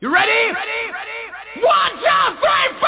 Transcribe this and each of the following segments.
You ready? Ready? Ready? One, two, three, four!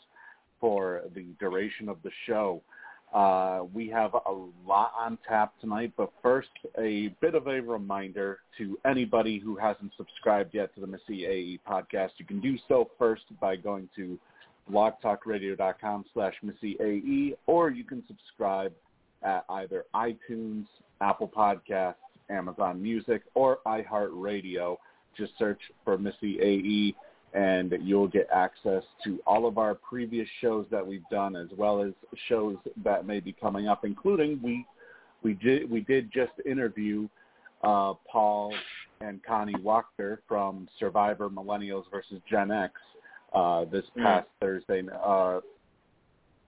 for the duration of the show. Uh, we have a lot on tap tonight, but first, a bit of a reminder to anybody who hasn't subscribed yet to the Missy AE podcast. You can do so first by going to blogtalkradio.com slash Missy AE, or you can subscribe at either iTunes, Apple Podcasts, Amazon Music, or iHeartRadio. Just search for Missy AE and you'll get access to all of our previous shows that we've done as well as shows that may be coming up, including we we did we did just interview uh, Paul and Connie Wachter from Survivor Millennials versus Gen X uh, this past mm. Thursday. Uh,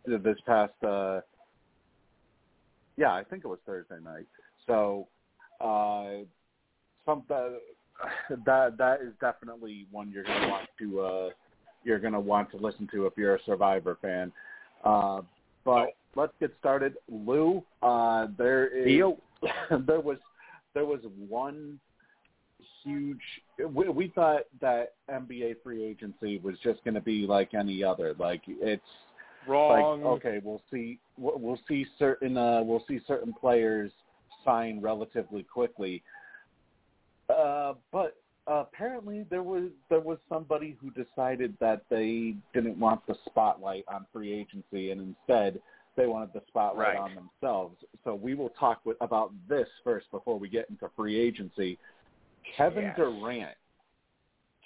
this past. uh Yeah, I think it was Thursday night. So uh some uh, that that is definitely one you're going to want to uh you're going to want to listen to if you're a Survivor fan. Uh, but let's get started. Lou, uh, there is there was there was one huge. We, we thought that NBA free agency was just going to be like any other. Like it's wrong. Like, okay, we'll see. We'll see certain. Uh, we'll see certain players sign relatively quickly. Uh, but apparently there was there was somebody who decided that they didn't want the spotlight on free agency and instead they wanted the spotlight right. on themselves. So we will talk with, about this first before we get into free agency. Kevin yes. Durant.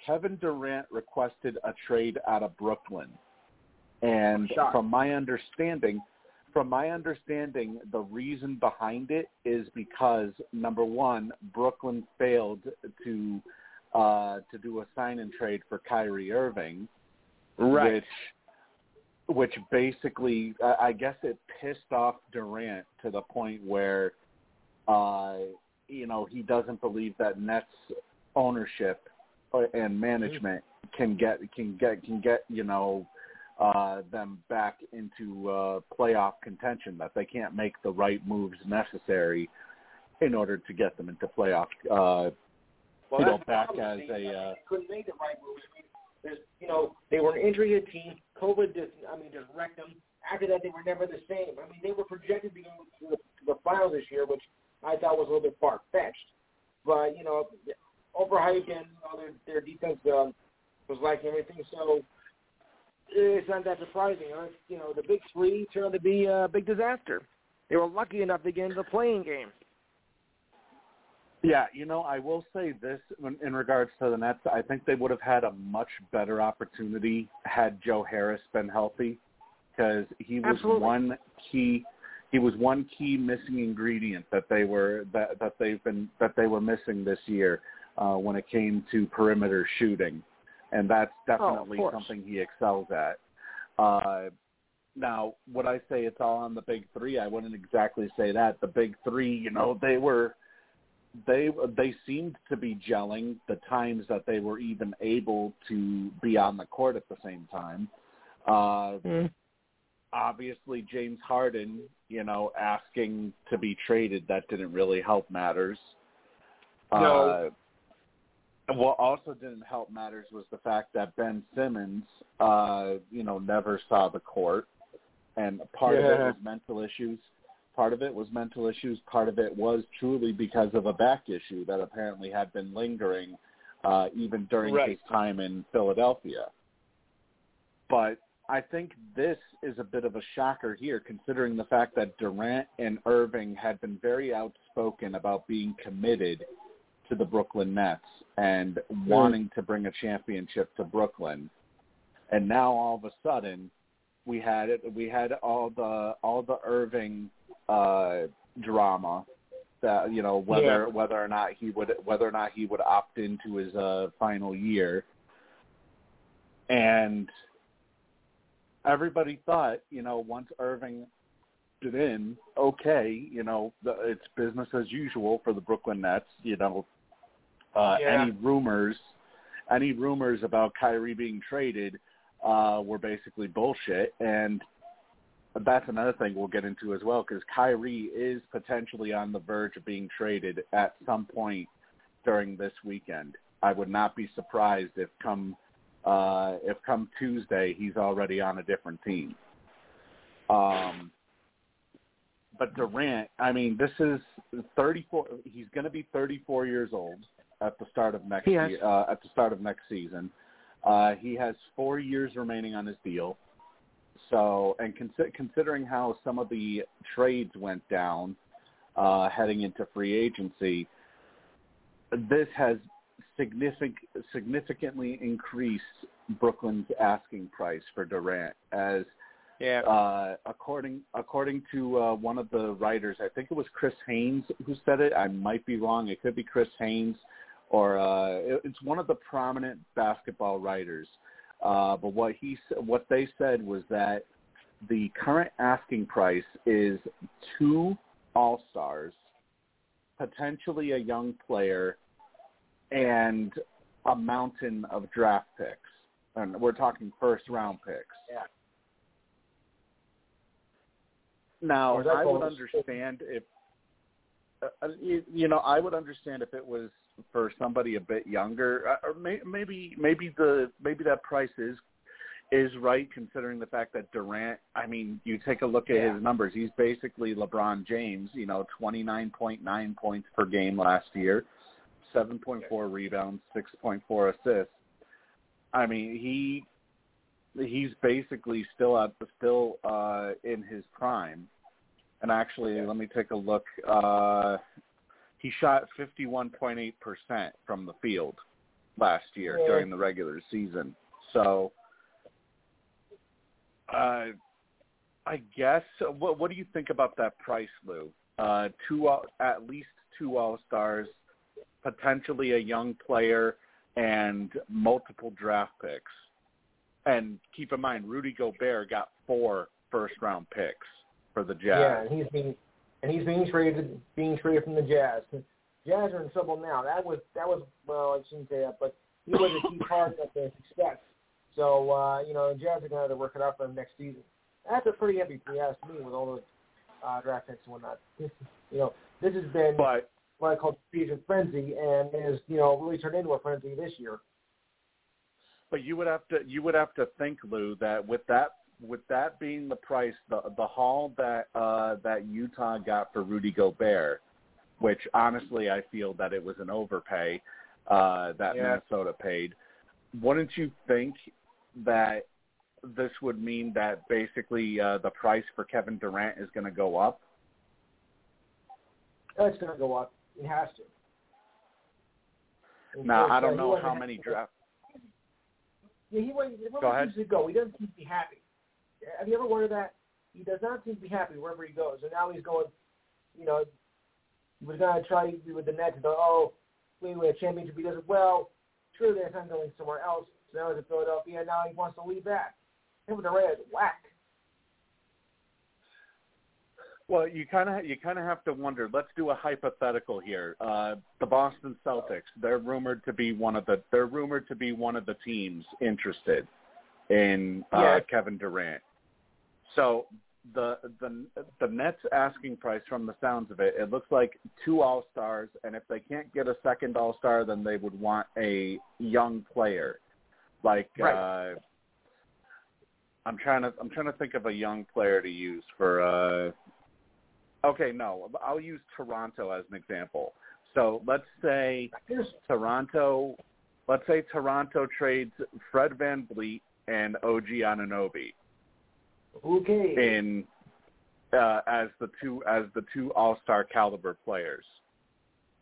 Kevin Durant requested a trade out of Brooklyn. And from my understanding, from my understanding, the reason behind it is because number one, Brooklyn failed to uh, to do a sign and trade for Kyrie Irving, right? Which, which basically, uh, I guess it pissed off Durant to the point where, uh, you know, he doesn't believe that Nets ownership and management can get can get can get you know uh, them back into uh, playoff contention. That they can't make the right moves necessary in order to get them into playoff. Uh, well, you know, back as a. Uh, they couldn't make the right moves. I mean, there's, you know, they were an injury hit team. COVID just, I mean, just wrecked them. After that, they were never the same. I mean, they were projected to go to the, to the finals this year, which I thought was a little bit far fetched. But you know, overhyped and you know, their their defense um, was like everything. So it's not that surprising. You know, the big three turned out to be a big disaster. They were lucky enough to get into the playing game. Yeah, you know, I will say this in, in regards to the Nets. I think they would have had a much better opportunity had Joe Harris been healthy, because he was Absolutely. one key. He was one key missing ingredient that they were that that they've been that they were missing this year uh, when it came to perimeter shooting, and that's definitely course. something he excels at. Uh, now, would I say it's all on the big three? I wouldn't exactly say that. The big three, you know, they were they they seemed to be gelling the times that they were even able to be on the court at the same time. Uh, Mm. Obviously, James Harden, you know, asking to be traded that didn't really help matters. No. Uh, what also didn't help matters was the fact that Ben Simmons, uh, you know, never saw the court, and part of it was mental issues. Part of it was mental issues. Part of it was truly because of a back issue that apparently had been lingering uh, even during Right. his time in Philadelphia. But I think this is a bit of a shocker here, considering the fact that Durant and Irving had been very outspoken about being committed to the Brooklyn Nets and wanting to bring a championship to Brooklyn. And now all of a sudden, we had it. We had all the all the Irving uh, drama that you know whether Yeah. whether or not he would whether or not he would opt into his uh, final year, and everybody thought you know once Irving opted in, okay, you know the, it's business as usual for the Brooklyn Nets. You know, uh, Yeah. any rumors, any rumors about Kyrie being traded uh, were basically bullshit, and that's another thing we'll get into as well because Kyrie is potentially on the verge of being traded at some point during this weekend. I would not be surprised if come uh, if come Tuesday he's already on a different team. Um, but Durant, I mean, this is 34. He's going to be 34 years old at the start of next year, uh, at the start of next season. Uh, he has four years remaining on his deal. So, and consi- considering how some of the trades went down uh, heading into free agency, this has significant, significantly increased Brooklyn's asking price for Durant. As Yeah. uh, according according to uh, one of the writers, I think it was Chris Haynes who said it. I might be wrong. It could be Chris Haynes, or uh, it, it's one of the prominent basketball writers. Uh, but what he what they said was that the current asking price is two All Stars, potentially a young player, and a mountain of draft picks. And we're talking first round picks. Yeah. Now, Or is that I would understand if uh, uh, you, you know, I would understand if it was for somebody a bit younger, uh, or may, maybe maybe the maybe that price is is right considering the fact that Durant. I mean, you take a look at Yeah. his numbers; he's basically LeBron James. You know, twenty nine point nine points per game last year, seven point four rebounds, six point four assists. I mean, he he's basically still at still uh in his prime. And actually, let me take a look. Uh he shot 51.8% from the field last year Yeah. during the regular season. So uh I guess what what do you think about that price, Lou? Uh two at least two All-Stars, potentially a young player and multiple draft picks. And keep in mind, Rudy Gobert got four first-round picks for the Jazz. Yeah, he's being and he's being traded being traded from the Jazz. Jazz are in trouble now. That was that was well, I shouldn't say that, but he was a key part of their success. So uh, you know, the Jazz are gonna have to work it out for them next season. That's a pretty heavy if you ask me with all those uh, draft picks and whatnot. This, you know, this has been But what I call season frenzy, and is you know really turned into a frenzy this year. but you would have to you would have to think, Lou, that with that with that being the price, the the haul that uh that Utah got for Rudy Gobert, which honestly I feel that it was an overpay uh that Yeah. Minnesota paid. Wouldn't you think that this would mean that basically uh the price for Kevin Durant is going to go up? It's going to go up. It has to. Now, I uh, don't know how many with- draft Yeah, he went. Go ahead. He go. He doesn't seem to be happy. Have you ever wondered that? He does not seem to be happy wherever he goes. And now he's going. You know, he was going to try to be with the Nets. And go, oh, we win a championship. He does it well. Sure, there's not going somewhere else. So now he's in Philadelphia. Now he wants to leave that. Him with the Reds, whack. Well, you kind of you kind of have to wonder. Let's do a hypothetical here. Uh, the Boston Celtics, they're rumored to be one of the they're rumored to be one of the teams interested in uh, Yeah. Kevin Durant. So the the the Nets asking price, from the sounds of it, it looks like two All Stars, and if they can't get a second All Star, then they would want a young player, like. Right. Uh, I'm trying to I'm trying to think of a young player to use for uh Okay, no. I'll use Toronto as an example. So let's say Toronto let's say Toronto trades Fred VanVleet and OG Anunoby okay. in uh, as the two as the two All Star caliber players.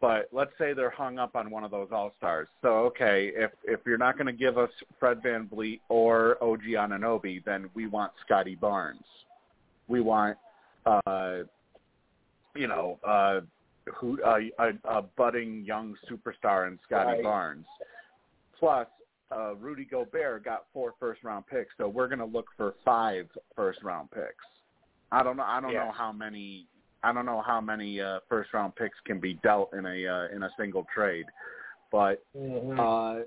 But let's say they're hung up on one of those All Stars. So okay, if if you're not going to give us Fred VanVleet or OG Anunoby, then we want Scottie Barnes. We want uh, you know uh, who uh, a, a budding young superstar in Scottie Right. Barnes. Plus, uh, Rudy Gobert got four first round picks, so we're going to look for five first round picks. I don't know. I don't Yeah. know how many. I don't know how many uh, first round picks can be dealt in a uh, in a single trade, but Mhm. uh,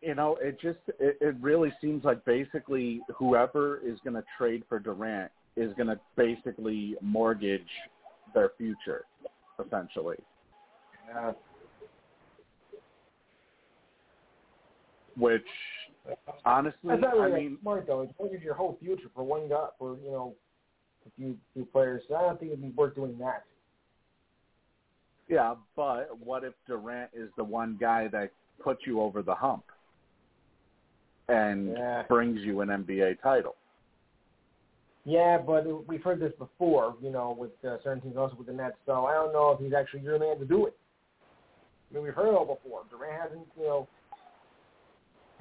you know, it just it, it really seems like basically whoever is going to trade for Durant is going to basically mortgage their future, essentially. Yeah. Which, honestly, That's not really I mean, smart though. It's mortgage your whole future for one guy for you know a few few players. So I don't think it'd be worth doing that. yeah. But what if Durant is the one guy that puts you over the hump and Yeah. brings you an NBA title? Yeah, but we've heard this before, you know, with uh, certain teams, also with the Nets. So I don't know if he's actually your man to do it. I mean, we've heard it all before. Durant hasn't, you know,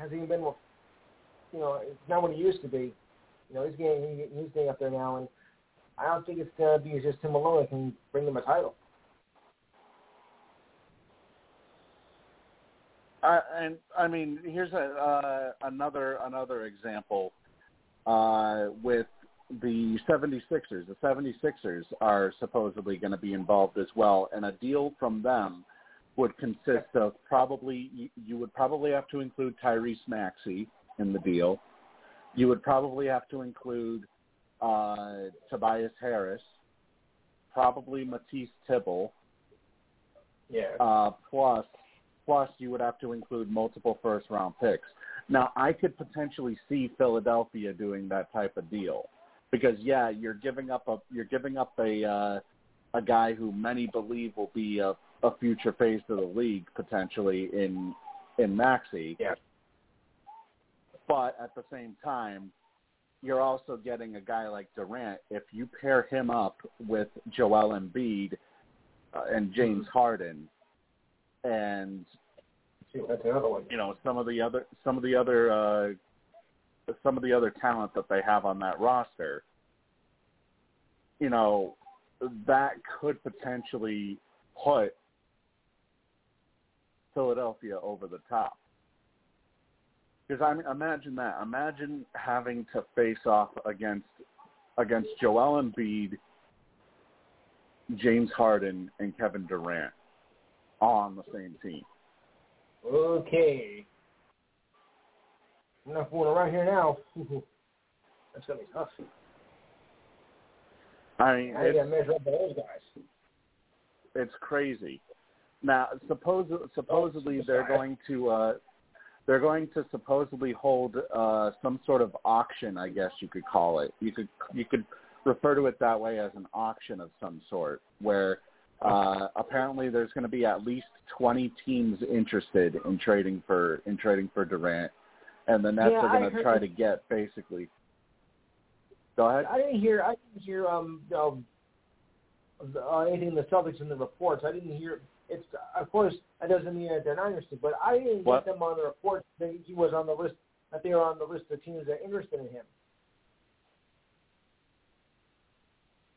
hasn't even been, you know, it's not what he used to be. You know, he's getting he's getting up there now, and I don't think it's gonna be just him alone that can bring them a title. Uh, and I mean, here's a uh, another another example. uh, with the 76ers. The 76ers are supposedly going to be involved as well, and a deal from them would consist of probably you, would probably have to include Tyrese Maxey in the deal. You would probably have to include uh, Tobias Harris, probably Matisse Thybulle, Yeah. uh, plus plus you would have to include multiple first round picks. Now I could potentially see Philadelphia doing that type of deal because yeah, you're giving up a you're giving up a uh, a guy who many believe will be a, a future face of the league potentially in in Maxey. Yeah. But at the same time, you're also getting a guy like Durant. If you pair him up with Joel Embiid uh, and James Harden, and that's another one. you know some of the other some of the other uh, some of the other talent that they have on that roster, you know that could potentially put Philadelphia over the top. Because I mean, imagine that. Imagine having to face off against against Joel Embiid, James Harden, and Kevin Durant on the same team. Okay. Not fooling around here now. That's gonna be tough. I mean, I gotta measure up to those guys. it's crazy. Now, suppose, supposedly they're going to uh, they're going to supposedly hold uh, some sort of auction. I guess you could call it. You could you could refer to it that way as an auction of some sort, where uh, apparently there's going to be at least 20 teams interested in trading for in trading for Durant, and the Nets Yeah, are going to try to get basically. Go ahead. I didn't hear. I didn't hear um, um uh, anything in the Celtics in the reports. I didn't hear. It's of course that doesn't mean that they're not interested, but I didn't What? get them on the report that he was on the list. That they were on the list of teams that are interested in him.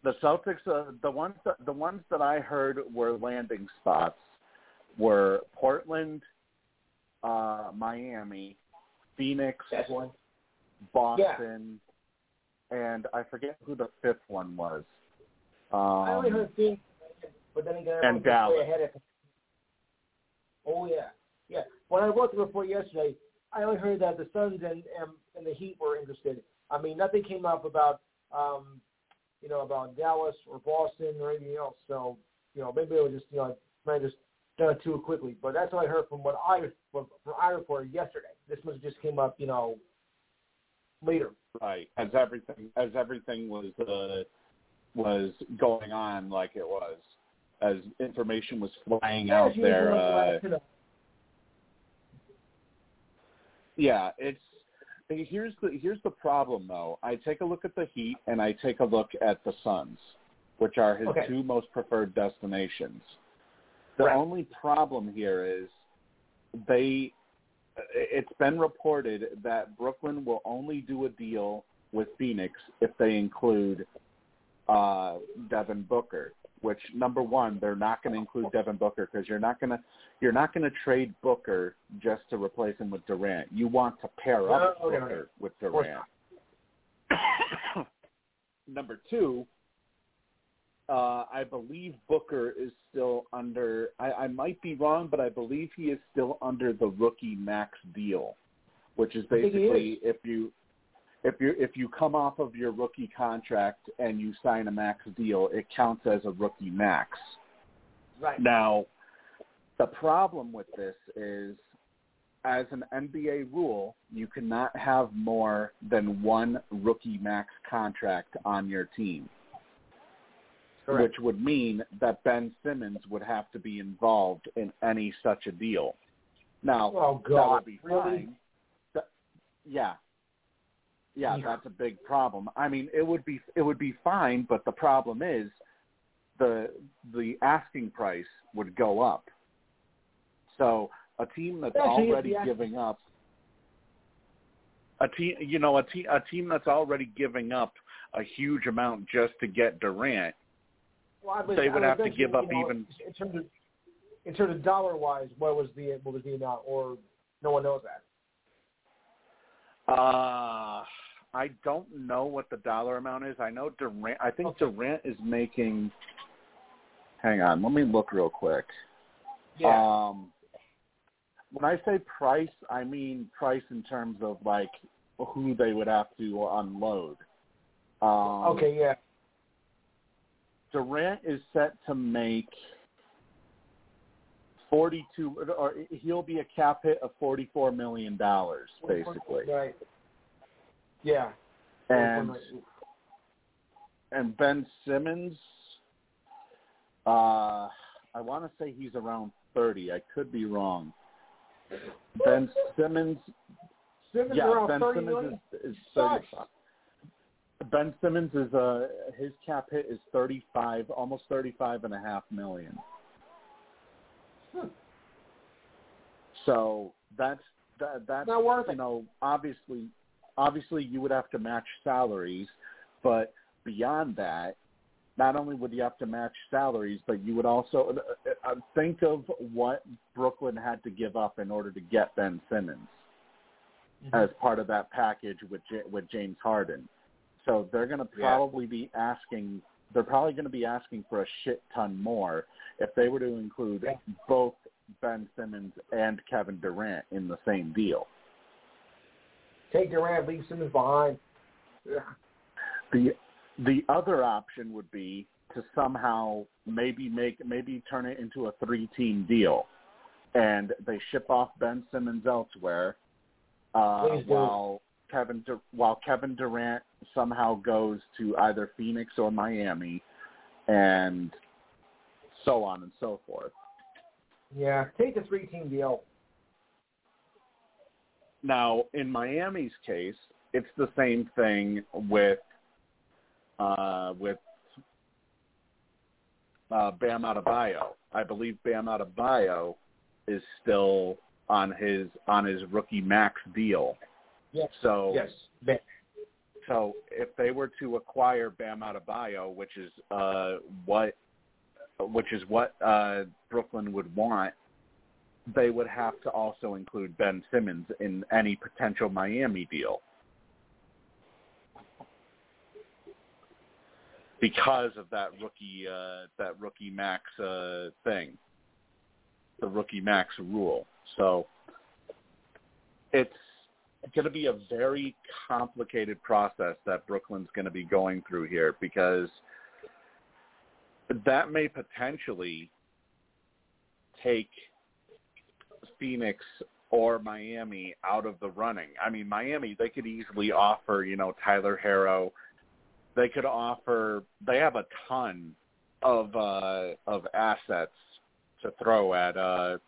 the Celtics, uh, the ones that, the ones that I heard were landing spots were Portland, uh, Miami, Phoenix. Boston, and I forget who the fifth one was. I only Um, heard Phoenix, but then again, and Dallas. ahead of. Oh yeah, yeah. When I wrote the report yesterday, I only heard that the Suns and and, and the Heat were interested. I mean, nothing came up about um, you know about Dallas or Boston or anything else. So you know, maybe it was just you know I might just done it too quickly. But that's what I heard from what I from, from I reported yesterday. This must have just came up, you know, later. right as everything as everything was uh, was going on like it was as information was flying out there. Uh, Yeah, it's here's the here's the problem though. I take a look at the Heat and I take a look at the Suns, which are his Okay. two most preferred destinations. The Right. only problem here is they it's been reported that Brooklyn will only do a deal with Phoenix if they include uh Devin Booker, which number one, they're not going to include Devin Booker because you're not going to you're not going to trade Booker just to replace him with Durant. You want to pair up No, no. Booker with Durant. Number two, uh, I believe Booker is still under. I, I might be wrong, but I believe he is still under the rookie max deal, which is I think he basically is. if you if you if you come off of your rookie contract and you sign a max deal, it counts as a rookie max. right. Now, the problem with this is, as an NBA rule, you cannot have more than one rookie max contract on your team, Correct. which would mean that Ben Simmons would have to be involved in any such a deal. Now, Oh that would be really? fine. That- yeah. Yeah, Yeah. that's a big problem. I mean, it would be it would be fine, but the problem is the the asking price would go up. So a team that's Actually, already the giving up a team, you know, a team a team that's already giving up a huge amount just to get Durant. Well, was, they would have to give up you know, even- in terms of in terms of dollar wise. What was the what was the amount, or no one knows that? Uh I don't know what the dollar amount is. I know Durant. I think Okay. Durant is making. Hang on, let me look real quick. Yeah. Um, when I say price, I mean price in terms of like who they would have to unload. Um, okay. Yeah. Durant is set to make forty-two, or he'll be a cap hit of forty-four million dollars, basically. Right. Yeah. And and Ben Simmons, uh, I want to say he's around thirty. I could be wrong. Ben Simmons, Simmons yeah, around Ben Simmons is, is Sucks. thirty. Ben Simmons is uh his cap hit is thirty five, almost thirty five and a half million. Hmm. So that's that that's Not worth you know obviously obviously you would have to match salaries, but beyond that, not only would you have to match salaries, but you would also uh, uh, think of what Brooklyn had to give up in order to get Ben Simmons Mm-hmm. as part of that package with J- with James Harden. So they're going to Yeah. probably be asking. They're probably going to be asking for a shit ton more if they were to include Yeah. both Ben Simmons and Kevin Durant in the same deal. Take Durant, leave Simmons behind. Yeah. The the other option would be to somehow maybe make maybe turn it into a three team deal, and they ship off Ben Simmons elsewhere, uh, while Kevin while Kevin Durant somehow goes to either Phoenix or Miami, and so on and so forth. Yeah. Take the three team deal. Now, in Miami's case, it's the same thing with uh, with uh, Bam Adebayo. I believe Bam Adebayo is still on his on his rookie max deal. Yes. So Yes. Ben. so if they were to acquire Bam Adebayo, which is uh, what which is what uh, Brooklyn would want, they would have to also include Ben Simmons in any potential Miami deal. Because of that rookie uh, that rookie max uh, thing. The rookie max rule. So it's going to be a very complicated process that Brooklyn's going to be going through here because that may potentially take Phoenix or Miami out of the running. I mean, Miami, they could easily offer, you know, Tyler Herro. They could offer. They have a ton of uh, of assets to throw at uh,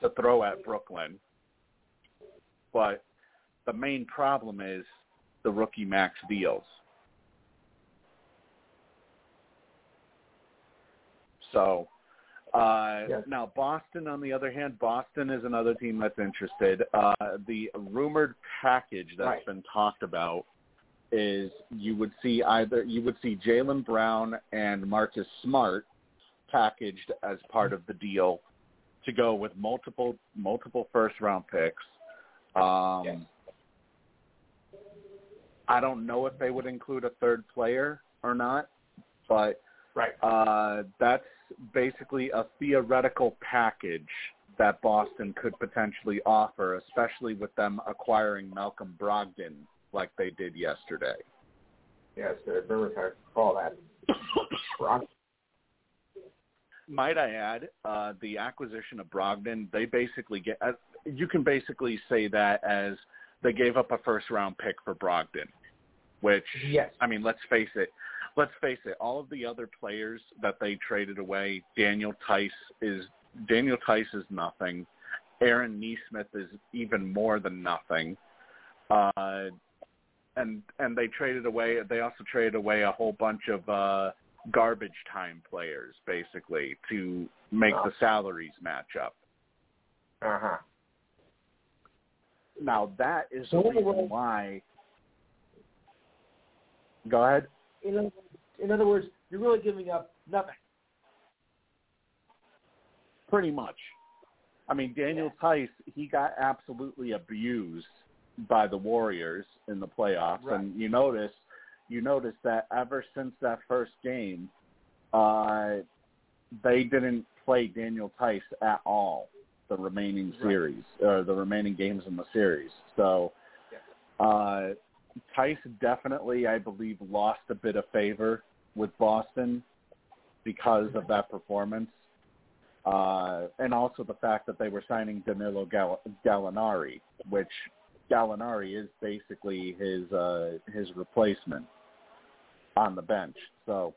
to throw at Brooklyn. But the main problem is the rookie max deals. So uh, Yes. now Boston, on the other hand, Boston is another team that's interested. Uh, the rumored package that's Right. been talked about is you would see either you would see Jaylen Brown and Marcus Smart packaged as part of the deal to go with multiple multiple first round picks. Um, Yes. I don't know if they would include a third player or not, but Right. uh, that's basically a theoretical package that Boston could potentially offer, especially with them acquiring Malcolm Brogdon like they did yesterday. Yes. The rumors I call that. Might I add, uh, the acquisition of Brogdon, they basically get, uh, you can basically say that as they gave up a first round pick for Brogdon, which Yes. I mean, let's face it. Let's face it. All of the other players that they traded away, Daniel Theis is Daniel Theis is nothing. Aaron Nesmith is even more than nothing. Uh, and and they traded away. They also traded away a whole bunch of uh, garbage time players, basically, to make the salaries match up. Uh huh. Now that is So the in a way- reason why. Go ahead. In other, in other words, you're really giving up nothing. Pretty much. I mean, Daniel Theis, he got absolutely abused by the Warriors in the playoffs, Right. and you notice you notice that ever since that first game, uh, they didn't play Daniel Theis at all the remaining Right. series or the remaining games in the series. So uh, Theis definitely, I believe, lost a bit of favor with Boston because of that performance, uh, and also the fact that they were signing Danilo Gall- Gallinari, which Gallinari is basically his uh, his replacement on the bench. So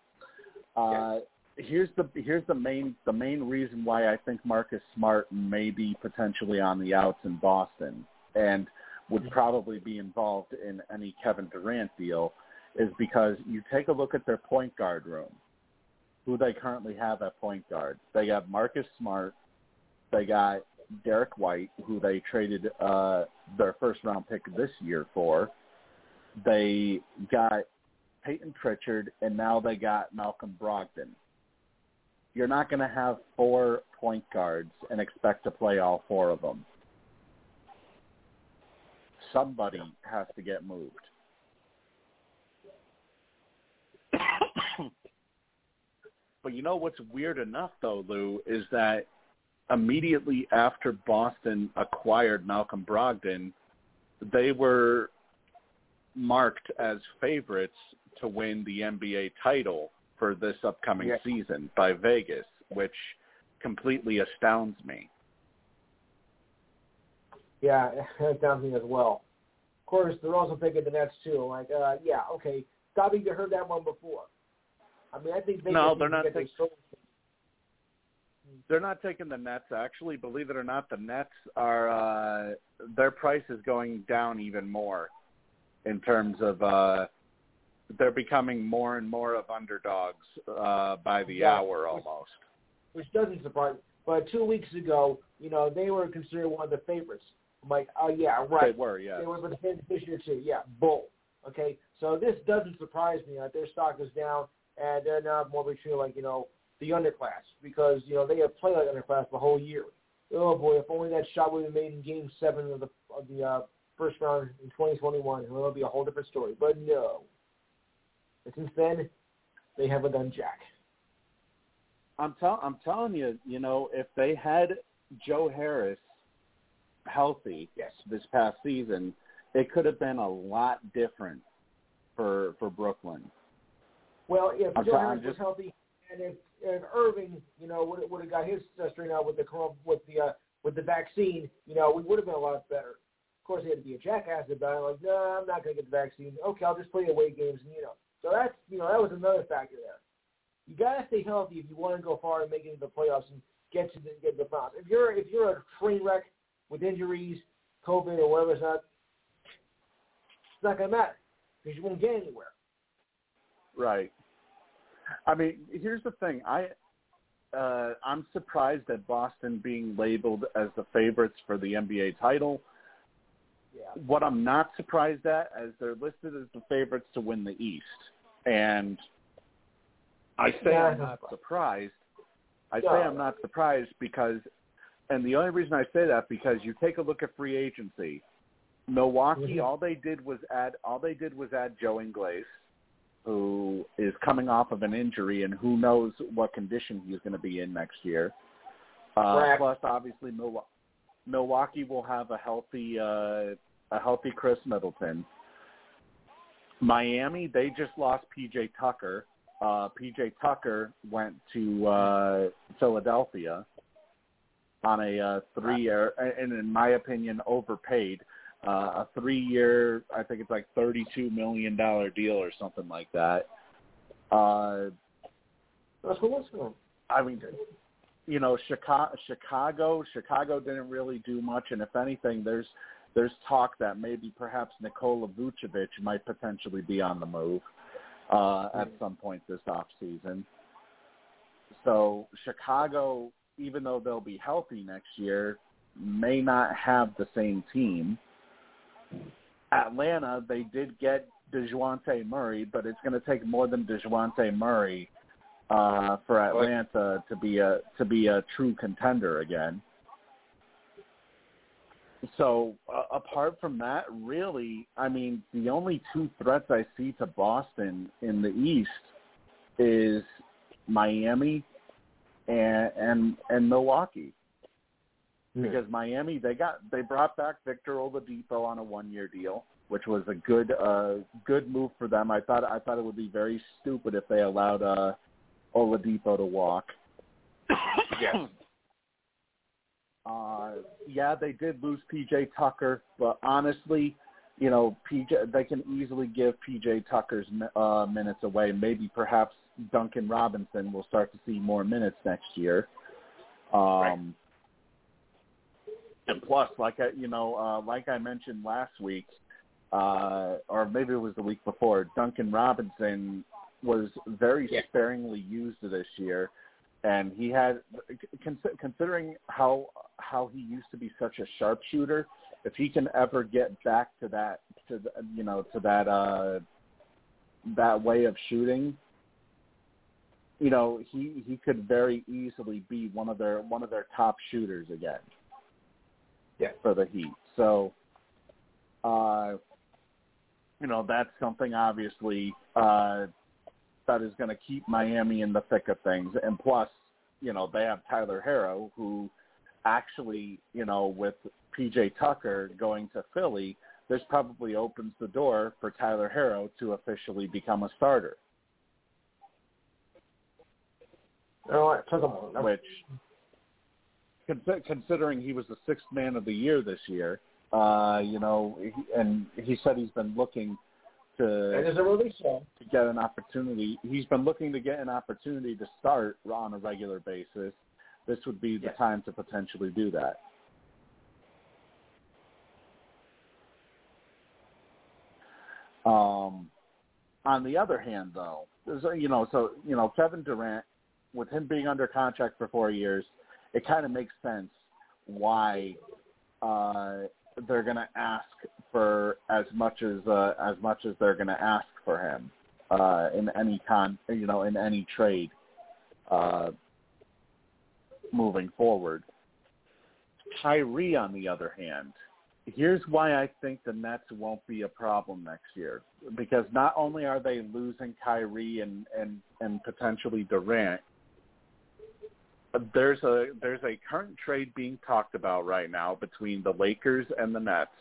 uh, here's the here's the main the main reason why I think Marcus Smart may be potentially on the outs in Boston. And would probably be involved in any Kevin Durant deal is because you take a look at their point guard room, who they currently have at point guard. They got Marcus Smart, they got Derrick White, who they traded uh, their first round pick this year for. They got Payton Pritchard, and now they got Malcolm Brogdon. You're not going to have four point guards and expect to play all four of them. Somebody has to get moved. but you know what's weird enough, though, Lou, is that immediately after Boston acquired Malcolm Brogdon, they were marked as favorites to win the NBA title for this upcoming Yeah. season by Vegas, which completely astounds me. Yeah, that sounds me as well. Of course, they're also picking the Nets too. Like, uh, yeah, okay, Dobby, you heard that one before. I mean, I think they no, they're not taking- They're not taking the Nets. Actually, believe it or not, the Nets are uh, their price is going down even more in terms of uh, they're becoming more and more of underdogs uh, by the Yeah. hour almost. which doesn't surprise. But two weeks ago, you know, they were considered one of the favorites. Like, oh yeah, right. They were, yeah. They were the favorites this year too. Yeah, bull. Okay, so this doesn't surprise me that their stock is down and they're now more between like you know the underclass because you know they have played like underclass the whole year. Oh boy, if only that shot would have been made in Game Seven of the of the uh, first round in 2021, it would be a whole different story. But no, and since then they haven't done jack. I'm tell I'm telling you, you know, if they had Joe Harris healthy Yes. this past season, it could have been a lot different for for Brooklyn. Well, if I'm Joe sorry, Harris I'm was healthy, and if, if Irving, you know, would would have got his uh, straightened out with the with the uh, with the vaccine, you know, we would have been a lot better. Of course, he had to be a jackass about it. Like, no, I'm not going to get the vaccine. Okay, I'll just play away games, and you know, so that's you know that was another factor there. You got to stay healthy if you want to go far and make it into the playoffs and get to the, get to the finals. If you're if you're a train wreck with injuries, COVID, or whatever, it's not it's not going to matter because you won't get anywhere. Right. I mean, here's the thing. I uh, I'm surprised at Boston being labeled as the favorites for the NBA title. Yeah. What I'm not surprised at is they're listed as the favorites to win the East, and I say Yeah, I'm not surprised. I say. I'm not surprised because, and the only reason I say that because you take a look at free agency. Milwaukee, Mhm. all they did was add all they did was add Joe Ingles, who is coming off of an injury, and who knows what condition he's going to be in next year. Uh, plus, obviously, Milwaukee, Milwaukee will have a healthy uh, a healthy Khris Middleton. Miami, they just lost PJ Tucker. Uh, PJ Tucker went to uh, Philadelphia on a uh, three-year, and in my opinion, overpaid. Uh, a three-year, I think it's like thirty-two million dollar deal or something like that. Uh, That's what was going. I mean, you know, Chicago, Chicago, Chicago didn't really do much, and if anything, there's there's talk that maybe perhaps Nikola Vucevic might potentially be on the move uh, at some point this off season. So Chicago, even though they'll be healthy next year, may not have the same team. Atlanta, they did get Dejounte Murray, but it's going to take more than Dejounte Murray uh, for Atlanta to be a to be a true contender again. so uh, apart from that, really, I mean, the only two threats I see to Boston in the East is Miami and and and Milwaukee. Because Miami, they got they brought back Victor Oladipo on a one year deal, which was a good uh good move for them. I thought I thought it would be very stupid if they allowed uh Oladipo to walk. Yes. Uh, yeah, they did lose PJ Tucker, but honestly, you know, PJ they can easily give PJ Tucker's uh, minutes away. Maybe perhaps Duncan Robinson will start to see more minutes next year. Um, Right. And plus, like I, you know, uh, like I mentioned last week, uh, or maybe it was the week before, Duncan Robinson was very Yeah. sparingly used this year, and he had, con- considering how how he used to be such a sharpshooter, if he can ever get back to that, to the, you know, to that uh, that way of shooting, you know, he he could very easily be one of their one of their top shooters again. Yeah. For the Heat. So uh you know, that's something obviously uh that is going to keep Miami in the thick of things. And plus, you know, they have Tyler Herro who actually, you know, with PJ Tucker going to Philly, this probably opens the door for Tyler Herro to officially become a starter. It took him a which consi- considering he was the sixth man of the year this year, uh, you know, he, and he said he's been looking to there's a release song. to get an opportunity. He's been looking to get an opportunity to start on a regular basis. This would be the Yes. time to potentially do that. Um, on the other hand, though, there's you know, so you know, Kevin Durant, with him being under contract for four years, it kind of makes sense why uh, they're going to ask for as much as uh, as much as they're going to ask for him uh, in any con, you know, in any trade uh, moving forward. Kyrie, on the other hand, here's why I think the Nets won't be a problem next year. Because not only are they losing Kyrie and and and potentially Durant, there's a there's a current trade being talked about right now between the Lakers and the Nets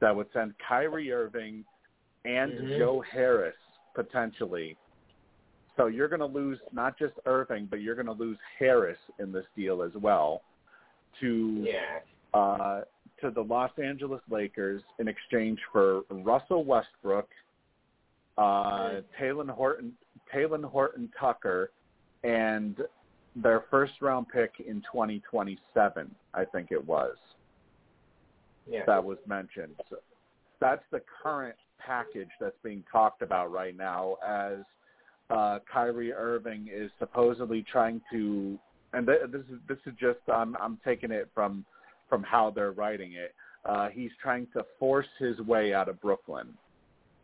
that would send Kyrie Irving and Mhm. Joe Harris potentially. So you're going to lose not just Irving, but you're going to lose Harris in this deal as well to Yeah. uh, to the Los Angeles Lakers in exchange for Russell Westbrook, uh, Taylor Horton, Taylor Horton Tucker, and their first round pick in 2027. I think it was Yeah. that was mentioned. So that's the current package that's being talked about right now as uh, Kyrie Irving is supposedly trying to, and th- this is this is just I'm I'm taking it from from how they're writing it. Uh, he's trying to force his way out of Brooklyn,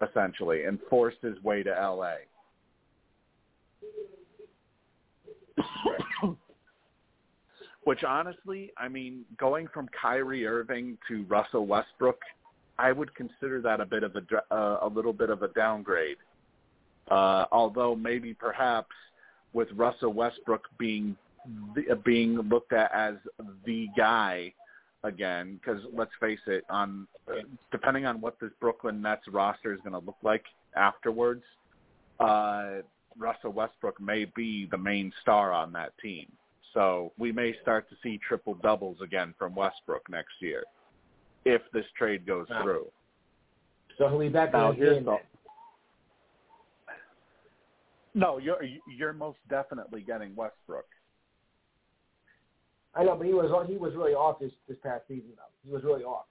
essentially, and force his way to L.A. Which honestly, I mean, going from Kyrie Irving to Russell Westbrook, I would consider that a bit of a uh, a little bit of a downgrade. Uh, although maybe perhaps with Russell Westbrook being the, uh, being looked at as the guy again, because let's face it, on uh, depending on what this Brooklyn Nets roster is going to look like afterwards, uh, Russell Westbrook may be the main star on that team. So we may start to see triple doubles again from Westbrook next year if this trade goes Wow. through. So he'll be back Now in the game. the no, you're you're most definitely getting Westbrook. I know, but he was he was really off this this past season though. He was really off.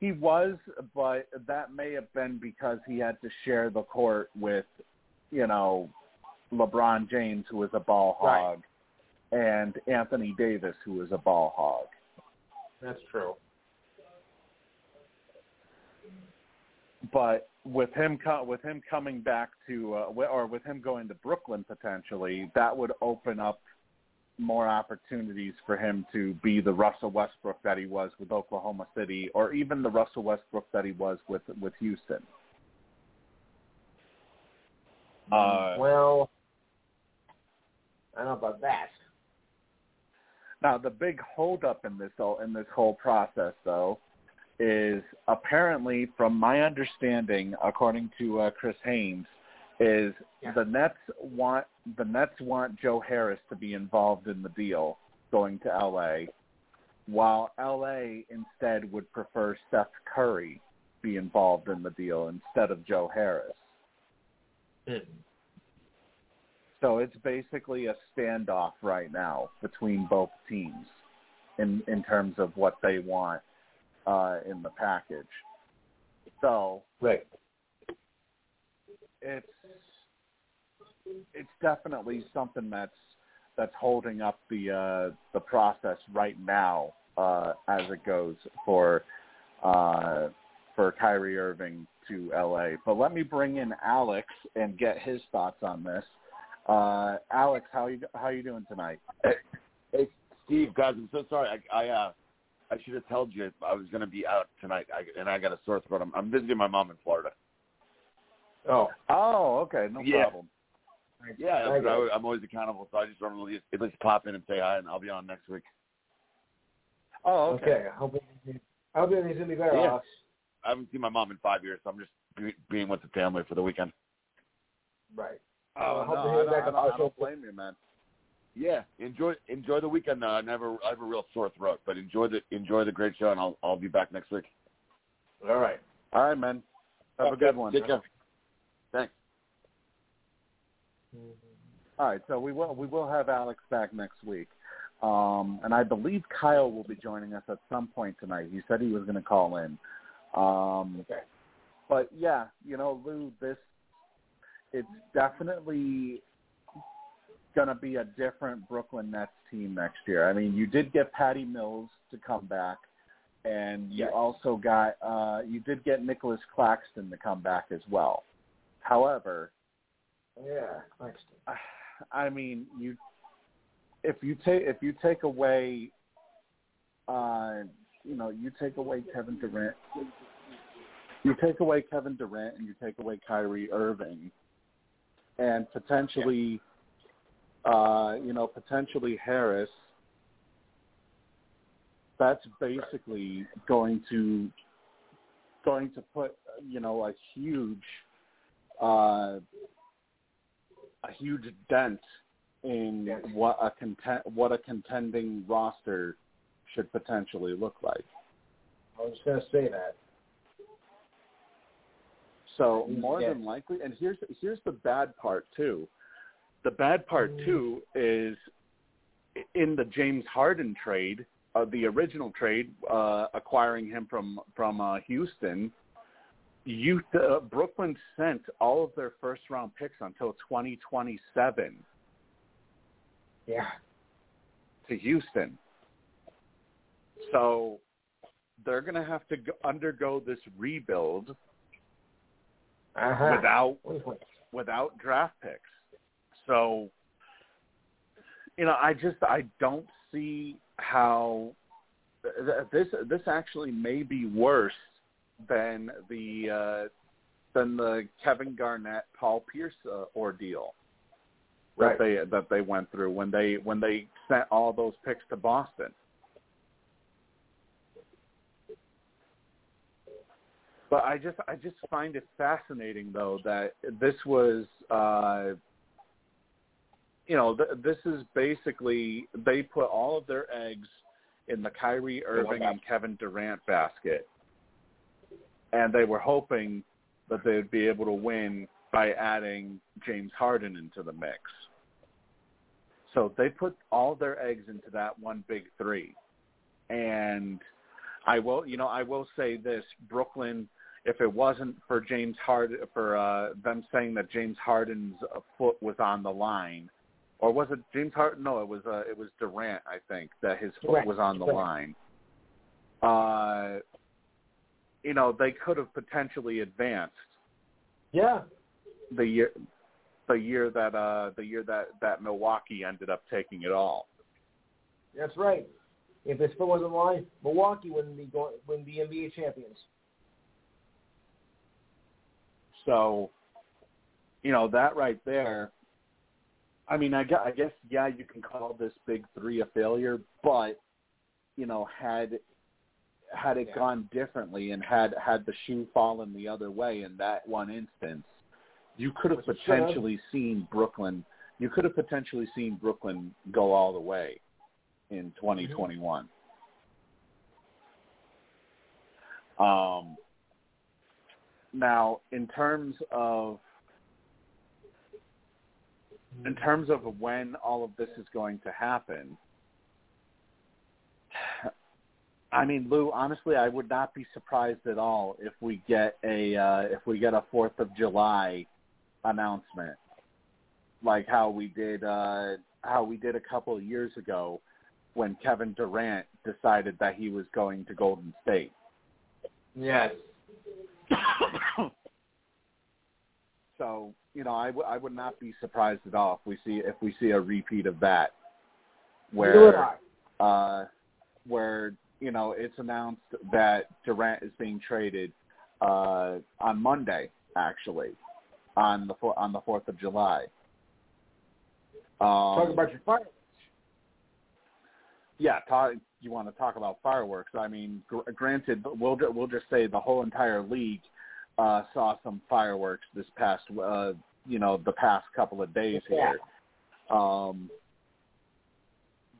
He was, but that may have been because he had to share the court with, you know, LeBron James, who was a ball hog, and Anthony Davis, who was a ball hog. That's true. But with him co- with him coming back to uh, or with him going to Brooklyn potentially, that would open up more opportunities for him to be the Russell Westbrook that he was with Oklahoma City, or even the Russell Westbrook that he was with with Houston. Uh, well, I don't know about that. Now, the big holdup in this whole in this whole process, though, is apparently, from my understanding, according to uh, Chris Haynes, is Yeah. the Nets want the Nets want Joe Harris to be involved in the deal going to LA, while LA instead would prefer Seth Curry be involved in the deal instead of Joe Harris. So it's basically a standoff right now between both teams in in terms of what they want uh, in the package. So Right. it's it's definitely something that's that's holding up the uh, the process right now uh, as it goes for uh, for Kyrie Irving to LA. But let me bring in Alex and get his thoughts on this. Uh, Alex, how you how you doing tonight? Hey, Steve, guys, I'm so sorry. I I, uh, I should have told you I was going to be out tonight, I, and I got a sore throat. I'm, I'm visiting my mom in Florida. Oh, Oh, okay, no Yeah. problem. Yeah, I I'm. I'm always accountable, so I just want to at least pop in and say hi, and I'll be on next week. Oh, okay. okay. I hope it- I hope everything's gonna be better. Yeah. Alex. I haven't seen my mom in five years, so I'm just be, being with the family for the weekend. Right. Oh, I hope no, I hear don't, back I don't, I don't blame you, man. Yeah, enjoy enjoy the weekend. Uh, I never I have a real sore throat, but enjoy the enjoy the great show, and I'll I'll be back next week. All right. All right, man. Have a good one. Take care. Thanks. All right, so we will we will have Alex back next week, um, and I believe Kyle will be joining us at some point tonight. He said he was going to call in, um, Okay. but yeah, you know, Lou, this it's definitely going to be a different Brooklyn Nets team next year. I mean, you did get Patty Mills to come back, and you Yes. also got uh, you did get Nicholas Claxton to come back as well. However, Yeah. Thanks. I mean, you if you take if you take away, uh, you know, you take away Kevin Durant, you take away Kevin Durant, and you take away Kyrie Irving, and potentially, uh, you know, potentially Harris. That's basically going to going to put you know a huge uh, a huge dent in Yes. what a content what a contending roster should potentially look like. I was just gonna say that. So Yes. more than likely, and here's here's the bad part too. The bad part too is in the James Harden trade, uh, the original trade, uh, acquiring him from from uh, Houston. You uh, Brooklyn sent all of their first round picks until 2027 Yeah. to Houston. So they're going to have to go, undergo this rebuild Uh-huh. without wait. without draft picks. So, you know, I just I don't see how th- this this actually may be worse than the uh, than the Kevin Garnett Paul Pierce uh, ordeal that they that they went through when they when they sent all those picks to Boston. But I just I just find it fascinating though that this was uh you know th- this is basically they put all of their eggs in the Kyrie Irving and Kevin Durant basket and they were hoping that they would be able to win by adding James Harden into the mix. So they put all their eggs into that one big 3. And I will, you know, I will say this: Brooklyn, if it wasn't for James Harden, for uh, them saying that James Harden's uh, foot was on the line, or was it James Harden? No, it was uh, it was Durant. I think that his foot Durant, was on the Durant. line. Uh, you know, they could have potentially advanced Yeah. the year, the year that uh, the year that that Milwaukee ended up taking it all. That's right. If this foot was on the line, Milwaukee wouldn't be going wouldn't be NBA champions. So, you know that right there. I mean, I guess, I guess yeah, you can call this big three a failure, but you know, had had it Yeah. gone differently and had had the shoe fallen the other way in that one instance, you could have Which potentially seen Brooklyn. You could have potentially seen Brooklyn go all the way in 2021. Um, now, in terms of in terms of when all of this is going to happen, I mean, Lou, honestly, I would not be surprised at all if we get a uh, if we get a Fourth of July announcement, like how we did uh, how we did a couple of years ago when Kevin Durant decided that he was going to Golden State. Yes. so you know, I, w- I would not be surprised at all if we see if we see a repeat of that, where uh, where you know it's announced that Durant is being traded uh, on Monday, actually, on the four, on the Fourth of July. Um, Talk about your fire. yeah, talk, you want to talk about fireworks? I mean, gr- granted, we'll we'll just say the whole entire league uh, saw some fireworks this past, uh, you know, the past couple of days Yeah. here. Um,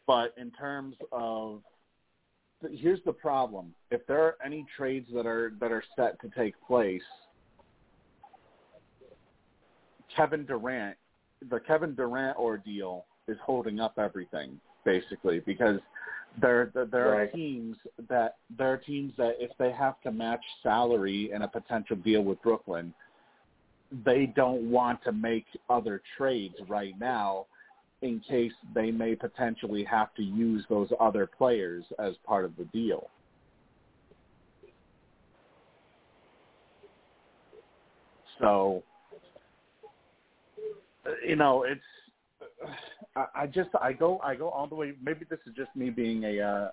but in terms of, here's the problem: if there are any trades that are that are set to take place, Kevin Durant, the Kevin Durant ordeal is holding up everything basically because there there, there are teams that there are teams that if they have to match salary in a potential deal with Brooklyn, they don't want to make other trades right now in case they may potentially have to use those other players as part of the deal. So, you know, it's I, I just I go I go all the way. Maybe this is just me being a uh,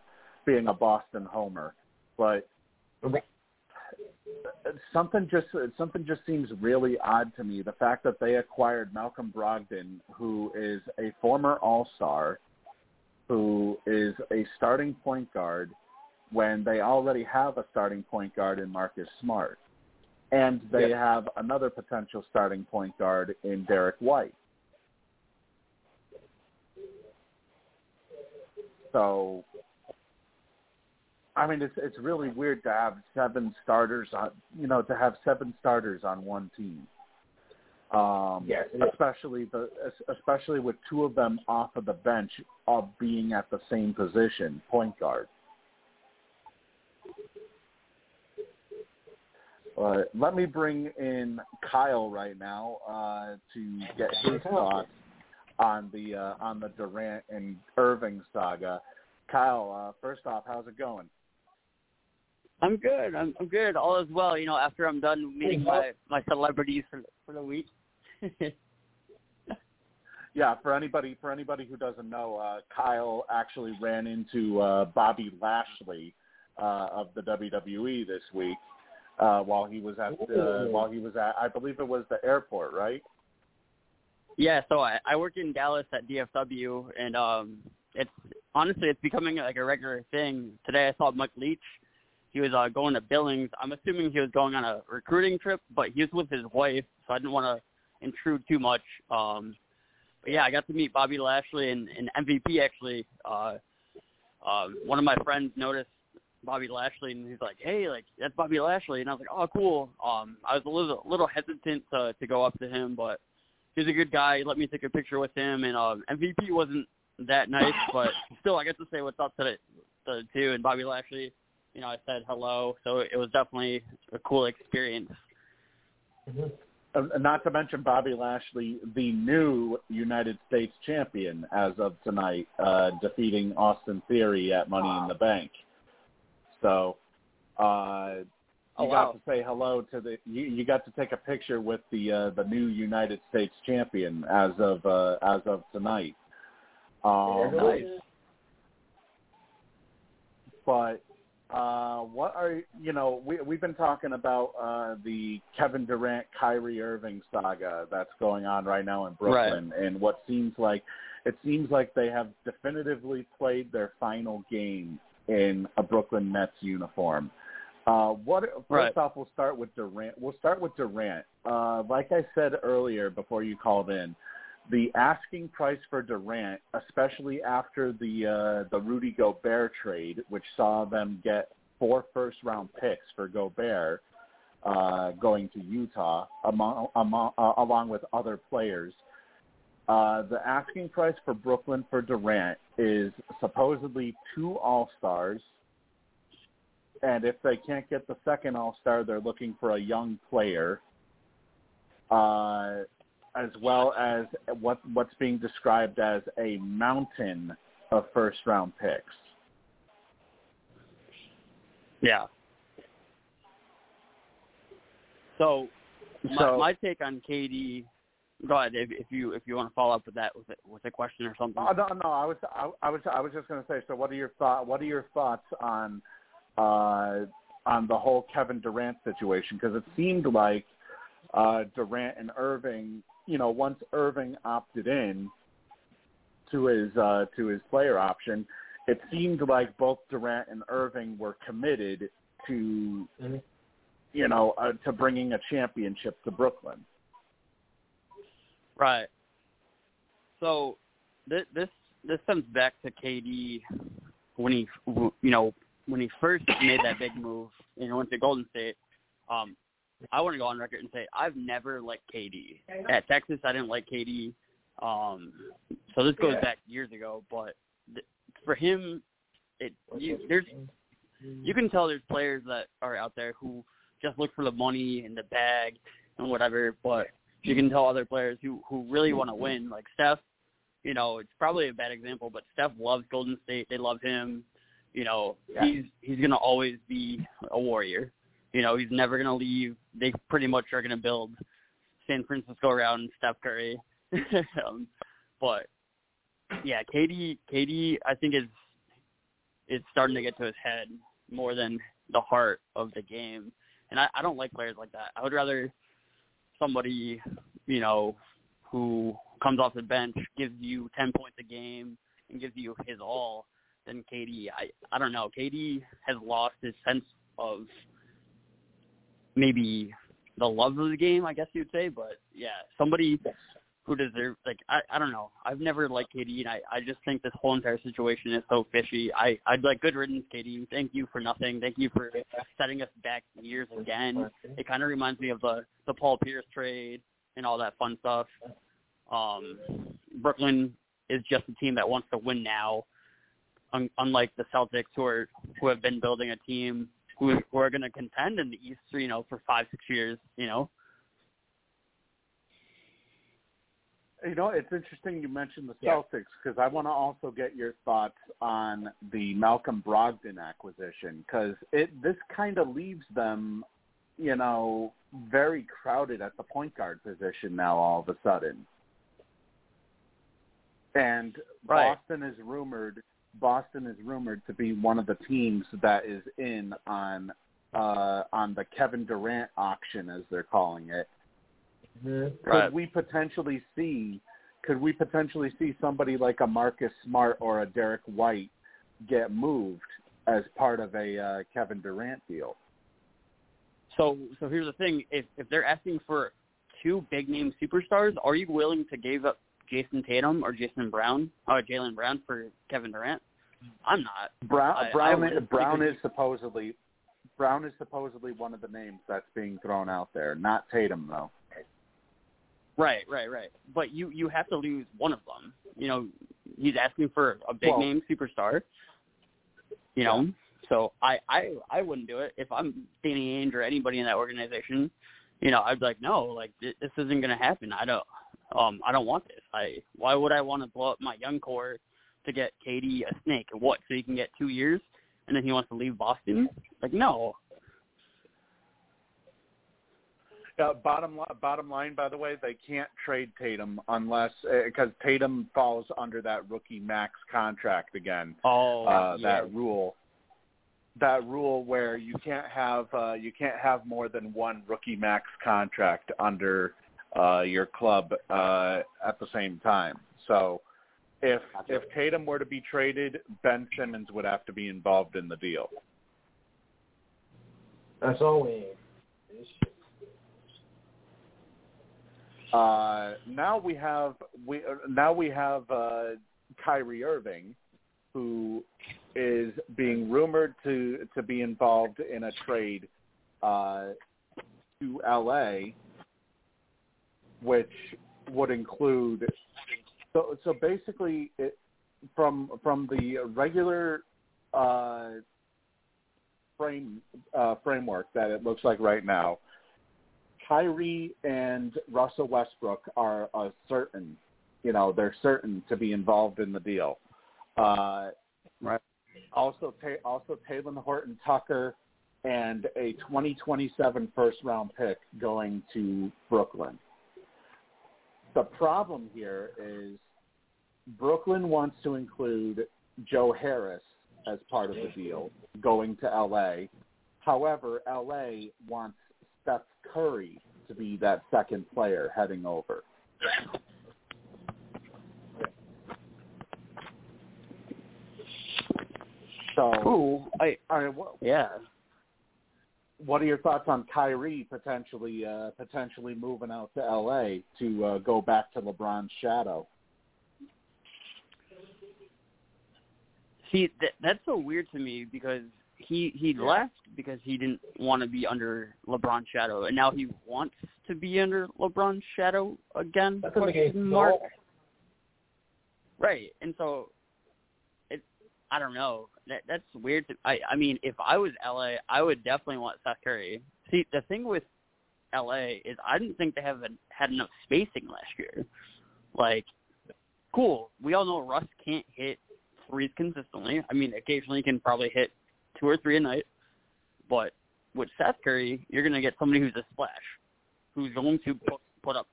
being a Boston homer, but something just something just seems really odd to me. The fact that they acquired Malcolm Brogdon, who is a former All Star, who is a starting point guard, when they already have a starting point guard in Marcus Smart, and they Yes. have another potential starting point guard in Derrick White. So, I mean, it's it's really weird to have seven starters on, you know, to have seven starters on one team. Um, Yes, especially the especially with two of them off of the bench, of being at the same position, point guard. Uh, let me bring in Kyle right now uh, to get his thoughts on the uh, on the Durant and Irving saga. Kyle, uh, first off, how's it going? I'm good. I'm, I'm good. All is well. You know, after I'm done meeting my my celebrities for for the week. Yeah, for anybody for anybody who doesn't know, uh, Kyle actually ran into uh, Bobby Lashley uh, of the WWE this week uh, while he was at uh, Ooh. while he was at I believe it was the airport, right? Yeah. So I I work in Dallas at DFW, and um, it's honestly it's becoming like a regular thing. Today I saw Mike Leach. He was uh, going to Billings. I'm assuming he was going on a recruiting trip, but he was with his wife, so I didn't want to intrude too much. Um, but yeah, I got to meet Bobby Lashley and, and MVP actually. Uh, um, one of my friends noticed Bobby Lashley and he's like, "Hey, like that's Bobby Lashley," and I was like, "Oh, cool." Um, I was a little little hesitant to to go up to him, but he's a good guy. He let me take a picture with him, and um, MVP wasn't that nice, but still, I got to say what's up to the, the two and Bobby Lashley. You know, I said hello, so it was definitely a cool experience. Uh, not to mention Bobby Lashley, the new United States champion as of tonight, uh, defeating Austin Theory at Money in the Bank. So, uh, you Oh, got wow. to say hello to the. You, you got to take a picture with the uh, the new United States champion as of uh, as of tonight. Um, Nice. but uh, what are you know we we've been talking about uh, the Kevin Durant Kyrie Irving saga that's going on right now in Brooklyn, Right. and what seems like it seems like they have definitively played their final game in a Brooklyn Nets uniform. Uh, what first Right. off, we'll start with Durant. We'll start with Durant. Uh, like I said earlier before you called in, the asking price for Durant, especially after the uh, the Rudy Gobert trade, which saw them get four first round picks for Gobert uh, going to Utah, among, among, uh, along with other players. Uh, the asking price for Brooklyn for Durant is supposedly two All Stars, and if they can't get the second All Star, they're looking for a young player. Uh, as well as what what's being described as a mountain of first round picks. Yeah. So, my, So- my take on KD. Go ahead if, if you if you want to follow up with that with a, with a question or something. Oh, no, no, I was I, I was I was just going to say. So, what are your thought? What are your thoughts on uh, on the whole Kevin Durant situation? Because it seemed like uh, Durant and Irving, you know, once Irving opted in to his uh, to his player option, it seemed like both Durant and Irving were committed to, Mhm. you know, uh, to bringing a championship to Brooklyn. Right. So this this this comes back to KD when he you know when he first made that big move and went to Golden State. Um, I want to go on record and say I've never liked KD. At Texas, I didn't like KD. Um, so this goes back years ago, but th- for him, it you, there's you can tell there's players that are out there who just look for the money and the bag and whatever, but you can tell other players who who really want to win, like Steph. You know, it's probably a bad example, but Steph loves Golden State. They love him. You know, he's he's gonna always be a warrior. You know, he's never gonna leave. They pretty much are gonna build San Francisco around Steph Curry. um, but yeah, KD KD I think is is starting to get to his head more than the heart of the game. And I, I don't like players like that. I would rather somebody, you know, who comes off the bench, gives you ten points a game and gives you his all than KD. I I don't know. KD has lost his sense of maybe the love of the game, I guess you'd say, but yeah, somebody who deserves like I I don't know. I've never liked KD, and I I just think this whole entire situation is so fishy. I I'd like good riddance, KD. Thank you for nothing. Thank you for setting us back years again. It kind of reminds me of the the Paul Pierce trade and all that fun stuff. Um, Brooklyn is just a team that wants to win now, un- unlike the Celtics, who are who have been building a team who who are going to contend in the East, you know, for five six years. You know, You know, it's interesting you mentioned the Yeah. Celtics because I want to also get your thoughts on the Malcolm Brogdon acquisition because it this kind of leaves them, you know, very crowded at the point guard position now all of a sudden. And Right. Boston is rumored Boston is rumored to be one of the teams that is in on uh on the Kevin Durant auction as they're calling it Mhm. could Right. we potentially see could we potentially see somebody like a Marcus Smart or a Derrick White get moved as part of a uh, Kevin Durant deal? So so here's the thing: if if they're asking for two big name superstars, are you willing to give up Jayson Tatum or Jason Brown oh, or Jaylen Brown for Kevin Durant? I'm not. Brown I- I Brown would, Brown is supposedly Brown is supposedly one of the names that's being thrown out there. Not Tatum though. Right, right, right. But you you have to lose one of them. You know, he's asking for a big Well- name superstar. You know, so I I I wouldn't do it if I'm Danny Ainge or anybody in that organization. You know, I'd be like, no, like this isn't gonna happen. I don't um I don't want this. I why would I want to blow up my young core to get KD a snake? What? So he can get two years and then he wants to leave Boston? Like no. Uh, bottom li- bottom line, by the way, they can't trade Tatum unless because Tatum falls under that rookie max contract again. Oh, uh, yeah. that rule. that rule where you can't have uh, you can't have more than one rookie max contract under uh, your club uh, at the same time. So if if Tatum were to be traded, Ben Simmons would have to be involved in the deal. That's all we need. Uh, now we have we uh, now we have uh, Kyrie Irving, who is being rumored to to be involved in a trade uh, to LA, which would include so so basically it, from from the regular uh, frame uh, framework that it looks like right now. Kyrie and Russell Westbrook are uh, certain, you know, they're certain to be involved in the deal. Uh, Right. Also, ta- also Taylor Horton Tucker and a 2027 first round pick going to Brooklyn. The problem here is Brooklyn wants to include Joe Harris as part of the deal going to LA. However, LA wants Seth Curry to be that second player heading over. So, Ooh, I right, what, yeah. What are your thoughts on Kyrie potentially uh, potentially moving out to LA to uh, go back to LeBron's shadow? See, that, that's so weird to me because he he left because he didn't want to be under LeBron's shadow, and now he wants to be under LeBron's shadow again. That doesn't question mark. Right, and so it. I don't know. That that's weird. To, I I mean, if I was LA, I would definitely want Seth Curry. See, the thing with LA is I didn't think they have had enough spacing last year. Like, cool. We all know Russ can't hit threes consistently. I mean, occasionally he can probably hit two or three a night. But with Seth Curry, you're going to get somebody who's a splash, who's going to put, put up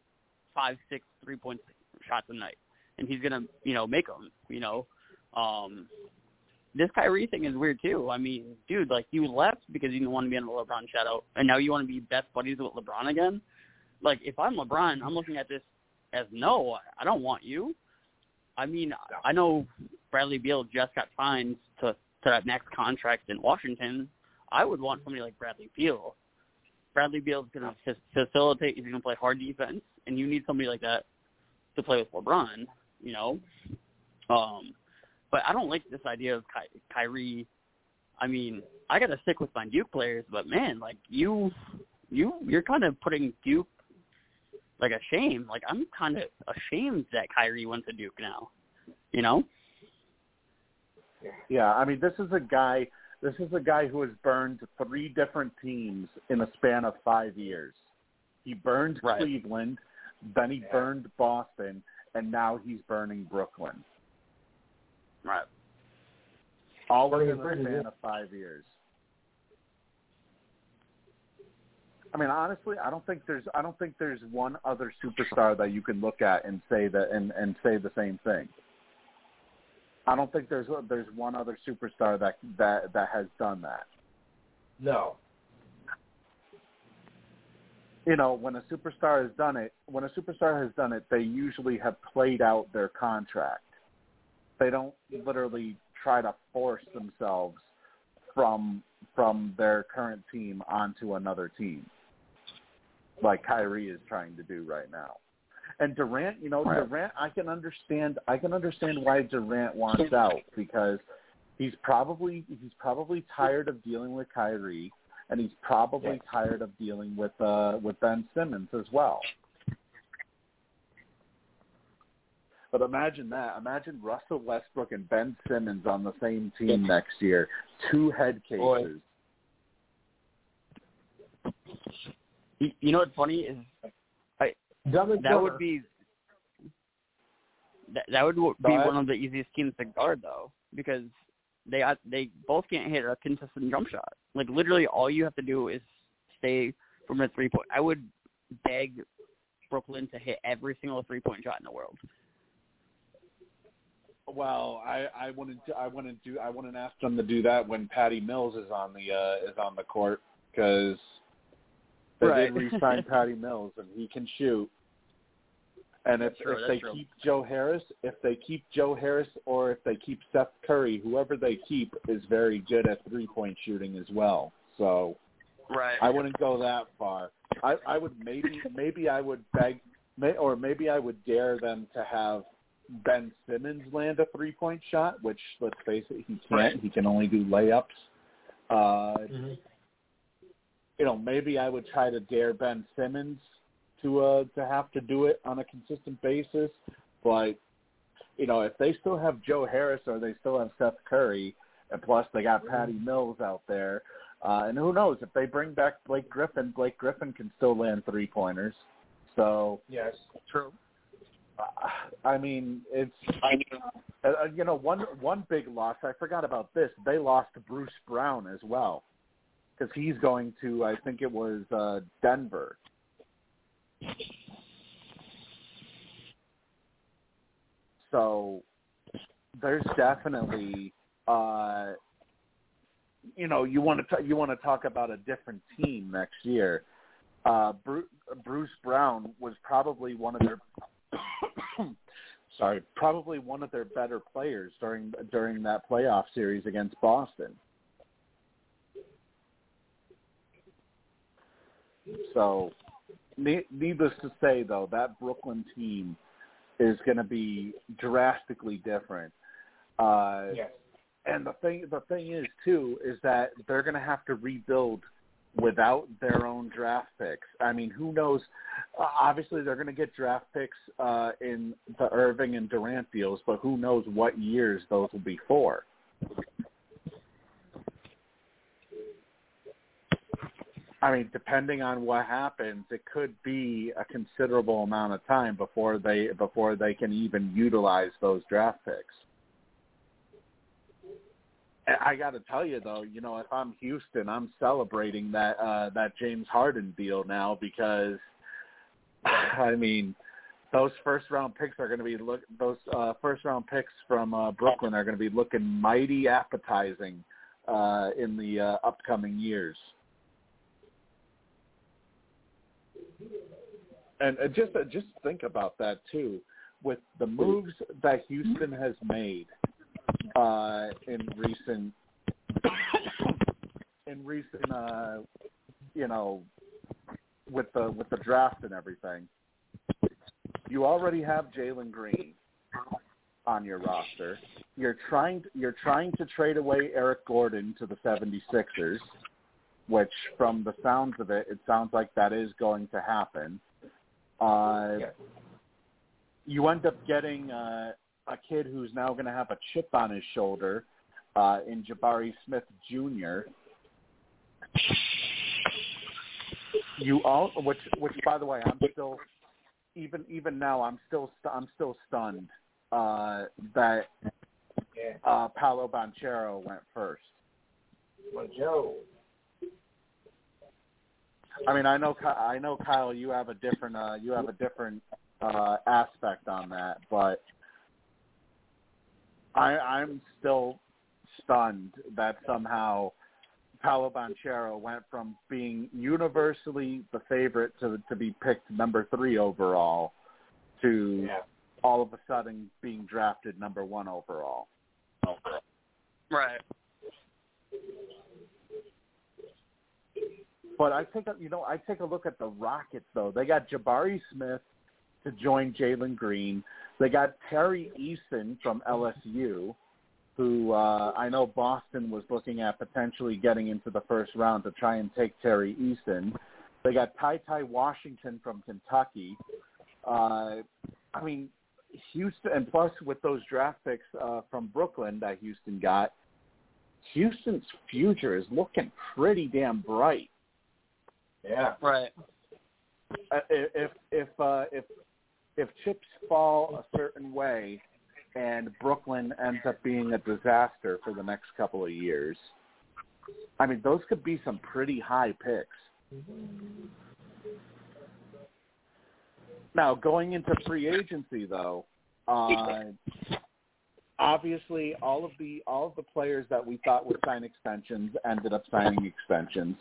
five, six three point shots a night, and he's going to you know make them. You know, um, this Kyrie thing is weird too. I mean, dude, like you left because you didn't want to be in the LeBron shadow, and now you want to be best buddies with LeBron again. Like, if I'm LeBron, I'm looking at this as no, I don't want you. I mean, I know Bradley Beal just got signed to to that next contract in Washington. I would want somebody like Bradley Beal. Bradley Beal's going to facilitate. He's going to play hard defense, and you need somebody like that to play with LeBron. You know, um, but I don't like this idea of Ky- Kyrie. I mean, I got to stick with my Duke players, but man, like you, you, you're kind of putting Duke like a shame. Like I'm kind of ashamed that Kyrie went to Duke now. You know? Yeah, I mean, this is a guy. This is a guy who has burned three different teams in a span of five years. He burned Right. Cleveland, then he burned Boston, and now he's burning Brooklyn. Right. All within a bridges, span of five years. I mean, honestly, I don't think there's I don't think there's one other superstar that you can look at and say that and and say the same thing. I don't think there's there's one other superstar that that that has done that. No. You know, when a superstar has done it, when a superstar has done it, they usually have played out their contract. They don't literally try to force themselves from from their current team onto another team, like Kyrie is trying to do right now. And Durant, you know, Right. Durant, I can understand. I can understand why Durant wants out because he's probably he's probably tired of dealing with Kyrie, and he's probably tired of dealing with uh with Ben Simmons as well. But imagine that. Imagine Russell Westbrook and Ben Simmons on the same team next year. Two head cases. You, you know what's funny is Dumb and that dumber. would be that that would be Go one of the easiest teams to guard though because they uh, they both can't hit a consistent jump shot. Like literally, all you have to do is stay from the three point. I would beg Brooklyn to hit every single three point shot in the world. Well, I I wouldn't I wouldn't do I wouldn't ask them to do that when Patty Mills is on the uh, is on the court because they Right. did re-sign Patty Mills and he can shoot. And if true, if they true. keep Joe Harris, if they keep Joe Harris, or if they keep Seth Curry, whoever they keep is very good at three point shooting as well. So Right. I wouldn't go that far. I I would maybe maybe I would beg may, or maybe I would dare them to have Ben Simmons land a three point shot, which let's face it, he can't. Right. He can only do layups. Uh Mm-hmm. you know, maybe I would try to dare Ben Simmons to uh to have to do it on a consistent basis. But you know, if they still have Joe Harris or they still have Seth Curry, and plus they got Patty Mills out there, uh, and who knows if they bring back Blake Griffin, Blake Griffin can still land three pointers. So Yes. True. I mean, it's uh, uh, you know one one big loss. I forgot about this. They lost Bruce Brown as well because he's going to. I think it was uh, Denver. So there's definitely, uh, you know, you want to you want to talk about a different team next year. Uh, Bruce, Bruce Brown was probably one of their sorry, probably one of their better players during during that playoff series against Boston. So, ne- needless to say, though, that Brooklyn team is going to be drastically different. Uh, Yes. and the thing, the thing is too, is that they're going to have to rebuild without their own draft picks. I mean, who knows? Uh, obviously, they're going to get draft picks uh, in the Irving and Durant deals, but who knows what years those will be for? I mean, depending on what happens, it could be a considerable amount of time before they before they can even utilize those draft picks. I got to tell you though, you know, if I'm Houston, I'm celebrating that uh that James Harden deal now because I mean, those first round picks are going to be look those uh first round picks from uh Brooklyn are going to be looking mighty appetizing uh in the uh, upcoming years. And uh, just uh, just think about that too, with the moves that Houston has made uh, in recent in recent uh, you know with the with the draft and everything. You already have Jalen Green on your roster. You're trying you're trying to trade away Eric Gordon to the 76ers, which from the sounds of it, it sounds like that is going to happen. Uh. You end up getting uh, a kid who's now going to have a chip on his shoulder uh, in Jabari Smith Jr. You all, which, which by the way, I'm still, even even now, I'm still st- I'm still stunned uh, that uh, Paolo Banchero went first. Joe. I mean, I know, I know, Kyle, you have a different, uh, you have a different uh, aspect on that, but I, I'm still stunned that somehow Paolo Banchero went from being universally the favorite to to be picked number three overall to Yeah. all of a sudden being drafted number one overall. Right. But I take a you know I take a look at the Rockets though. They got Jabari Smith to join Jalen Green. They got Tari Eason from LSU, who uh, I know Boston was looking at potentially getting into the first round to try and take Tari Eason. They got Ty Ty Washington from Kentucky. Uh, I mean, Houston, and plus with those draft picks uh, from Brooklyn that Houston got, Houston's future is looking pretty damn bright. Yeah. Right. Uh, if if uh, if if chips fall a certain way and Brooklyn ends up being a disaster for the next couple of years, I mean those could be some pretty high picks. Now going into free agency though, uh, obviously all of the all of the players that we thought would sign extensions ended up signing extensions.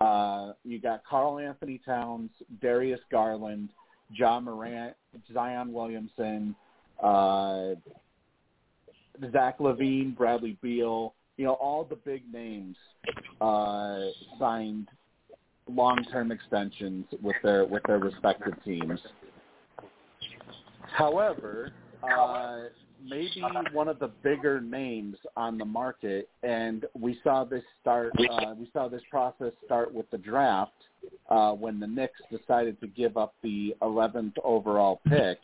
Uh, you got Karl Anthony Towns, Darius Garland, Ja Morant, Zion Williamson, uh, Zach LaVine, Bradley Beal. You know, all the big names uh, signed long-term extensions with their with their respective teams. However, uh, maybe one of the bigger names on the market, and we saw this start. Uh, we saw this process start with the draft uh, when the Knicks decided to give up the 11th overall pick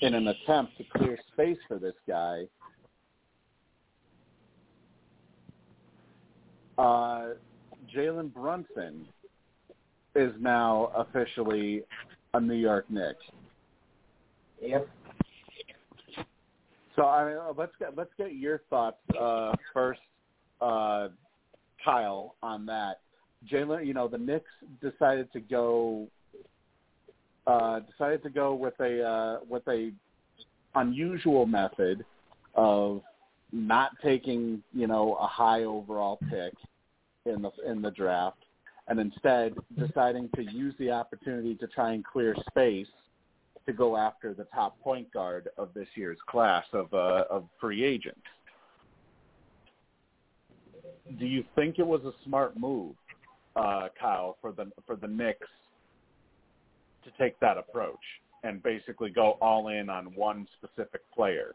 in an attempt to clear space for this guy. Uh, Jalen Brunson is now officially a New York Knick. Yep. So I mean, uh, let's get let's get your thoughts uh, first, uh, Kyle, on that. Jalen, you know, the Knicks decided to go uh, decided to go with a uh, with a unusual method of not taking you know a high overall pick in the in the draft, and instead deciding to use the opportunity to try and clear space to go after the top point guard of this year's class of uh, of free agents. Do you think it was a smart move, uh, Kyle, for the for the Knicks to take that approach and basically go all in on one specific player?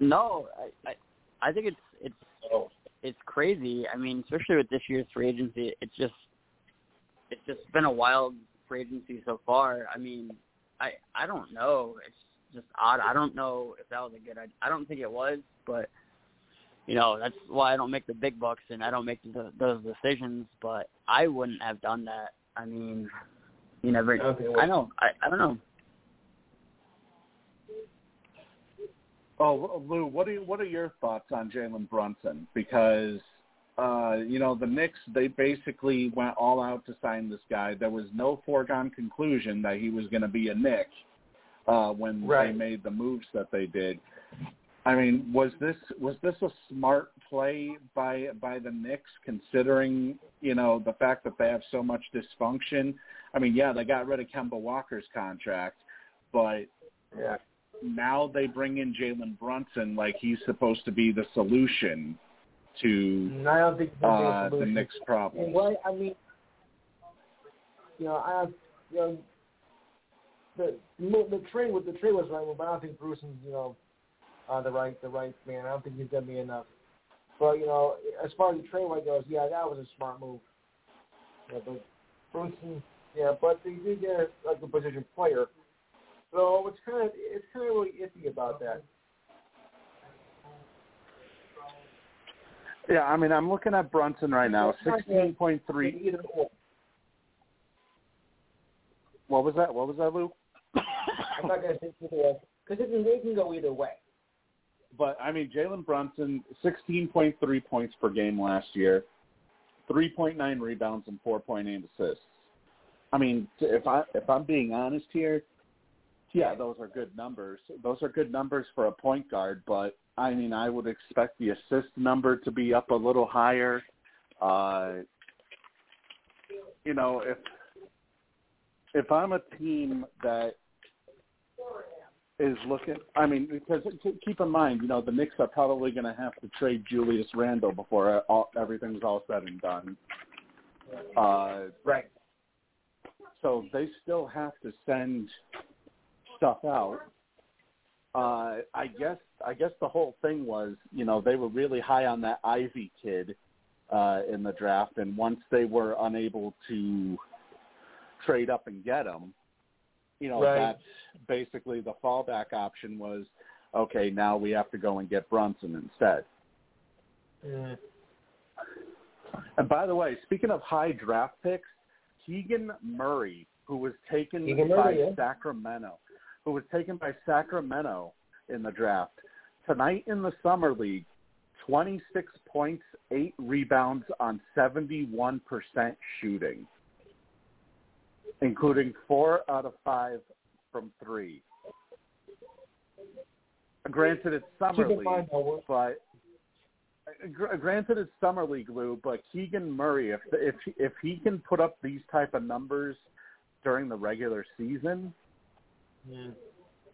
No, I I, I think it's it's it's crazy. I mean, especially with this year's free agency, it's just it's just been a wild free agency so far. I mean, I I don't know. It's just odd. I don't know if that was a good idea. I don't think it was, but you know that's why I don't make the big bucks and I don't make the, those decisions. But I wouldn't have done that. I mean, you never. Okay. I know. I I don't know. Oh, Lou, what are you, what are your thoughts on Jalen Brunson? Because uh, you know the Knicks, they basically went all out to sign this guy. There was no foregone conclusion that he was going to be a Knick uh, when Right. they made the moves that they did. I mean, was this was this a smart play by by the Knicks, considering you know the fact that they have so much dysfunction? I mean, yeah, they got rid of Kemba Walker's contract, but Yeah. now they bring in Jalen Brunson like he's supposed to be the solution to And I don't think it's gonna be a uh, the. Knicks' problem. What I mean, you know, I you know the the trade with the trade was right, but I don't think Brunson's you know uh, the right the right man. I don't think he's gonna be enough. But you know, as far as the trade right goes, yeah, that was a smart move. Yeah, but Brunson, yeah, but they did get like a position player, so it's kind of it's kind of really iffy about that. Yeah, I mean, I'm looking at Brunson right now, sixteen point three. What was that? What was that, Lou? I'm not gonna say either way because it can go either way. But I mean, Jalen Brunson, sixteen point three points per game last year, three point nine rebounds and four point eight assists. I mean, if I if I'm being honest here, yeah, those are good numbers. Those are good numbers for a point guard, but I mean, I would expect the assist number to be up a little higher. Uh, you know, if if I'm a team that is looking, I mean, because keep in mind, you know, the Knicks are probably going to have to trade Julius Randle before all, everything's all said and done. Uh, Right. so they still have to send stuff out. Uh, I guess I guess the whole thing was, you know, they were really high on that Ivey kid uh, in the draft, and once they were unable to trade up and get him, you know, Right. that's basically the fallback option was, okay, now we have to go and get Brunson instead. Mm. And by the way, speaking of high draft picks, Keegan Murray, who was taken Keegan by Murray, yeah. Sacramento, who was taken by Sacramento in the draft, tonight in the summer league, 26 points, eight rebounds on 71% shooting, including four out of five from three. Granted, it's summer league, but granted it's summer league, Lou. But Keegan Murray, if if if he can put up these type of numbers during the regular season,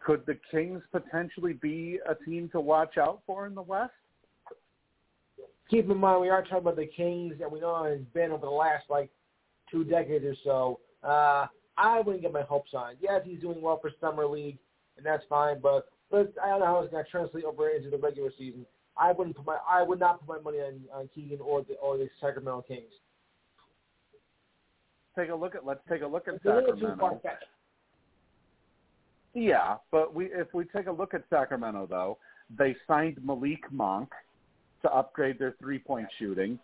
could the Kings potentially be a team to watch out for in the West? keep in mind we are talking about the Kings, and we know it's been over the last like two decades or so. Uh, I wouldn't get my hopes on. Yes, he's doing well for summer league, and that's fine. But but I don't know how it's going to translate over into the regular season. I wouldn't put my I would not put my money on, on Keegan or the or the Sacramento Kings. Take a look at let's take a look at It's Sacramento. Yeah, but we if we take a look at Sacramento though, they signed Malik Monk to upgrade their three point shooting.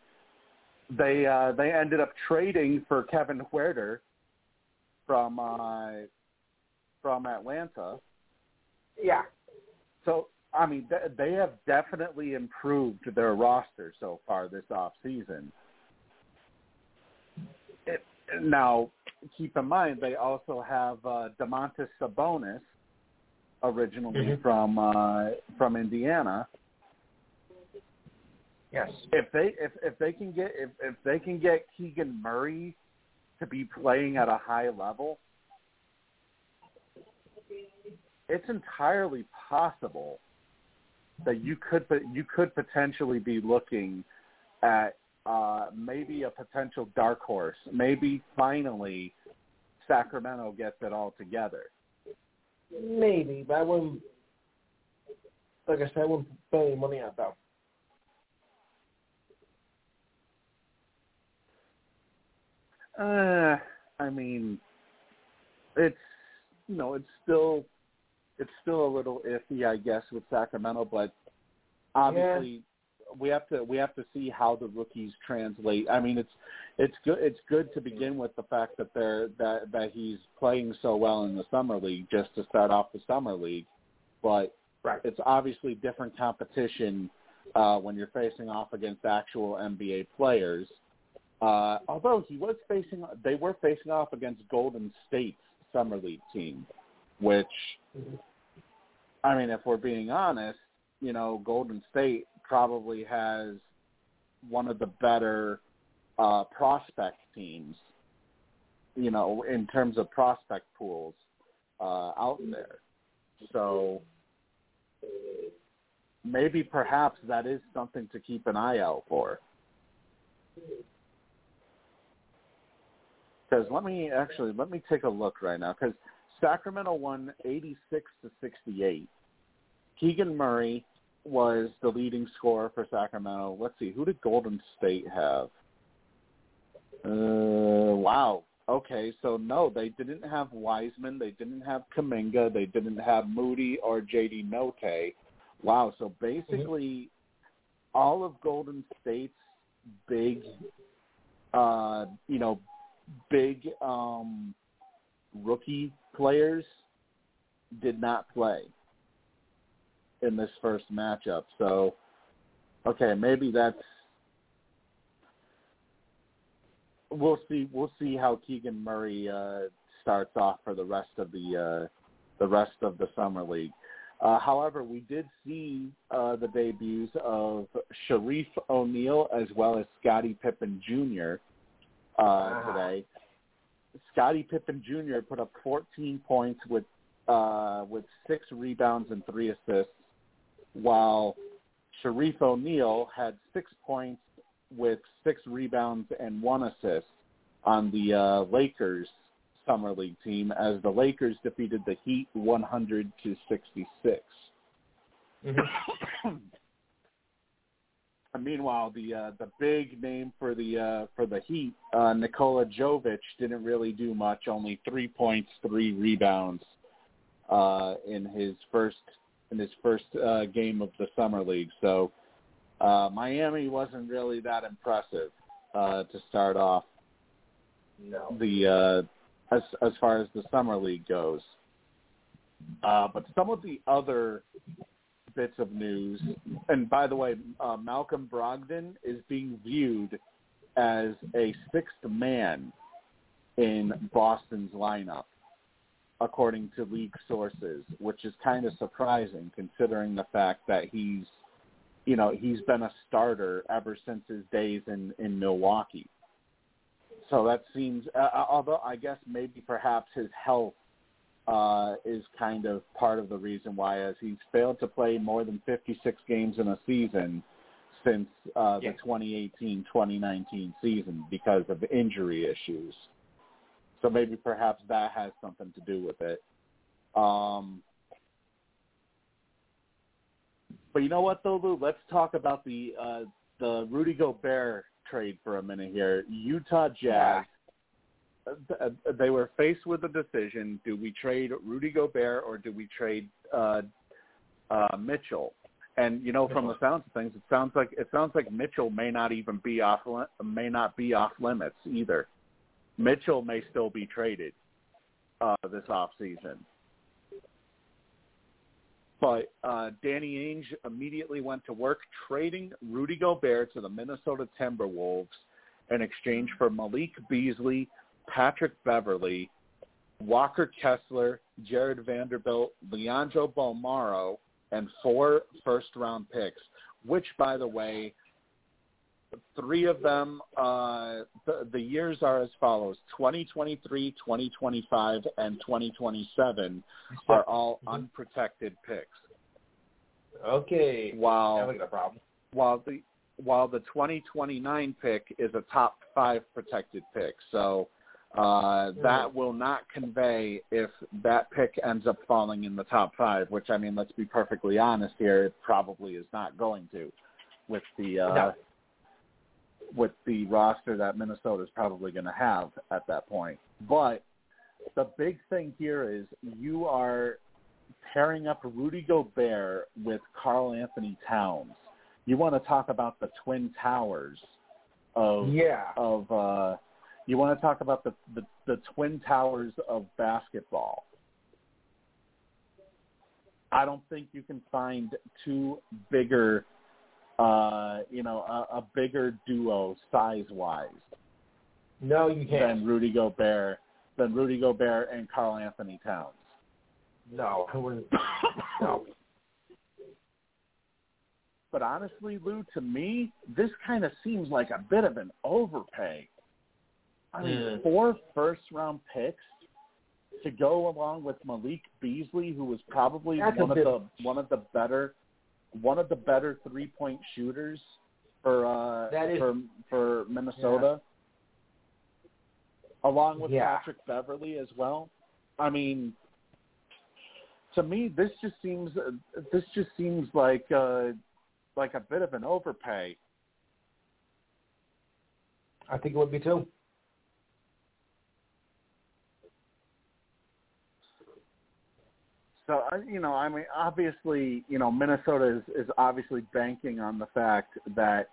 They uh they ended up trading for Kevin Huerter from uh from Atlanta. Yeah, So I mean th- they have definitely improved their roster so far this off season. It, now keep in mind they also have uh, Domantas Sabonis, originally Mhm. from uh, from Indiana. yes. If they if if they can get if if they can get Keegan Murray to be playing at a high level, it's entirely possible that you could you could potentially be looking at uh, maybe a potential dark horse. Maybe finally Sacramento gets it all together. Maybe, but I wouldn't. Like I said, I wouldn't put any money on though. Uh, I mean, it's you know it's still it's still a little iffy, I guess, with Sacramento, but obviously we have to we have to see how the rookies translate. I mean, it's it's good it's good to begin with the fact that they're that that he's playing so well in the summer league just to start off the summer league, but Right. it's obviously different competition uh, when you're facing off against actual NBA players. Uh, although he was facing, they were facing off against Golden State's summer league team, which, I mean, if we're being honest, you know, Golden State probably has one of the better uh, prospect teams, you know, in terms of prospect pools uh, out there. So maybe perhaps that is something to keep an eye out for. Because let me actually let me take a look right now. Because Sacramento won eighty six to sixty eight. Keegan Murray was the leading scorer for Sacramento. Let's see, who did Golden State have? Uh, wow. Okay, so no, they didn't have Wiseman, they didn't have Kuminga, they didn't have Moody or JD Note. Wow, so basically all of Golden State's big uh, you know, big um rookie players did not play in this first matchup. So okay, maybe that's we'll see we'll see how Keegan Murray uh starts off for the rest of the uh the rest of the summer league. Uh, however, we did see uh, the debuts of Shareef O'Neal as well as Scottie Pippen Jr. Uh, Ah. today. Scottie Pippen Jr. put up 14 points with uh, with six rebounds and three assists, while Shareef O'Neal had six points with six rebounds and one assist on the uh, Lakers summer league team as the Lakers defeated the Heat 100 to 66. Mm-hmm. Meanwhile, the uh, the big name for the uh, for the Heat, uh, Nikola Jovic, didn't really do much. Only three points, three rebounds uh, in his first in his first uh, game of the summer league. So uh, Miami wasn't really that impressive uh, to start off No. the uh, as as far as the summer league goes. Uh, but some of the other bits of news, and by the way, uh, Malcolm Brogdon is being viewed as a sixth man in Boston's lineup. According to league sources, which is kind of surprising considering the fact that he's, you know, he's been a starter ever since his days in in Milwaukee. So that seems, uh, although I guess maybe perhaps his health uh, is kind of part of the reason why, as he's failed to play more than 56 games in a season since uh, the 2018-2019 season because of injury issues. So maybe perhaps that has something to do with it. Um, but you know what, though, Lou? Let's talk about the uh, the Rudy Gobert trade for a minute here. Utah Jazz. uh, They were faced with a decision: do we trade Rudy Gobert or do we trade uh, uh, Mitchell? And you know, from the sounds of things, it sounds like it sounds like Mitchell may not even be off may not be off limits either. Mitchell may still be traded uh, this off season. But uh, Danny Ainge immediately went to work trading Rudy Gobert to the Minnesota Timberwolves in exchange for Malik Beasley, Patrick Beverley, Walker Kessler, Jarred Vanderbilt, Leandro Bolmaro, and four first-round picks, which, by the way, three of them, uh, the, the years are as follows, 2023, 2025, and 2027 are all unprotected picks. Okay. While Now we got a problem. while the while the 2029 pick is a top five protected pick. So uh, that will not convey if that pick ends up falling in the top five. Which I mean, let's be perfectly honest here, it probably is not going to, with the uh, No. With the roster that Minnesota is probably going to have at that point. But the big thing here is you are pairing up Rudy Gobert with Karl Anthony Towns. You want to talk about the twin towers of Yeah. of uh you want to talk about the, the the twin towers of basketball. I don't think you can find two bigger uh you know a, a bigger duo size wise No, you can't. than Rudy Gobert than Rudy Gobert and Karl Anthony Towns. No, I wouldn't. No. But honestly, Lou, to me, this kind of seems like a bit of an overpay. I mean, Mm. four first round picks to go along with Malik Beasley, who was probably That's one of bit- the one of the better one of the better three point shooters for uh That is- for for Minnesota. Along with Yeah. Patrick Beverley as well. I mean to me this just seems this just seems like uh like a bit of an overpay. I think it would be too. So you know, I mean, obviously, you know, Minnesota is, is obviously banking on the fact that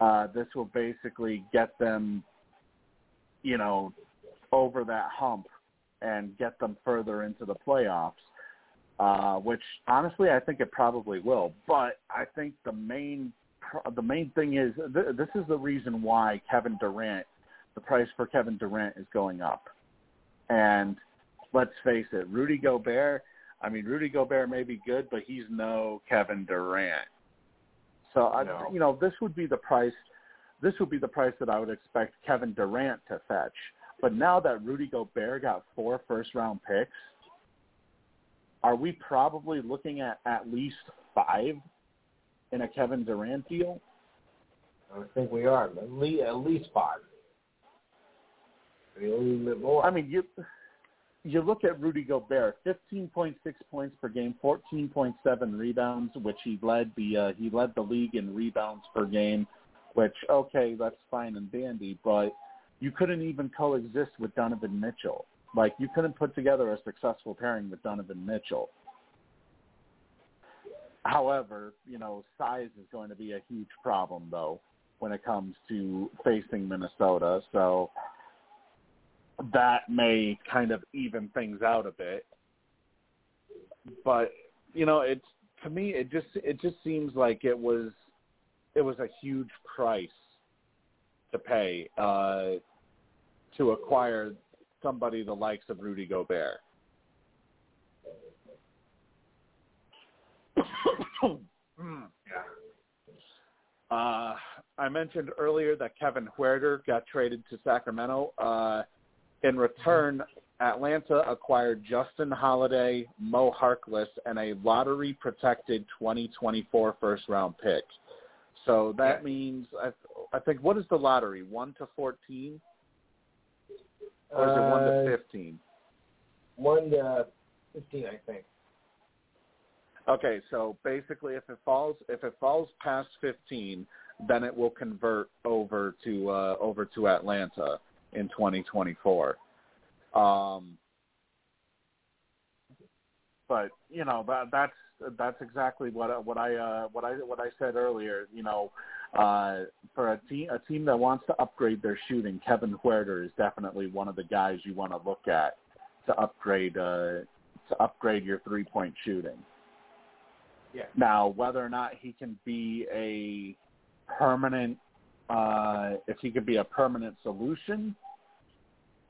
uh, this will basically get them, you know, over that hump and get them further into the playoffs. Uh, which honestly, I think it probably will. But I think the main the main thing is th- this is the reason why Kevin Durant, the price for Kevin Durant is going up. And let's face it, Rudy Gobert I mean, Rudy Gobert may be good, but he's no Kevin Durant. So, I, No. you know, this would be the price. This would be the price that I would expect Kevin Durant to fetch. But now that Rudy Gobert got four first-round picks, are we probably looking at at least five in a Kevin Durant deal? I think we are at least, at least five. Maybe a little bit more. I mean, you you look at Rudy Gobert, 15.6 points per game, 14.7 rebounds, which he led the uh, he led the league in rebounds per game. Which okay, that's fine and dandy, but you couldn't even coexist with Donovan Mitchell. Like you couldn't put together a successful pairing with Donovan Mitchell. However, you know, size is going to be a huge problem though when it comes to facing Minnesota. So that may kind of even things out a bit. But you know, it's to me it just it just seems like it was it was a huge price to pay uh, to acquire somebody the likes of Rudy Gobert. Uh, I mentioned earlier that Kevin Huerter got traded to Sacramento. Uh, in return, Atlanta acquired Justin Holiday, Mo Harkless, and a lottery-protected 2024 first-round pick. So that Yeah. means I, I think what is the lottery? One to fourteen, or is it one Uh, to fifteen? One to fifteen, I think. Okay, so basically, if it falls if it falls past fifteen, then it will convert over to uh, over to Atlanta in 2024. Um, but you know that that's that's exactly what what I uh, what I what I said earlier. You know, uh, for a team a team that wants to upgrade their shooting, Kevin Huerter is definitely one of the guys you want to look at to upgrade uh, to upgrade your three point shooting. Yeah. Now, whether or not he can be a permanent, uh, if he could be a permanent solution,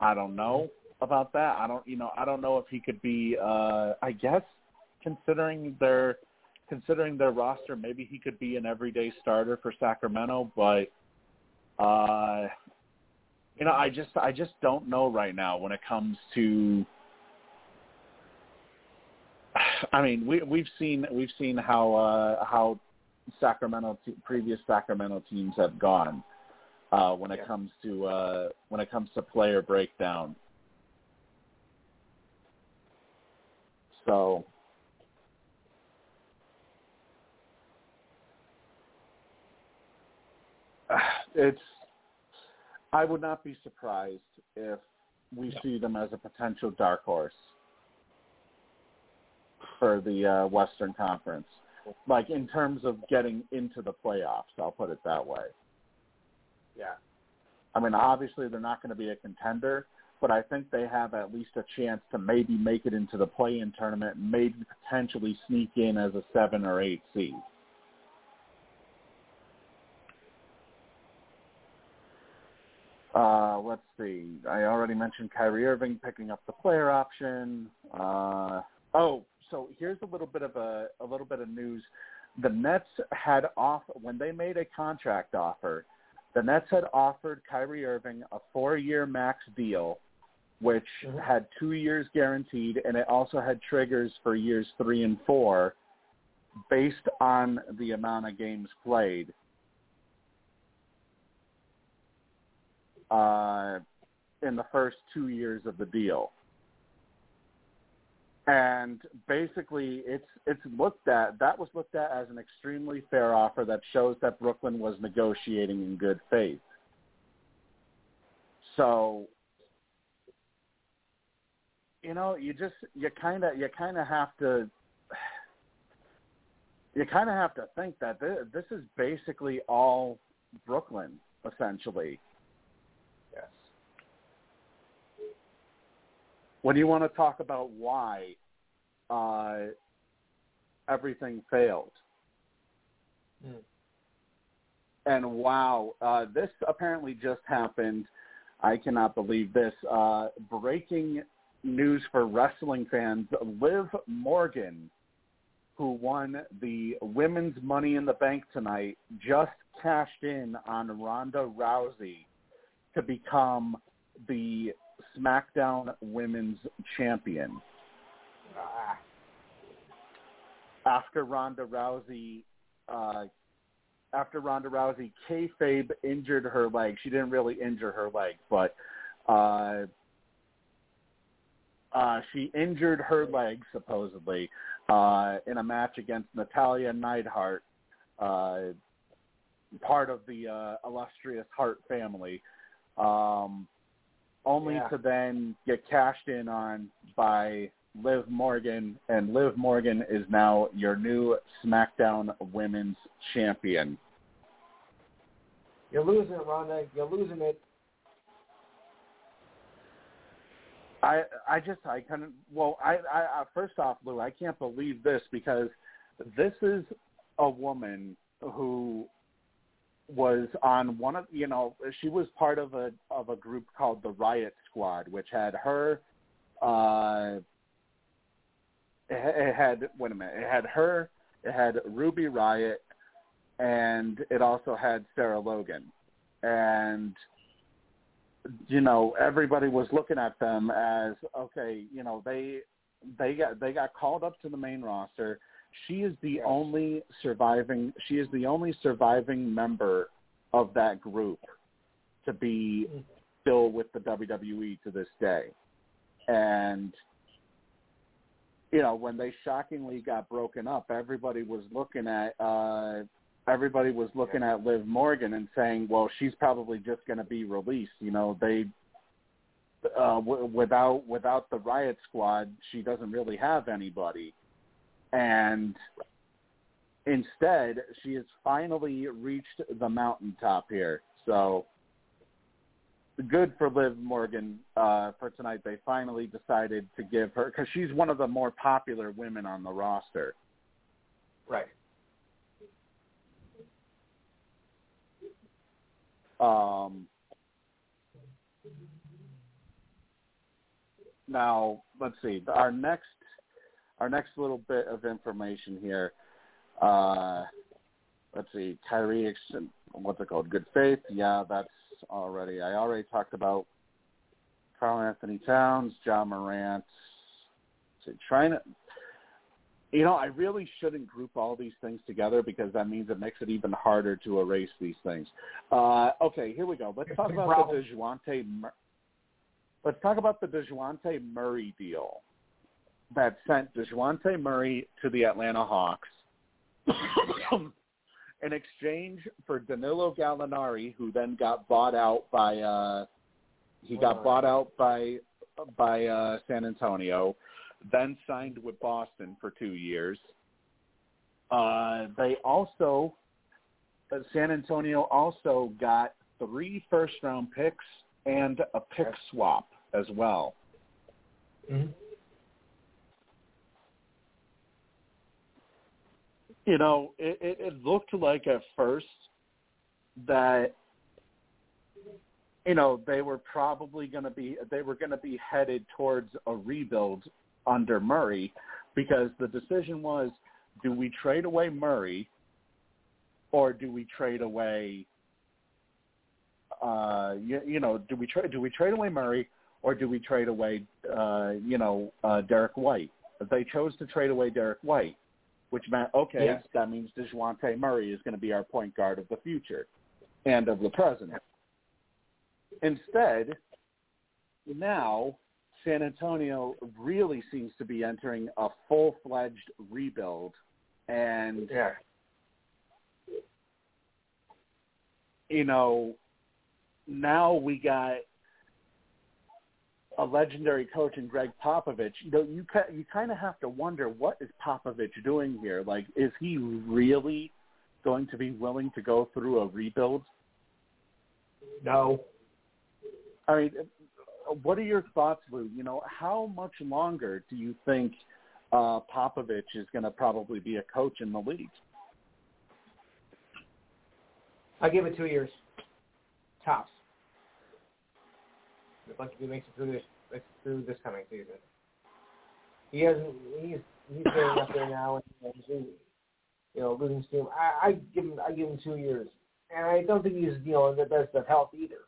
I don't know about that. I don't, you know, I don't know if he could be. Uh, I guess considering their considering their roster, maybe he could be an everyday starter for Sacramento. But uh, you know, I just I just don't know right now when it comes to. I mean, we we've seen we've seen how uh, how Sacramento te- previous Sacramento teams have gone uh, when it Yeah. comes to uh, when it comes to player breakdown. So it's I would not be surprised if we No. see them as a potential dark horse for the uh, Western Conference. Like in terms of getting into the playoffs, I'll put it that way. Yeah. I mean, obviously they're not going to be a contender, but I think they have at least a chance to maybe make it into the play-in tournament, maybe potentially sneak in as a seven or eight seed. Uh, let's see. I already mentioned Kyrie Irving picking up the player option. Uh, oh, so here's a little bit of a, a little bit of news. The Nets had off when they made a contract offer. The Nets had offered Kyrie Irving a four-year max deal, which Mhm. had two years guaranteed, and it also had triggers for years three and four, based on the amount of games played. Uh, in the first two years of the deal and basically it's it's looked at that was looked at as an extremely fair offer that shows that Brooklyn was negotiating in good faith. So you know, you just you kind of you kind of have to you kind of have to think that this, this is basically all Brooklyn essentially. Yes. When you want to talk about why uh, everything failed. Mm. And wow, uh, this apparently just happened. I cannot believe this. Uh, breaking news for wrestling fans: Liv Morgan, who won the Women's Money in the Bank tonight, just cashed in on Ronda Rousey to become the SmackDown Women's Champion after Ronda Rousey uh, after Ronda Rousey kayfabe injured her leg. She didn't really injure her leg, but uh, uh, she injured her leg supposedly uh, in a match against Natalya Neidhart, uh, part of the uh, illustrious Hart family. Um, only Yeah. to then get cashed in on by Liv Morgan, and Liv Morgan is now your new SmackDown Women's Champion. you're losing it, Ronda. You're losing it. I I just I couldn't. Well, I, I I first off, Lou, I can't believe this because this is a woman who was on one of you know she was part of a of a group called the Riot Squad, which had her. uh it had wait a minute. It had her It had Ruby Riott, and it also had Sarah Logan, and you know everybody was looking at them as okay, you know they they got they got called up to the main roster. She is the Yes. only surviving. She is the only surviving member of that group to be still with the WWE to this day. And you know, when they shockingly got broken up, everybody was looking at uh everybody was looking at Liv Morgan and saying, "Well, she's probably just going to be released." You know, they uh w- without without the Riot Squad, she doesn't really have anybody. And instead, she has finally reached the mountaintop here. So good for Liv Morgan uh, for tonight. They finally decided to give her because she's one of the more popular women on the roster. Right. Um, now let's see. Our next, our next little bit of information here. Uh, let's see. Kyrie, what's it called? Good faith. Yeah, that's already. I already talked about Karl Anthony Towns, Ja Morant. So trying to. You know, I really shouldn't group all these things together because that means it makes it even harder to erase these things. Uh, okay, here we go. Let's talk about the Dejounte. Let's talk about the Dejounte Murray deal that sent Dejounte Murray to the Atlanta Hawks in exchange for Danilo Gallinari, who then got bought out by uh, he got Right. bought out by by uh, San Antonio, then signed with Boston for two years. Uh, they also uh, San Antonio also got three first round picks and a pick swap as well. Mm-hmm. You know, it, it, it looked like at first that you know they were probably going to be they were going to be headed towards a rebuild under Murray because the decision was do we trade away Murray or do we trade away uh you, you know do we trade do we trade away Murray or do we trade away uh you know uh Derrick White? They chose to trade away Derrick White which meant okay, Yes. that means Dejounte Murray is going to be our point guard of the future and of the present. Instead, now San Antonio really seems to be entering a full-fledged rebuild, and Yeah. you know, now we got a legendary coach in Gregg Popovich. You know, you you kind of have to wonder what is Popovich doing here? Like, is he really going to be willing to go through a rebuild? No. I mean, what are your thoughts, Lou? You know, how much longer do you think uh, Popovich is going to probably be a coach in the league? I give it two years. Tops. If he makes it through this makes it through this coming season. He hasn't he's he's getting up there now and he's you know, losing steam. I, I give him I give him two years. And I don't think he's, you know, in the best of health either.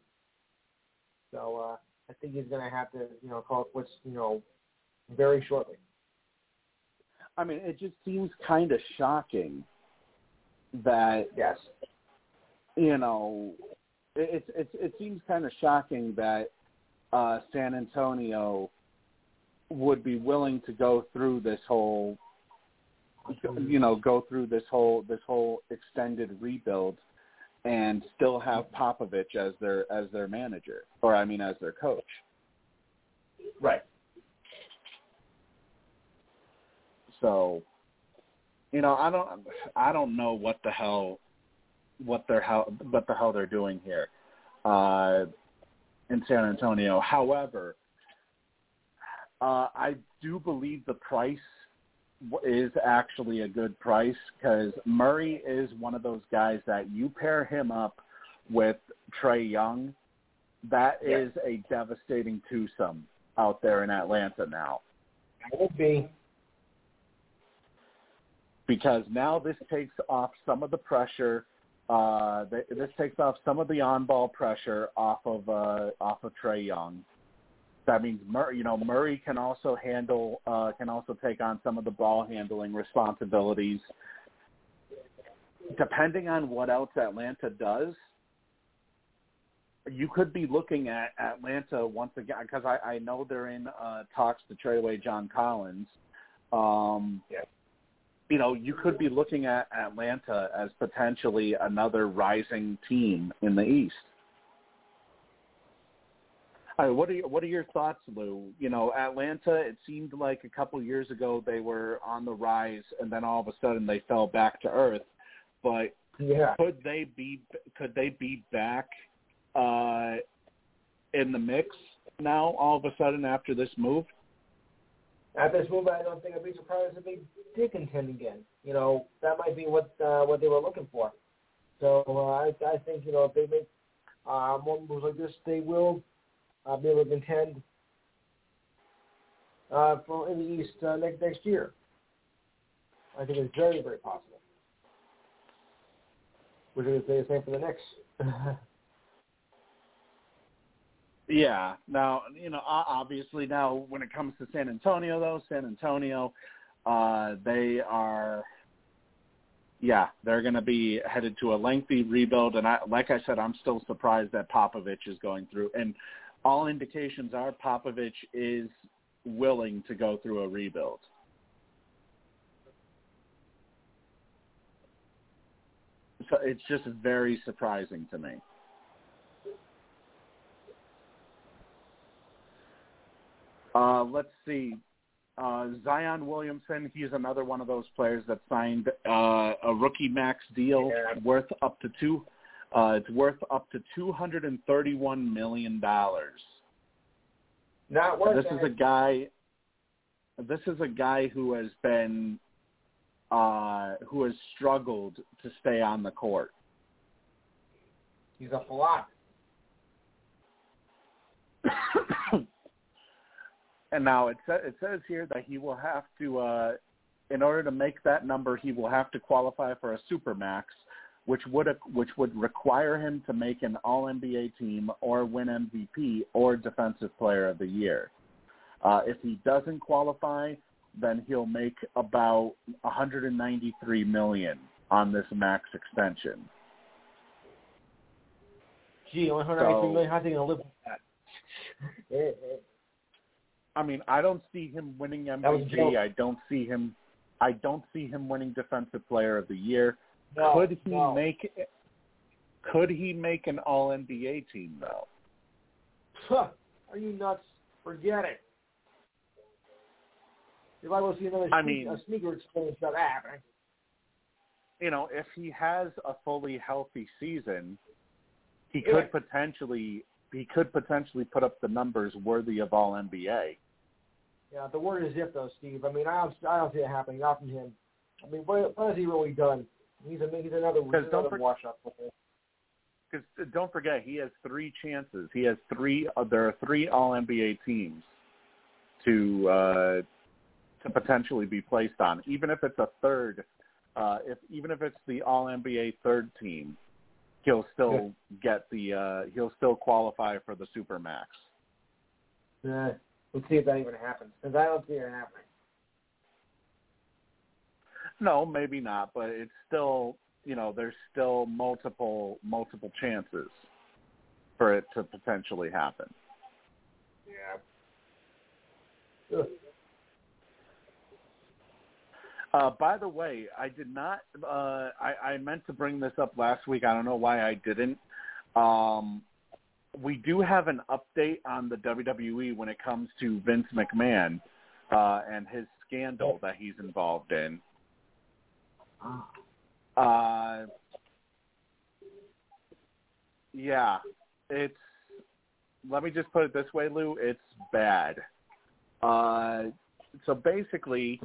So uh I think he's gonna have to, you know, call it quits, you know, very shortly. I mean, it just seems kind of shocking that Yes. you know, it it it seems kind of shocking that uh, San Antonio would be willing to go through this whole, you know, go through this whole this whole extended rebuild, and still have Popovich as their as their manager, or I mean, as their coach. Right. So, you know, I don't I don't know what the hell what they're how what the hell they're doing here uh, in San Antonio. However, uh, I do believe the price is actually a good price because Murray is one of those guys that you pair him up with Trae Young, that Yeah. is a devastating twosome out there in Atlanta now. It would be. because now this takes off some of the pressure. Uh, th- this takes off some of the on-ball pressure off of uh, off of Trae Young. That means Murray, you know Murray can also handle uh, can also take on some of the ball handling responsibilities. Depending on what else Atlanta does, you could be looking at Atlanta once again because I, I know they're in uh, talks to trade away John Collins. Um, Yeah. You know, you could be looking at Atlanta as potentially another rising team in the East. All right, what are your, what are your thoughts, Lou? You know, Atlanta. It seemed like a couple years ago they were on the rise, and then all of a sudden they fell back to earth. But Yeah. could they be could they be back uh, in the mix now all of a sudden after this move? At this move, I don't think I'd be surprised if they did contend again. You know, that might be what uh, what they were looking for. So uh, I I think you know if they make uh, more moves like this, they will uh, be able to contend uh, for in the East uh, next next year. I think it's very very possible. We're going to say the same for the Knicks. Yeah. Now, you know, obviously now when it comes to San Antonio though, San Antonio, uh, they are, yeah, they're going to be headed to a lengthy rebuild. And I, like I said, I'm still surprised that Popovich is going through. And all indications are Popovich is willing to go through a rebuild. So it's just very surprising to me. Uh, let's see. Uh, Zion Williamson, he's another one of those players that signed uh, a rookie max deal Yeah. worth up to two. Uh, it's worth up to two hundred and thirty-one million dollars. Not worth This it. is a guy. This is a guy who has been, uh, who has struggled to stay on the court. He's a flop. and now it, sa- it says here that he will have to, uh, in order to make that number, he will have to qualify for a supermax, which would which would require him to make an All NBA team or win MVP or Defensive Player of the Year. Uh, if he doesn't qualify, then he'll make about 193 million on this max extension. Gee, only 193 So- million. How's he going to live with that? I mean, I don't see him winning That was. MVP. I don't see him. I don't see him winning Defensive Player of the Year. no, could he no. make? Could he make an All NBA team though? Huh. Are you nuts? Forget it. If I go see another I sneak- mean- a sneaker experience, not happening. You know, if he has a fully healthy season, he Yeah. could potentially he could potentially put up the numbers worthy of All NBA. Yeah, the word is if though, Steve. I mean, I don't, I don't see it happening. Not from him. I mean, what, what has he really done? He's a he's another, he's another for- wash-up. Because don't forget, he has three chances. He has three. Uh, there are three All NBA teams to uh, to potentially be placed on. Even if it's a third, uh, if even if it's the All NBA third team, he'll still get the. Uh, he'll still qualify for the Supermax. Yeah. Let's see if that even happens. Because I don't see it happening. No, maybe not, but it's still. You know, there's still multiple multiple chances for it to potentially happen. Yeah. Ugh. Uh, by the way, I did not. Uh, I, I meant to bring this up last week. I don't know why I didn't. Um, we do have an update on the WWE when it comes to Vince McMahon uh, and his scandal that he's involved in. Uh, yeah, it's. Let me just put it this way, Lou. It's bad. Uh, so basically,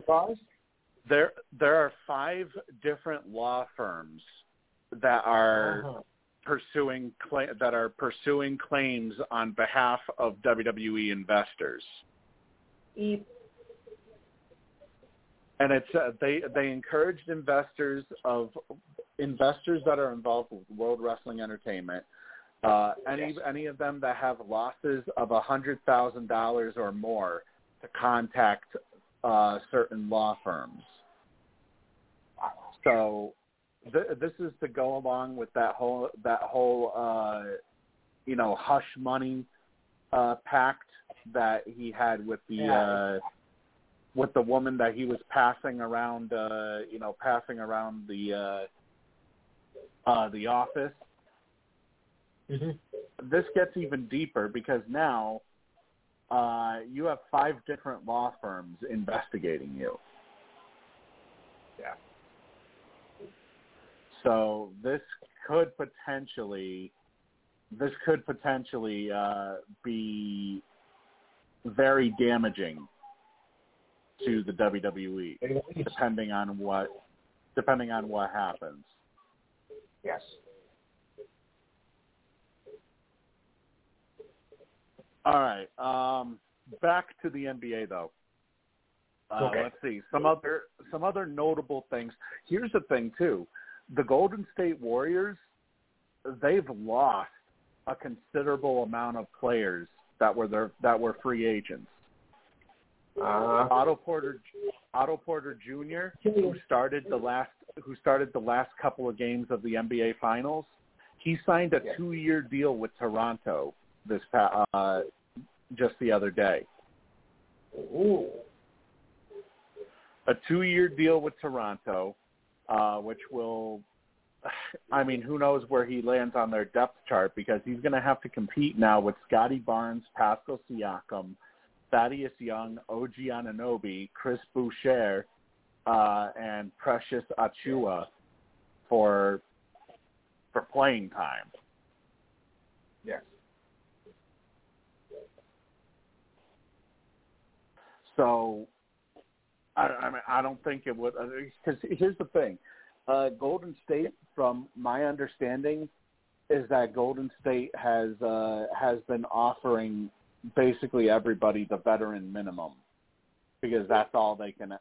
there there are five different law firms that are Uh-huh. Pursuing cla- that are pursuing claims on behalf of WWE investors. Eep. and it's uh, they they encouraged investors of investors that are involved with World Wrestling Entertainment, uh, any any of them that have losses of a hundred thousand dollars or more, to contact uh, certain law firms. So th- this is to go along with that whole that whole uh, you know hush money uh, pact that he had with the Yeah. uh, with the woman that he was passing around uh, you know passing around the uh, uh, the office. Mm-hmm. This gets even deeper because now uh, you have five different law firms investigating you. Yeah. So this could potentially, this could potentially uh, be very damaging to the WWE, depending on what, depending on what happens. Yes. All right. Um, back to the NBA though. Uh, Okay. Let's see some other some other notable things. Here's the thing too: the Golden State Warriors, they've lost a considerable amount of players that were their that were free agents. Uh, Otto Porter, Otto Porter Jr., who started the last who started the last couple of games of the NBA Finals, he signed a two-year deal with Toronto this pa- uh, just the other day. ooh. A two-year deal with Toronto, uh, which will, I mean, who knows where he lands on their depth chart because he's going to have to compete now with Scottie Barnes, Pascal Siakam, Thaddeus Young, OG Anunoby, Chris Boucher, uh, and Precious Achiuwa for for playing time. Yes. So, I, I mean, I don't think it would. Because here's the thing: uh, Golden State, from my understanding, is that Golden State has uh, has been offering basically everybody the veteran minimum because that's all they can.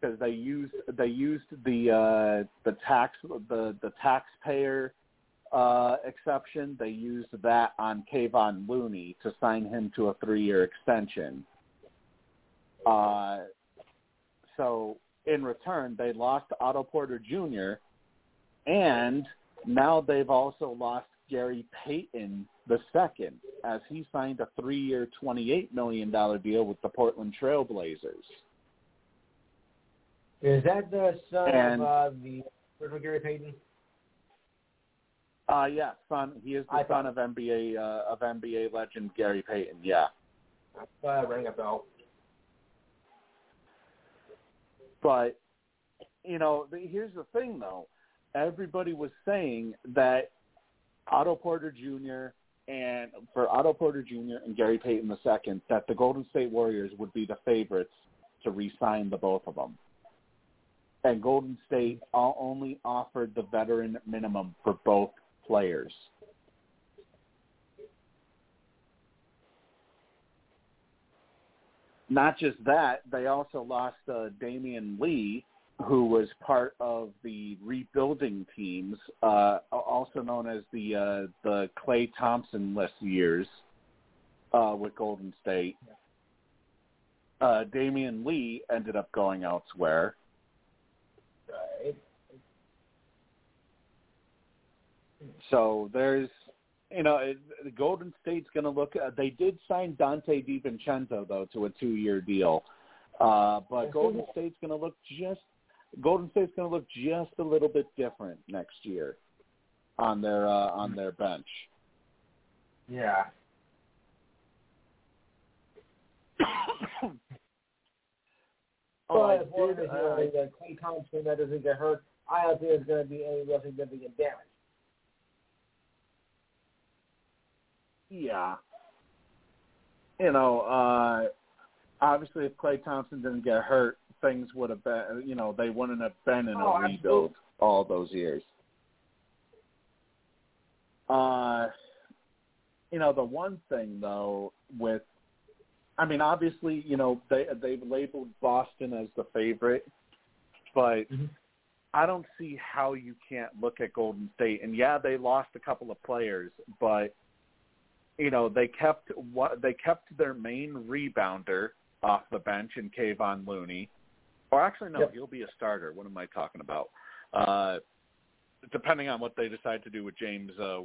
Because they used they used the uh, the tax the the taxpayer uh, exception. They used that on Kevon Looney to sign him to a three year extension. Uh, so in return, they lost Otto Porter Jr. and now they've also lost Gary Payton the second, as he signed a three-year, twenty-eight million dollar deal with the Portland Trailblazers. Is that the son And- of uh, the original Gary Payton? Uh yeah, son. He is the I son of NBA uh, of NBA legend Gary Payton. Yeah, Uh, ring a bell. But you know, here's the thing though. Everybody was saying that Otto Porter Jr. and for Otto Porter Jr. and Gary Payton II that the Golden State Warriors would be the favorites to re-sign the both of them. And Golden State only offered the veteran minimum for both players. Not just that, they also lost uh, Damion Lee, who was part of the rebuilding teams, uh, also known as the uh, the Klay Thompson less years uh, with Golden State. Uh, Damion Lee ended up going elsewhere. Right. So there's, you know, the Golden State's going to look. Uh, they did sign Donte DiVincenzo though to a two-year deal, uh, but Golden. State's going to look just. Golden State's going to look just a little bit different next year on their uh, on their bench. Yeah. Oh, I as long as did, you know, uh, Klay Thompson that doesn't get hurt, I don't think there's going to be any real significant damage. Yeah. You know, uh obviously if Klay Thompson didn't get hurt, things would have been you know, they wouldn't have been in a Oh, rebuild absolutely. all those years. Uh you know, the one thing though with I mean, obviously, you know, they they've labeled Boston as the favorite. but Mhm. I don't see how you can't look at Golden State. And yeah, they lost a couple of players, but you know they kept what they kept their main rebounder off the bench in Kevon Looney. Or actually, no, Yep. he'll be a starter. What am I talking about? Uh, depending on what they decide to do with James, uh,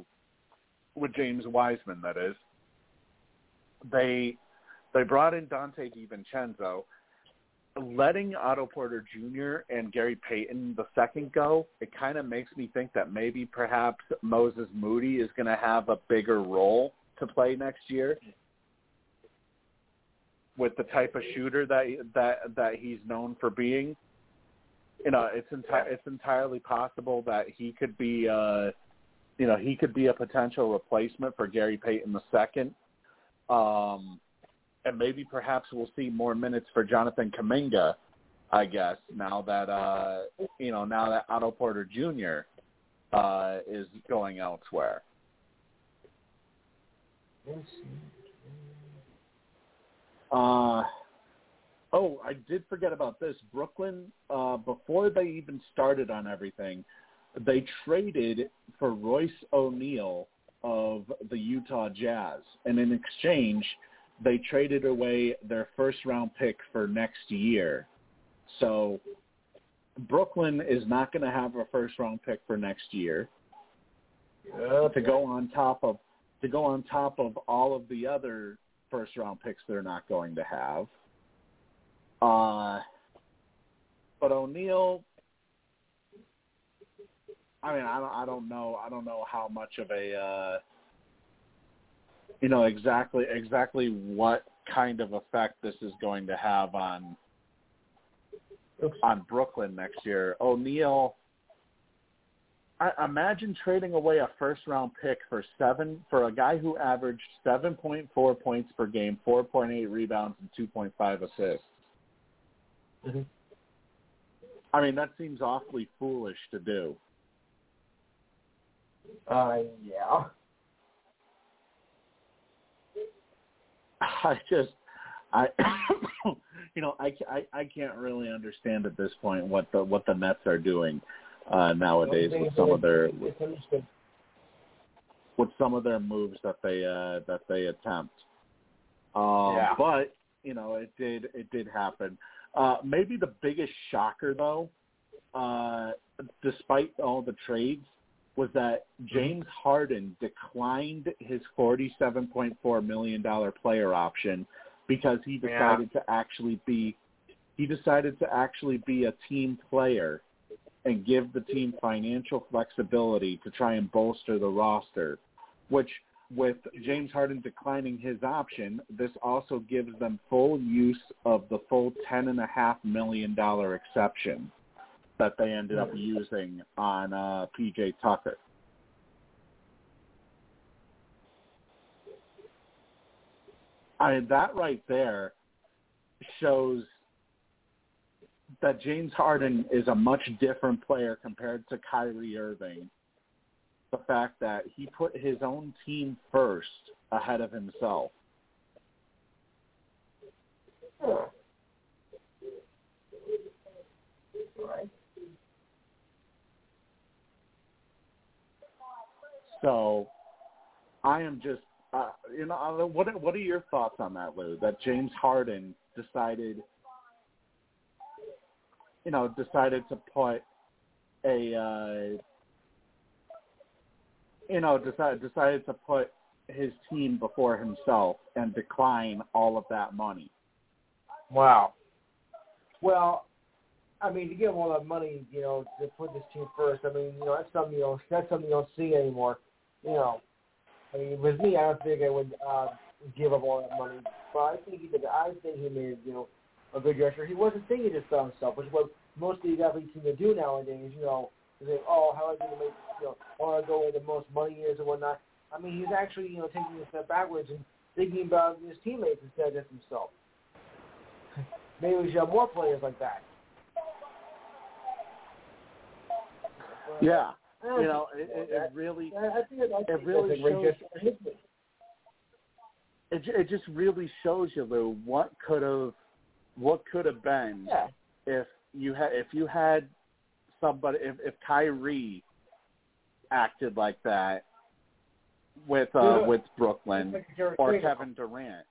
with James Wiseman, that is. They they brought in Donte DiVincenzo, letting Otto Porter Jr. and Gary Payton the second go. It kind of makes me think that maybe perhaps Moses Moody is going to have a bigger role to play next year with the type of shooter that that that he's known for being. You know, it's enti- it's entirely possible that he could be, uh, you know, he could be a potential replacement for Gary Payton the second. Um, and maybe perhaps we'll see more minutes for Jonathan Kuminga, I guess, now that uh you know, now that Otto Porter Jr. uh is going elsewhere. Uh, oh, I did forget about this. Brooklyn, uh, before they even started on everything, they traded for Royce O'Neale of the Utah Jazz, and in exchange, they traded away their first round pick for next year. So Brooklyn is not going to have a first round pick for next year to go on top of to go on top of all of the other first round picks they're not going to have. Uh, but O'Neale, I mean, I don't, I don't know, I don't know how much of a, uh, you know, exactly, exactly what kind of effect this is going to have on on Brooklyn next year. O'Neale, I imagine trading away a first round pick for seven for a guy who averaged seven point four points per game, four point eight rebounds, and two point five assists. Mhm. I mean, that seems awfully foolish to do. Uh, yeah. I just, I, you know, I, I I can't really understand at this point what the what the Nets are doing uh, nowadays with some of their understood. with some of their moves that they uh, that they attempt. Um, Yeah. But you know, it did it did happen. Uh, maybe the biggest shocker, though, uh, despite all the trades, was that James Harden declined his forty-seven point four million dollar player option because he Yeah. decided to actually be he decided to actually be a team player and give the team financial flexibility to try and bolster the roster, which with James Harden declining his option, this also gives them full use of the full ten and a half million dollar exception that they ended up using on uh, PJ Tucker. I that right there shows that James Harden is a much different player compared to Kyrie Irving. The fact that he put his own team first ahead of himself. So I am just, uh, you know, what what are your thoughts on that, Lou? That James Harden decided, you know, decided to put a, uh, you know, decided decided to put his team before himself and decline all of that money. Wow. Well, I mean, to give him all that money, you know, to put this team first. I mean, you know, that's something you don't that's something you don't see anymore. You know, I mean, with me, I don't think I would uh, give up all that money. But I think he did. I think he made you know a good gesture. He wasn't thinking just about himself, which is what most of these athletes seem to do nowadays. You know, they say, oh, how am I going to make you know, want to go where the most money is and whatnot. I mean, he's actually you know taking a step backwards and thinking about his teammates instead of himself. Maybe we should have more players like that. Yeah, you know, it, it, it really I I think, I think really that's a great shows- gesture for his team. it, it just really shows you, Lou, what could have what could have been Yeah. if you had if you had somebody if if Kyrie acted like that with uh with Brooklyn or Kevin Durant.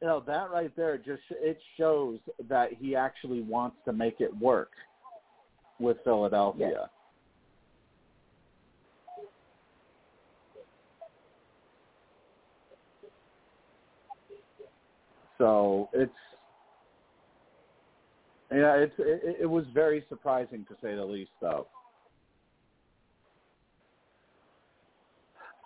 You know, that right there just it shows that he actually wants to make it work with Philadelphia. So it's yeah, it, it was very surprising to say the least, though.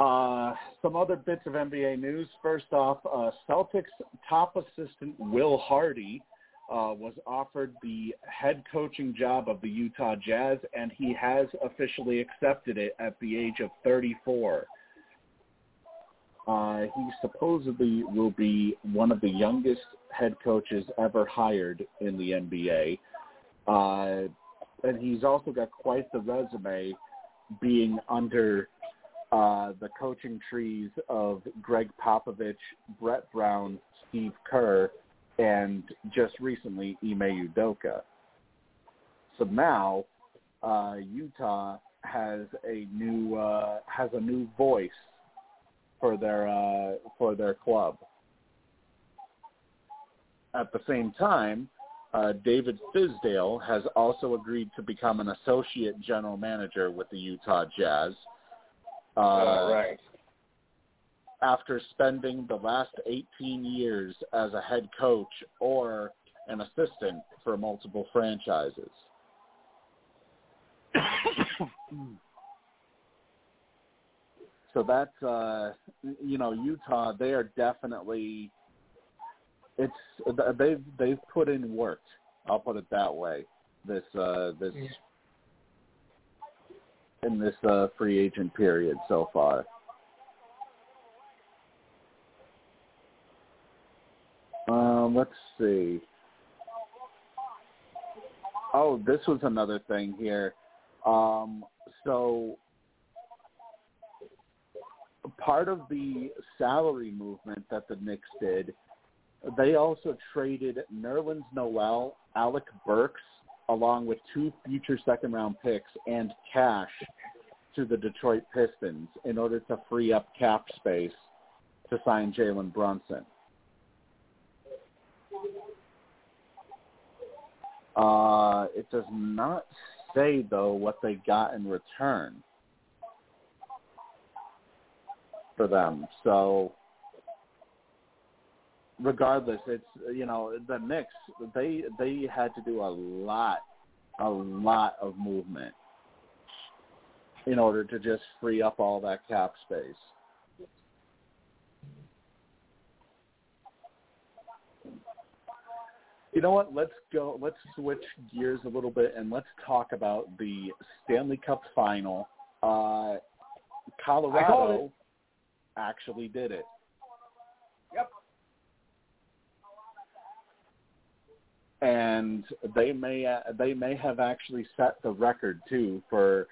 Uh, some other bits of NBA news. First off, uh, Celtics top assistant Will Hardy uh, was offered the head coaching job of the Utah Jazz, and he has officially accepted it at the age of 34. Uh, he supposedly will be one of the youngest head coaches ever hired in the NBA. Uh, and he's also got quite the resume being under uh, the coaching trees of Gregg Popovich, Brett Brown, Steve Kerr, and just recently Ime Udoka. So now uh, Utah has a new uh, has a new voice for their uh, for their club. At the same time, uh, David Fizdale has also agreed to become an associate general manager with the Utah Jazz. Uh, All right. After spending the last 18 years as a head coach or an assistant for multiple franchises. so that's uh you know Utah they are definitely it's they've they've put in work I'll put it that way this uh this in this uh free agent period so far. Um let's see. Oh this was another thing here. Um so part of the salary movement that the Knicks did, they also traded Nerlens Noel, Alec Burks, along with two future second round picks and cash to the Detroit Pistons in order to free up cap space to sign Jalen Brunson. Uh, it does not say though what they got in return for them. So regardless, it's you know the Knicks they they had to do a lot, a lot of movement in order to just free up all that cap space. You know what? Let's go. Let's switch gears a little bit and let's talk about the Stanley Cup final. Uh, Colorado actually did it. Yep. And they may uh, they may have actually set the record too for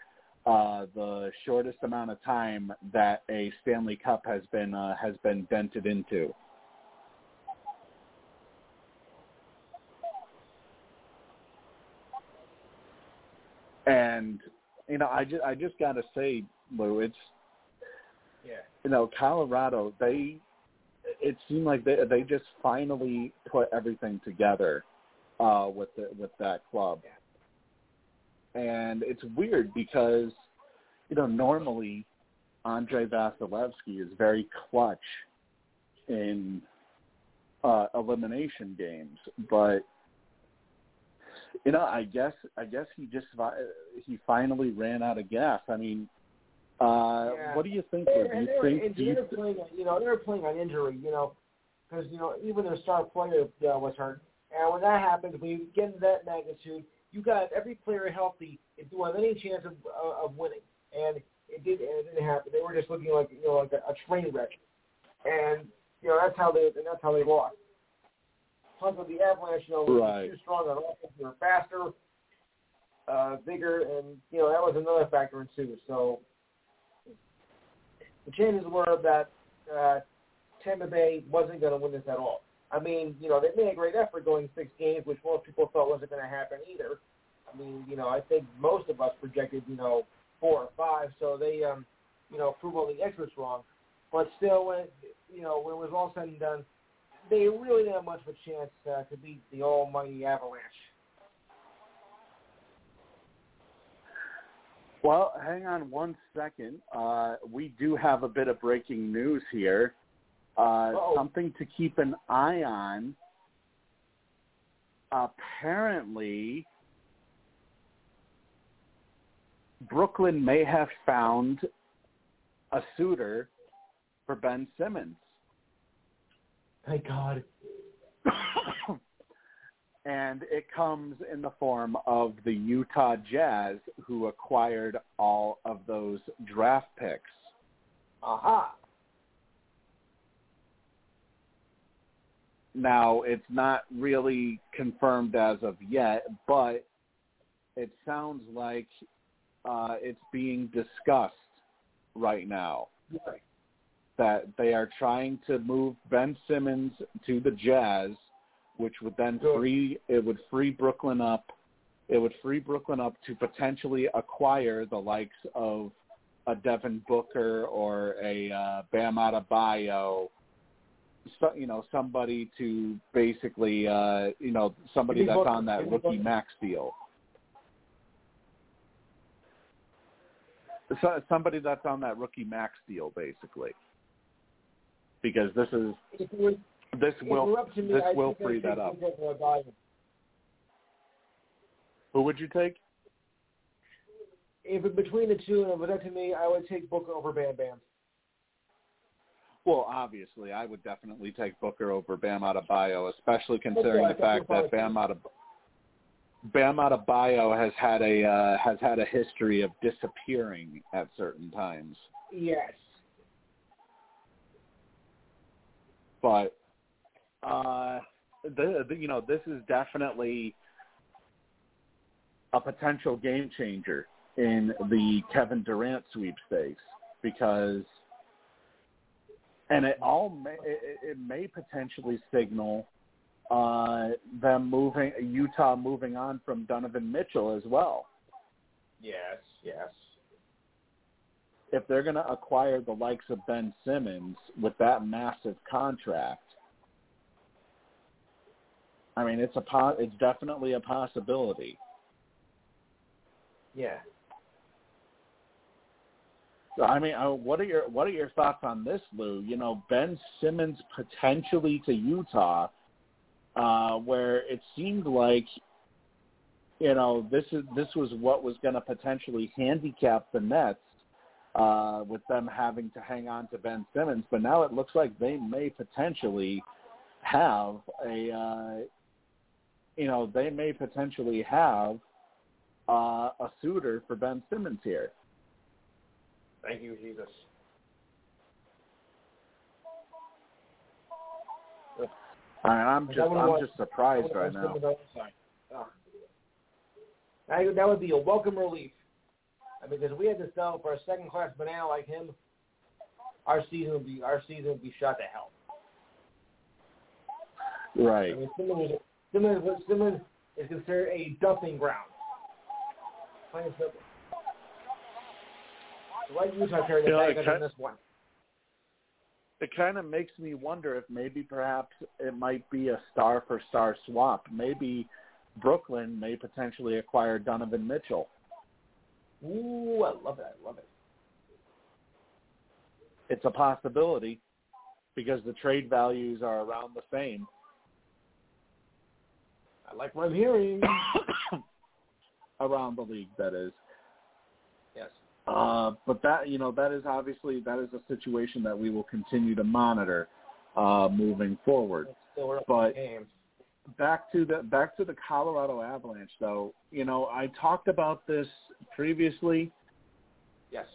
uh, the shortest amount of time that a Stanley Cup has been uh, has been dented into. And you know, I just I just got to say, Lou, it's Yeah. you know, Colorado, they it seemed like they they just finally put everything together uh with the, with that club. And it's weird because you know, normally Andrei Vasilevskiy is very clutch in uh elimination games, but you know, I guess I guess he just he finally ran out of gas. I mean, uh, Yeah. what do you think? Do you they think? Do you playing, you know, they were playing on injury, you know, because you know even their star player uh, was hurt, and when that happens, when you get into that magnitude, you got every player healthy if you have any chance of uh, of winning, and it did, and it didn't happen. They were just looking like you know like a, a train wreck, and you know that's how they and that's how they lost. Plus, with the Avalanche, you know, Right. too strong on offense, they were faster, uh, bigger, and you know that was another factor in too. So the chances were that uh, Tampa Bay wasn't going to win this at all. I mean, you know, they made a great effort going six games, which most people thought wasn't going to happen either. I mean, you know, I think most of us projected, you know, four or five, so they, um, you know, proved all the experts wrong. But still, when you know, when it was all said and done, they really didn't have much of a chance uh, to beat the almighty Avalanche. Well, hang on one second. Uh, we do have a bit of breaking news here. Uh, something to keep an eye on. Apparently, Brooklyn may have found a suitor for Ben Simmons. Thank God. and it comes in the form of the Utah Jazz, who acquired all of those draft picks. Aha. Now, it's not really confirmed as of yet, but it sounds like uh, it's being discussed right now Right. that they are trying to move Ben Simmons to the Jazz, which would then Good. free it would free Brooklyn up. It would free Brooklyn up to potentially acquire the likes of a Devin Booker or a uh, Bam Adebayo, so, you know, somebody to basically, uh, you know, somebody that's on that rookie max deal. So, somebody that's on that rookie max deal, basically, because this is was, this will were up to me, this I'd will free that up. Booker or Biden. Who would you take? If between the two, and it was up to me, I would take Booker over Bam Bam. Well, obviously, I would definitely take Booker over Bam Adebayo, especially considering yeah, the fact that Bam Adebayo, Bam Adebayo has had a uh, has had a history of disappearing at certain times. Yes. But uh, the, the you know this is definitely a potential game changer in the Kevin Durant sweepstakes because, and it all may, it, it may potentially signal uh, them moving Utah moving on from Donovan Mitchell as well. Yes. Yes. If they're going to acquire the likes of Ben Simmons with that massive contract, I mean it's a po- it's definitely a possibility. Yeah. I mean, uh, what are your what are your thoughts on this, Lou? You know, Ben Simmons potentially to Utah, uh, where it seemed like, you know, this is this was what was going to potentially handicap the Nets uh, with them having to hang on to Ben Simmons, but now it looks like they may potentially have a, uh, you know, they may potentially have uh, a suitor for Ben Simmons here. Thank you, Jesus. I, I'm just I'm just surprised right now. Ah. That, that would be a welcome relief. I mean, because we had to sell for a second class banana like him, our season would be our season would be shot to hell. I Right. mean, Simmons, is- Simmons, Simmons is considered a dumping ground. Plain simple. So why Utah You know, bag it this one? It kind of makes me wonder if maybe perhaps it might be a star for star swap. Maybe Brooklyn may potentially acquire Donovan Mitchell. Ooh, I love it. I love it. It's a possibility because the trade values are around the same. I like what I'm hearing. around the league, that is. Uh, but that you know that is obviously that is a situation that we will continue to monitor uh, moving forward. But- back to the back to the Colorado Avalanche though. You know, I talked about this previously. Yes.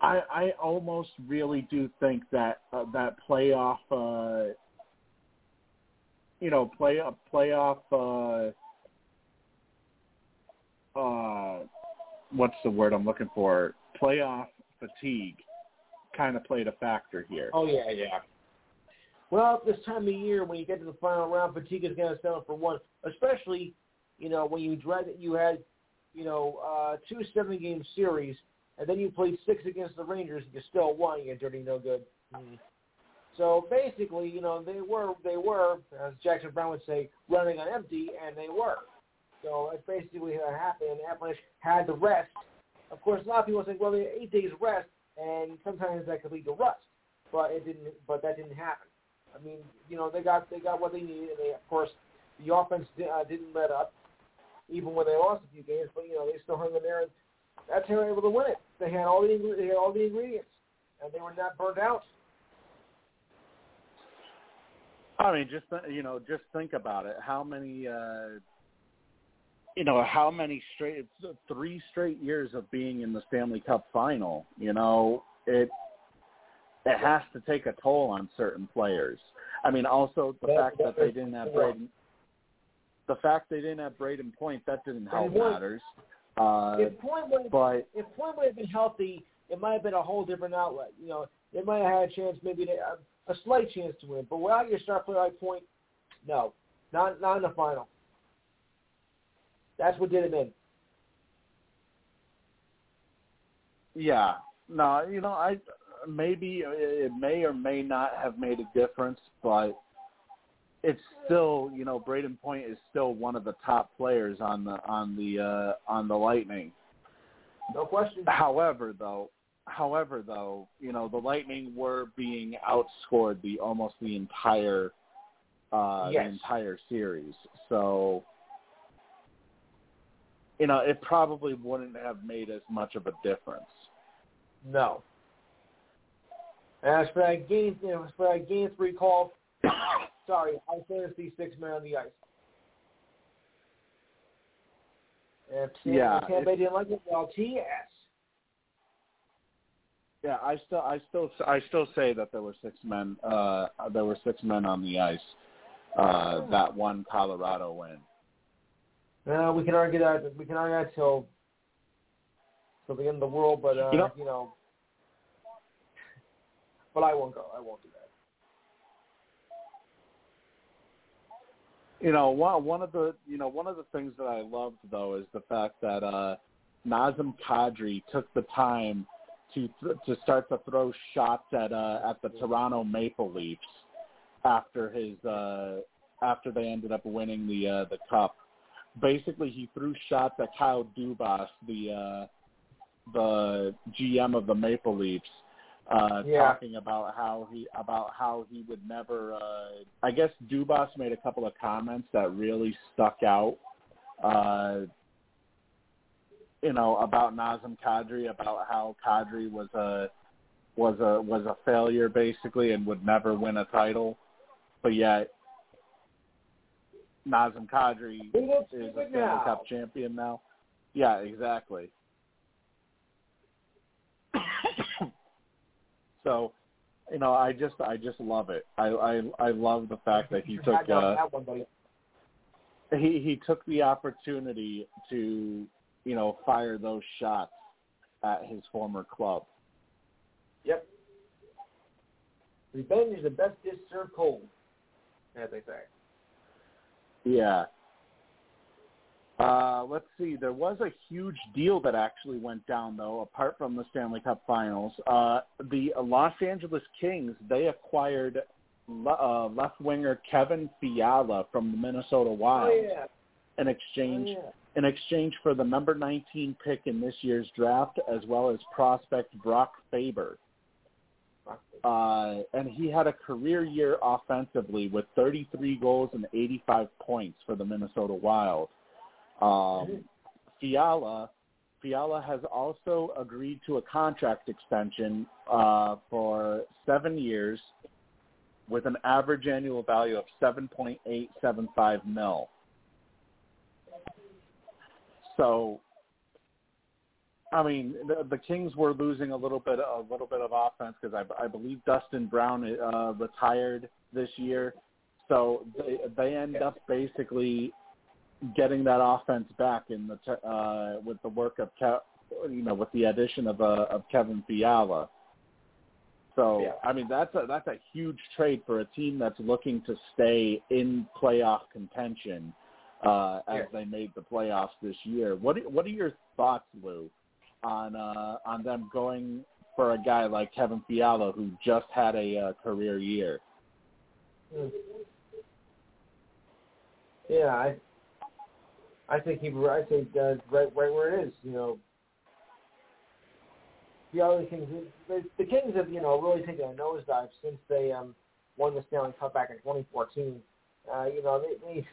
I I almost really do think that uh, that playoff uh you know, play a playoff uh uh what's the word I'm looking for? Playoff fatigue kind of played a factor here. Oh yeah, yeah. Well, this time of year when you get to the final round, fatigue is going to settle for one, especially you know when you dread that you had you know uh, two seven game series and then you played six against the Rangers and you still won. You're dirty no good. Mm. So basically, you know, they were they were, as Jackson Browne would say, running on empty, and they were. So that's basically what happened. And Avalanche had the rest. Of course, a lot of people think, well, they had eight days rest, and sometimes that could lead to rust. But it didn't. But that didn't happen. I mean, you know, they got they got what they needed, and they, of course, the offense uh, didn't let up, even when they lost a few games. But you know, they still hung in there, and that's how they were able to win it. They had all the they had all the ingredients, and they were not burnt out. I mean, just you know, just think about it. How many, uh, you know, how many straight, three straight years of being in the Stanley Cup final. You know, it it has to take a toll on certain players. I mean, also the that, fact that that they didn't have Brayden, the fact they didn't have Brayden Point, that didn't help matters. Uh, if Point would, but if Point would have been healthy, it might have been a whole different outlet. You know, they might have had a chance, maybe to, uh, a slight chance to win. But without your star player like Point, no, not not in the final. That's what did him in. Yeah, no, you know, I maybe it may or may not have made a difference, but it's still, you know, Brayden Point is still one of the top players on the on the uh, on the Lightning. No question. However, though, however, though, you know, the Lightning were being outscored the almost the entire uh, yes. the entire series. So, you know, it probably wouldn't have made as much of a difference. No. As for that game, you know, as for that game three call, sorry, I fantasy six men on the ice. If Yeah, Tampa Bay didn't like it, well, TS. Yeah, I still, I still, I still say that there were six men. Uh, there were six men on the ice. Uh, that one Colorado win. Uh, we can argue that. We can argue that till till the end of the world, but uh, You know- you know, but I won't go. I won't do that. You know, one one of the you know one of the things that I loved though is the fact that uh, Nazem Kadri took the time to to start to throw shots at uh, at the Toronto Maple Leafs after his uh, after they ended up winning the uh, the cup. Basically, he threw shots at Kyle Dubas, the uh, the GM of the Maple Leafs, uh, Yeah. talking about how he about how he would never. Uh, I guess Dubas made a couple of comments that really stuck out. Uh, you know about Nazem Kadri, about how Kadri was a was a was a failure basically and would never win a title, but yet Nazem Kadri is a Stanley now. Cup champion now. Yeah, exactly. so, you know, I just I just love it. I I I love the fact that he took had to have uh, one, he he took the opportunity to you know fire those shots at his former club. Yep. Revenge is the best dish served cold, as they say. Yeah. Uh, let's see. There was a huge deal that actually went down, though, apart from the Stanley Cup Finals. Uh, the Los Angeles Kings they acquired le- uh, left winger Kevin Fiala from the Minnesota Wild Oh yeah. in Oh, exchange yeah. in exchange for the number 19 pick in this year's draft, as well as prospect Brock Faber. Uh, and he had a career year offensively with 33 goals and 85 points for the Minnesota Wild. Um, Fiala, Fiala has also agreed to a contract extension uh, for seven years with an average annual value of 7.875 mil. So, I mean, the, the Kings were losing a little bit, a little bit of offense because I, I believe Dustin Brown uh, retired this year. So they they end up basically getting that offense back in the uh, with the work of Ke- you know with the addition of uh, of Kevin Fiala. So Yeah. I mean that's a that's a huge trade for a team that's looking to stay in playoff contention uh, as Yeah. they made the playoffs this year. What what are your thoughts, Lou, on uh, on them going for a guy like Kevin Fiala who just had a uh, career year? Yeah, I I think he I think uh, right right where it is. You know, the other Kings the, the Kings have you know really taken a nosedive since they um won the Stanley Cup back in 2014. Uh, you know, they, they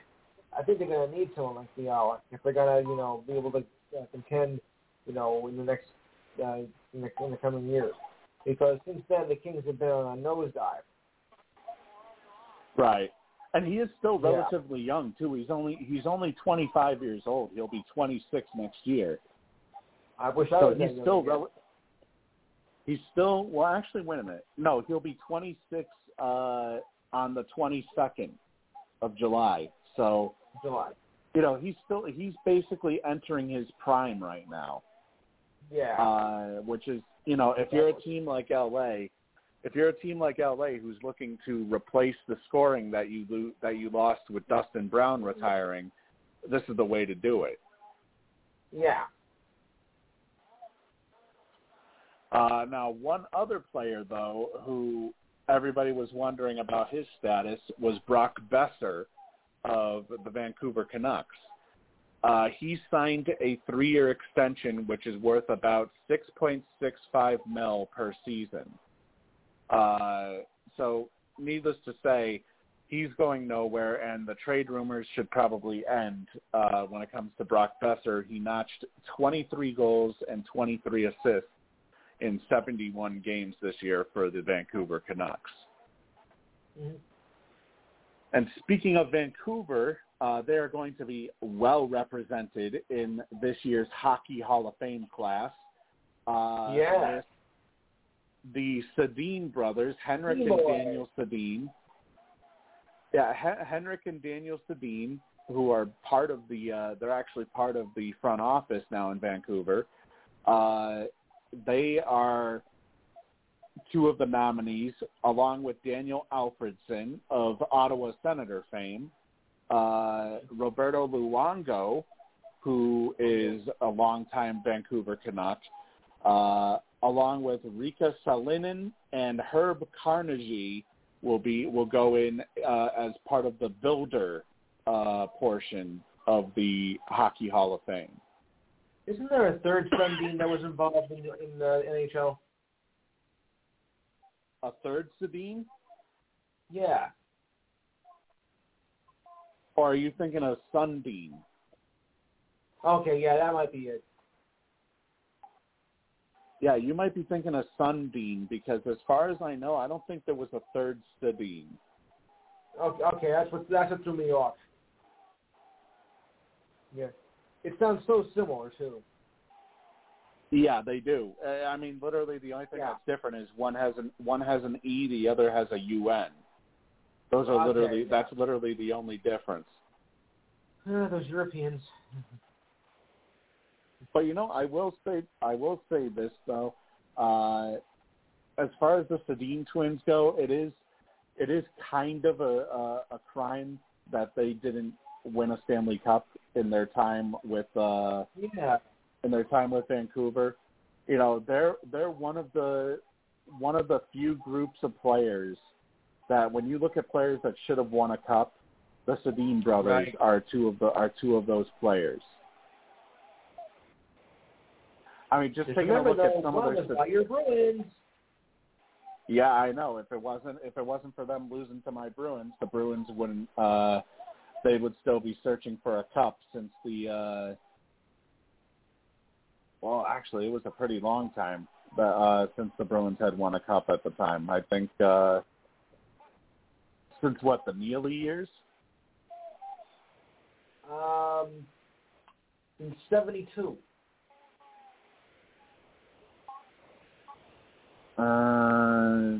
I think they're going to need someone like Fiala if they're going to you know be able to uh, contend you know in the next uh, in, the, in the coming years. Because since then the Kings have been on a nosedive. Right. And he is still Yeah. relatively young too. He's only he's only 25 years old. He'll be 26 next year. I wish I was he's still rel- he's still well. Actually, wait a minute. No, he'll be 26 uh, on the 22nd of July. So July. you know he's still he's basically entering his prime right now. Yeah. Uh, which is you know if you're a team like LA, if you're a team like LA who's looking to replace the scoring that you lo- that you lost with Dustin Brown retiring, this is the way to do it. yeah. Uh, now, one other player, though, who everybody was wondering about his status was Brock Boeser of the Vancouver Canucks. Uh, he signed a three-year extension, which is worth about 6.65 mil per season. Uh, so, needless to say, he's going nowhere, and the trade rumors should probably end uh, when it comes to Brock Boeser. He notched 23 goals and 23 assists in 71 games this year for the Vancouver Canucks. Mhm. And speaking of Vancouver, uh, they are going to be well represented in this year's Hockey Hall of Fame class. Uh, Yeah. The Sedin brothers, Henrik and Daniel Sedin. Yeah, Hen- Henrik and Daniel Sedin, who are part of the, uh, they're actually part of the front office now in Vancouver. Uh, they are two of the nominees, along with Daniel Alfredsson of Ottawa Senator fame, uh, Roberto Luongo, who is a longtime Vancouver Canuck, uh, along with Riikka Sallinen and Herb Carnegie will be will go in uh, as part of the builder uh, portion of the Hockey Hall of Fame. Isn't there a third Sundin that was involved in, in the NHL? A third Sedin, Yeah. Or are you thinking of Sundin? Okay, yeah, that might be it. Yeah, you might be thinking of Sundin because, as far as I know, I don't think there was a third Sedin. Okay, okay, that's what that's what threw me off. Yeah, it sounds so similar too. Yeah, they do. Uh, I mean, literally, the only thing Yeah. that's different is one has an one has an E, the other has a UN. Those are Okay, literally yeah. that's literally the only difference. Ah, those Europeans. But you know, I will say I will say this though. Uh, as far as the Sedin twins go, it is it is kind of a, a a crime that they didn't win a Stanley Cup in their time with uh Yeah, in their time with Vancouver. You know, they're they're one of the one of the few groups of players that when you look at players that should have won a cup, the Sedin brothers Right. are two of the are two of those players. I mean, just, just taking a look at some of their your Bruins. Yeah, I know. If it wasn't if it wasn't for them losing to my Bruins, the Bruins wouldn't uh they would still be searching for a cup since the uh well, actually it was a pretty long time but uh since the Bruins had won a cup at the time. I think uh since what, the Neely years? Um, in '72. Uh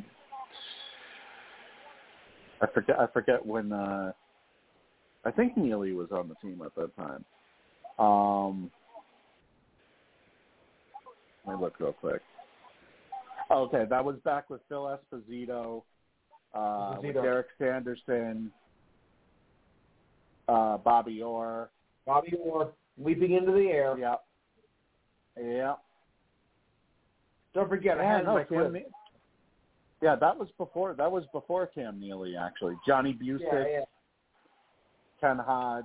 I forget I forget when uh I think Neely was on the team at that time. Um let me look real quick. Okay, that was back with Phil Esposito, uh, with Derek Sanderson, uh, Bobby Orr. Bobby Orr leaping into the air. Yep. Yep. Don't forget, I had no, my Cam. Ne- yeah, that was before. That was before Cam Neely, actually. Johnny Bucyk, Yeah, yeah. Ken Hodge.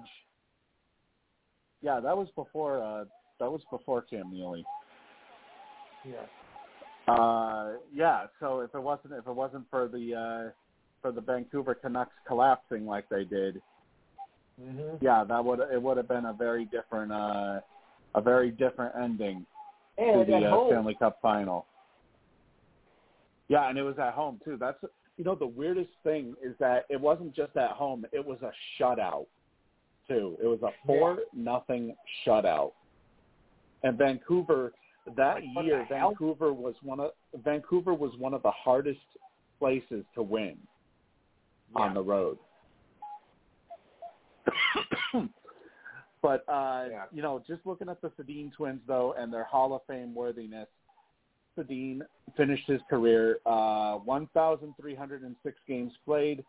Yeah, that was before. Uh, that was before Cam Neely. Yeah. Uh, yeah. So if it wasn't if it wasn't for the uh, for the Vancouver Canucks collapsing like they did, hmm yeah, that would it would have been a very different uh, a very different ending And to the uh. Stanley Cup final. Yeah, and it was at home too. That's you know the weirdest thing is that it wasn't just at home; it was a shutout too. It was a four nothing shutout. And Vancouver that Like, year, the hell? Vancouver was one of Vancouver was one of the hardest places to win on the road. but uh, Yeah. you know, just looking at the Sedin twins though and their Hall of Fame worthiness, Sedin finished his career uh, 1,306 games played,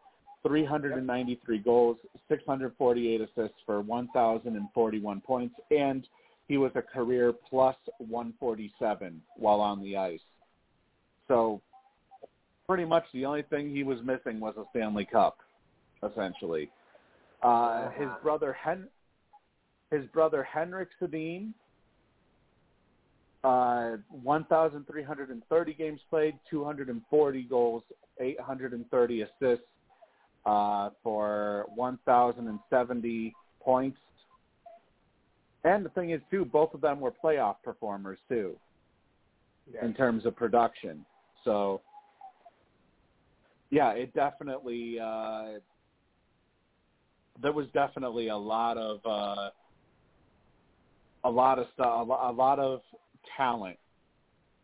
393 goals, 648 assists for 1,041 points, and he was a career plus 147 while on the ice. So pretty much the only thing he was missing was a Stanley Cup, essentially. Uh, his brother Hen, his brother Henrik Sedin, uh, 1,330 games played, 240 goals, 830 assists uh, for 1,070 points. And the thing is, too, both of them were playoff performers too Yeah. in terms of production. So, yeah, it definitely uh, there was definitely a lot of uh, a lot of stuff, a a lot of talent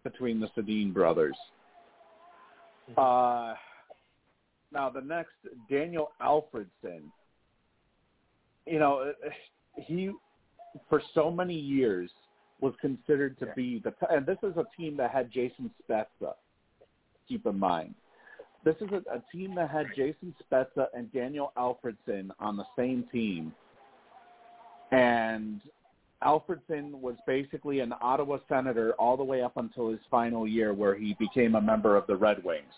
between the Sedin brothers. Uh, now the next, Daniel Alfredsson. You know, he for so many years was considered to be the, and this is a team that had Jason Spezza. Keep in mind, this is a, a team that had Jason Spezza and Daniel Alfredsson on the same team, and Alfredsson was basically an Ottawa Senator all the way up until his final year, where he became a member of the Red Wings.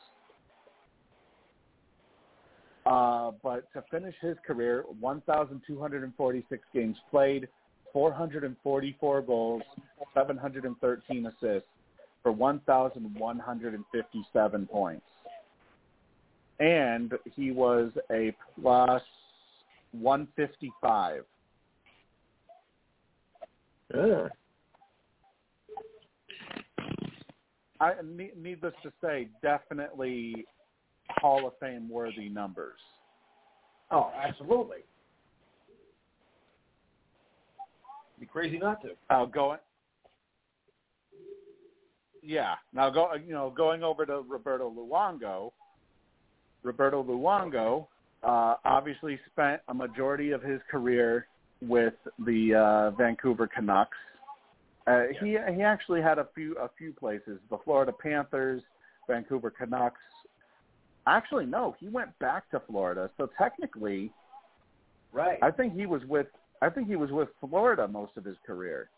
Uh, but to finish his career, 1,246 games played, 444 goals, 713 assists for 1,157 points. And he was a plus 155. Yeah. I, ne- needless to say, definitely Hall of Fame worthy numbers. Oh, absolutely. Be crazy not to. Uh, going, yeah. Now go, you know, going over to Roberto Luongo. Roberto Luongo uh, obviously spent a majority of his career with the uh, Vancouver Canucks. Uh, He he actually had a few a few places: the Florida Panthers, Vancouver Canucks. Actually, no, he went back to Florida. So technically, Right. I think he was with I think he was with Florida most of his career.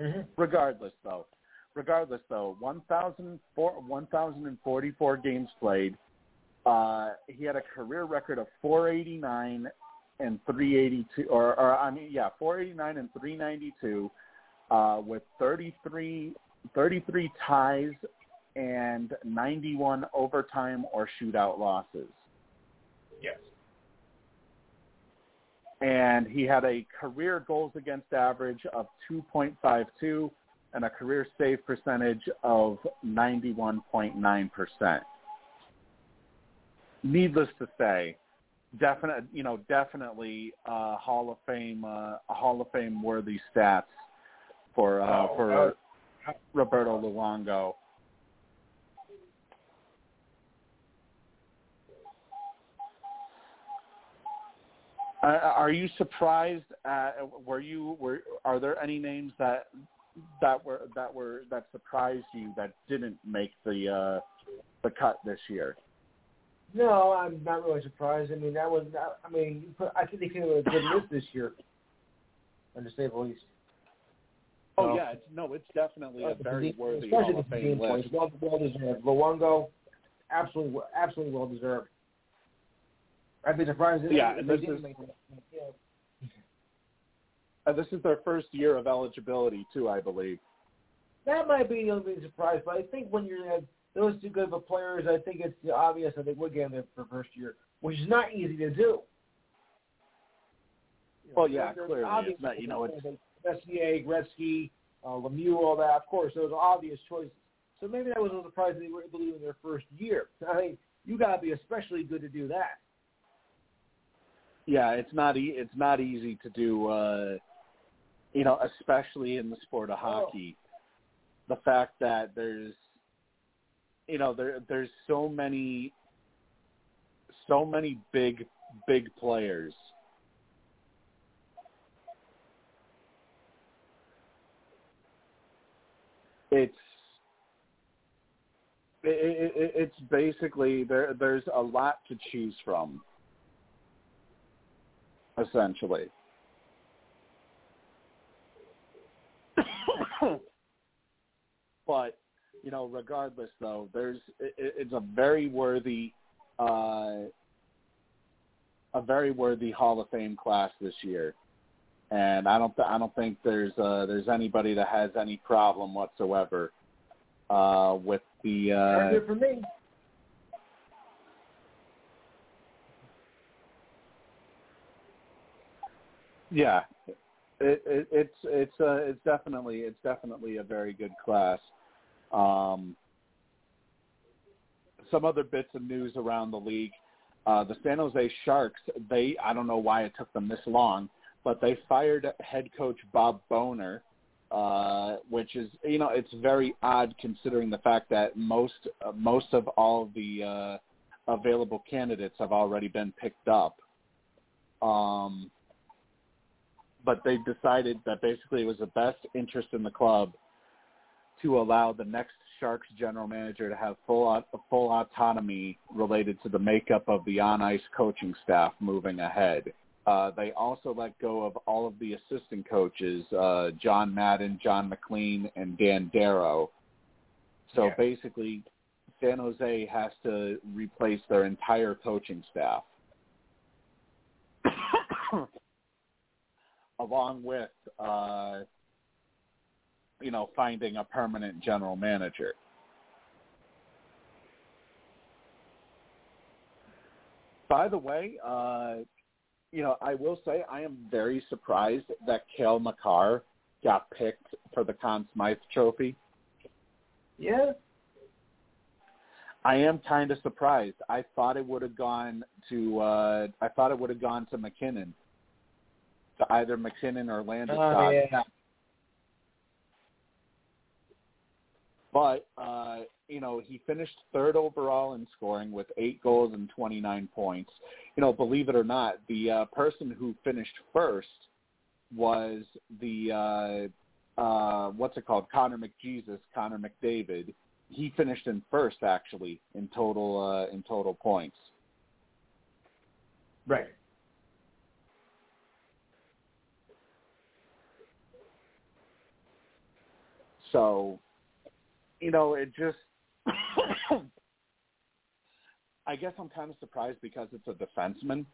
hmm Regardless, though, regardless though, 1,004 1,044 games played. Uh, he had a career record of 489 and 382, or, or I mean, yeah, 489 and 392, uh, with 33, 33 ties and 91 overtime or shootout losses. Yes. And he had a career goals against average of 2.52 and a career save percentage of 91.9%. Needless to say, definite, you know, definitely uh, Hall of Fame, uh, Hall of Fame worthy stats for uh, Oh, for uh, Roberto Luongo. Uh, are you surprised? At, were you? Were are there any names that that were that were that surprised you that didn't make the uh, the cut this year? No, I'm not really surprised. I mean, that was. Not, I mean, I think they came with a good list this year, to say the least. Oh So- yeah, it's, no, it's definitely a Uh, very the- worthy especially Hall of the Fame game list. Well, well deserved. Luongo, absolutely, absolutely well deserved. I'd be surprised Yeah, this is-. Uh, this is their first year of eligibility too, I believe. That might be a little bit surprised, but I think when you're uh, those two good of a players, I think it's obvious that they would get in there for first year, which is not easy to do. You know, Well, yeah, clearly, it's not- you know, it's- Messier, Gretzky, uh, Lemieux, all that. Of course, those are obvious choices. So maybe that was a little surprising they were able to do in their first year. I mean, you got to be especially good to do that. Yeah, it's not e- it's not easy to do. Uh, you know, especially in the sport of hockey, the fact that there's, you know, there there's so many, so many big big players. It's it, it, it's basically there. There's a lot to choose from, essentially. but you know, regardless, though, there's it, it's a very worthy, uh, a very worthy Hall of Fame class this year, and I don't th- I don't think there's uh, there's anybody that has any problem whatsoever uh, with the. Uh, for me. Yeah, it, it, it's it's uh, it's definitely it's definitely a very good class. Um, some other bits of news around the league: uh, the San Jose Sharks. They I don't know why it took them this long, but they fired head coach Bob Boughner, uh, which is you know it's very odd considering the fact that most uh, most of all the uh, available candidates have already been picked up. Um, but they decided that basically it was the best interest in the club to allow the next Sharks general manager to have full full autonomy related to the makeup of the on ice coaching staff moving ahead. Uh, they also let go of all of the assistant coaches, uh, John Madden, John MacLean, and Dan Darrow. So Yeah. basically, San Jose has to replace their entire coaching staff. along with uh, you know finding a permanent general manager. By the way, uh, you know I will say I am very surprised that Cale Makar got picked for the Conn Smythe Trophy. Yeah. I am kind of surprised. I thought it would have gone to uh, I thought it would have gone to MacKinnon, to either MacKinnon or Landeskog. Oh, yeah. But uh, you know, he finished third overall in scoring with eight goals and 29 points. You know, believe it or not, the uh, person who finished first was the uh, uh, what's it called? Connor McJesus, Connor McDavid. He finished in first actually in total uh, in total points. Right. So, you know, it just I guess I'm kind of surprised because it's a defenseman,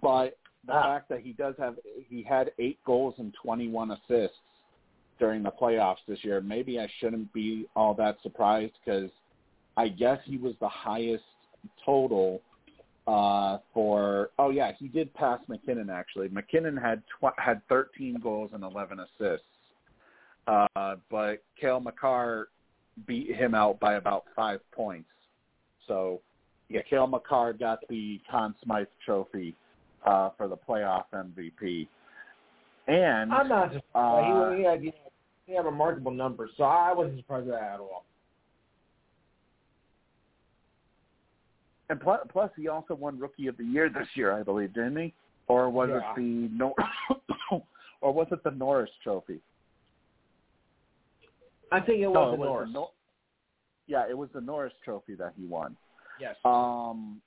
but the Ah. fact that he does have he had 8 goals and 21 assists during the playoffs this year, maybe I shouldn't be all that surprised cuz I guess he was the highest total uh for oh yeah, he did pass MacKinnon actually. MacKinnon had tw- had 13 goals and 11 assists. Uh, but Cale Makar beat him out by about five points. So, yeah, Cale Makar got the Conn Smythe Trophy uh, for the playoff MVP. And I'm not surprised. Uh, he, he, had, he had remarkable numbers, so I wasn't surprised at that at all. and plus, plus, he also won Rookie of the Year this year, I believe, didn't he? Or was Yeah. it the Nor- or was it the Norris Trophy? I think it was no, the it was Norris. the Nor- yeah, it was the Norris Trophy that he won. yes. Um,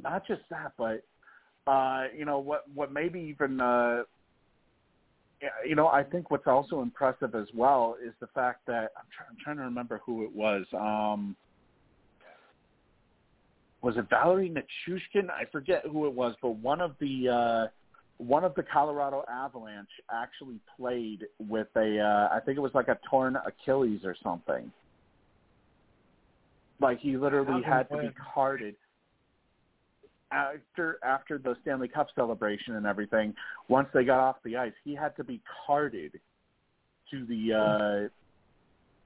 not just that, but uh, you know what? What maybe even uh, you know, I think what's also impressive as well is the fact that I'm, try- I'm trying to remember who it was. Um, was it Valeri Nichushkin? I forget who it was, but one of the uh, one of the Colorado Avalanche actually played with a uh, I think it was like a torn Achilles or something. Like he literally had to be carted after after the Stanley Cup celebration and everything. Once they got off the ice, he had to be carted to the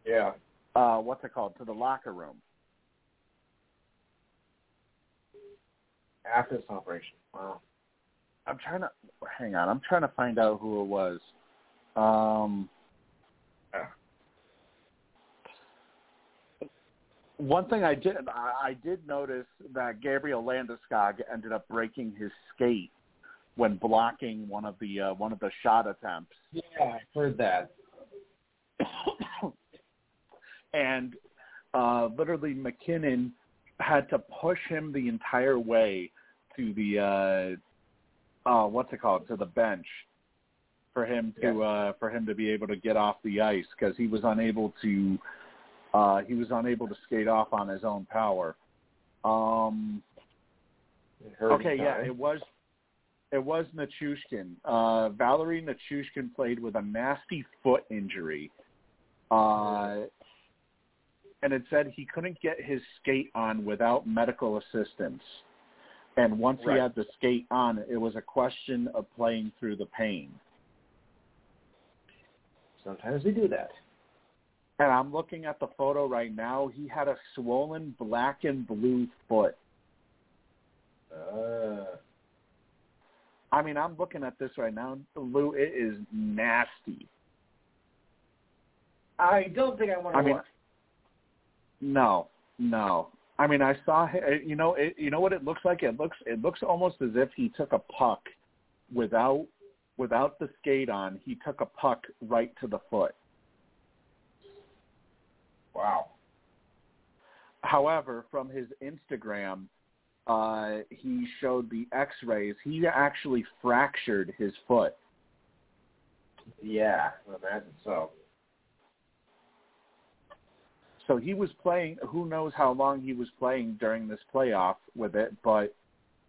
Yeah. uh, uh, what's it called to the locker room. After this operation. Wow. I'm trying to hang on. I'm trying to find out who it was. Um, one thing I did I I did notice that Gabriel Landeskog ended up breaking his skate when blocking one of the uh, one of the shot attempts. Yeah, I've heard that. and uh, literally MacKinnon had to push him the entire way to the uh, uh, what's it called to the bench for him to uh, for him to be able to get off the ice because he was unable to uh, he was unable to skate off on his own power. Um, okay, yeah, it was it was Nichushkin. Uh, Valeri Nichushkin played with a nasty foot injury, uh, and it said he couldn't get his skate on without medical assistance. And once Right. he had the skate on, it was a question of playing through the pain. Sometimes they do that. And I'm looking at the photo right now. He had a swollen black and blue foot. Uh, I mean, I'm looking at this right now. Lou, it is nasty. I don't think I want to I mean, watch. No, no. I mean, I saw. You know, it, you know what it looks like. It looks. It looks almost as if he took a puck without without the skate on. He took a puck right to the foot. Wow. However, from his Instagram, uh, he showed the X-rays. He actually fractured his foot. Yeah, I imagine so. So he was playing. Who knows how long he was playing during this playoff with it? But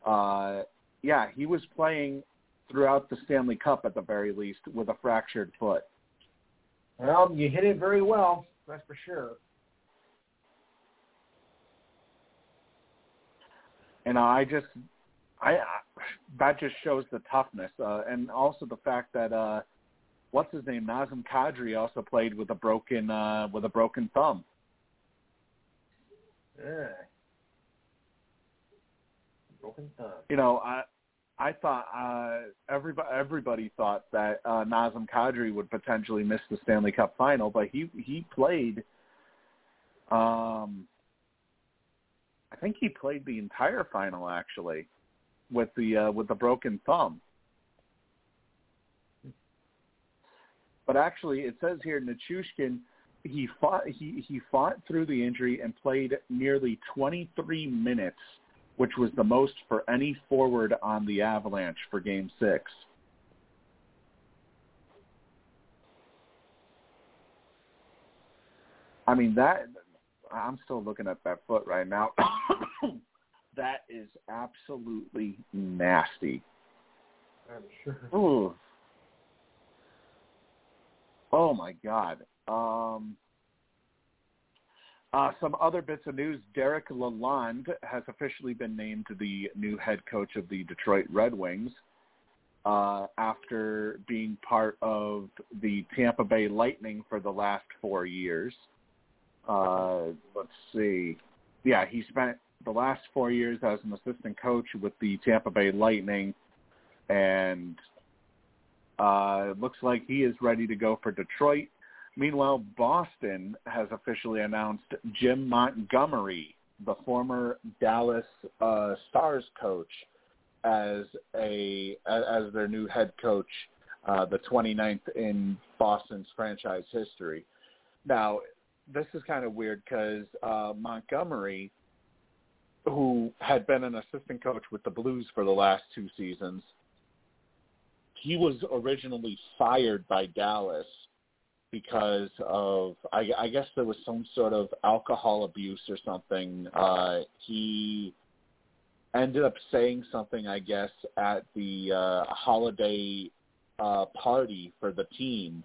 uh, yeah, he was playing throughout the Stanley Cup at the very least with a fractured foot. Well, you hit it very well. That's for sure. And I just, I, I that just shows the toughness, uh, and also the fact that uh, what's his name, Nazem Kadri, also played with a broken uh, with a broken thumb. Yeah. Broken thumb. You know, I. I thought uh, everybody everybody thought that uh, Nazem Kadri would potentially miss the Stanley Cup final, but he he played. Um, I think he played the entire final actually, with the uh, with the broken thumb. But actually, it says here Nichushkin he fought he he fought through the injury and played nearly 23 minutes, which was the most for any forward on the Avalanche for Game Six. I mean that I'm still looking at that foot right now. that is absolutely nasty. I'm sure. Ooh. Oh my God. Um, uh, some other bits of news. Derek Lalonde has officially been named the new head coach of the Detroit Red Wings uh, after being part of the Tampa Bay Lightning for the last four years. Uh, let's see. Yeah, he spent the last four years as an assistant coach with the Tampa Bay Lightning, and uh, it looks like he is ready to go for Detroit. Meanwhile, Boston has officially announced Jim Montgomery, the former Dallas uh, Stars coach, as a as their new head coach, uh, the 29th in Boston's franchise history. now this is kind of weird because uh, Montgomery, who had been an assistant coach with the Blues for the last two seasons, he was originally fired by Dallas because of I, I guess there was some sort of alcohol abuse or something. Uh, he ended up saying something, I guess, at the uh, holiday uh, party for the team.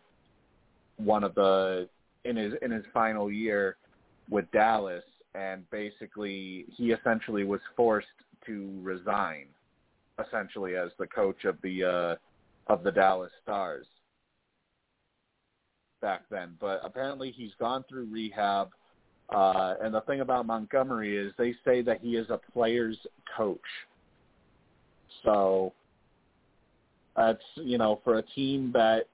One of the in his in his final year with Dallas, and basically he essentially was forced to resign, essentially as the coach of the uh, of the Dallas Stars back then. But apparently he's gone through rehab. Uh, and the thing about Montgomery is they say that he is a player's coach. So that's, you know, for a team that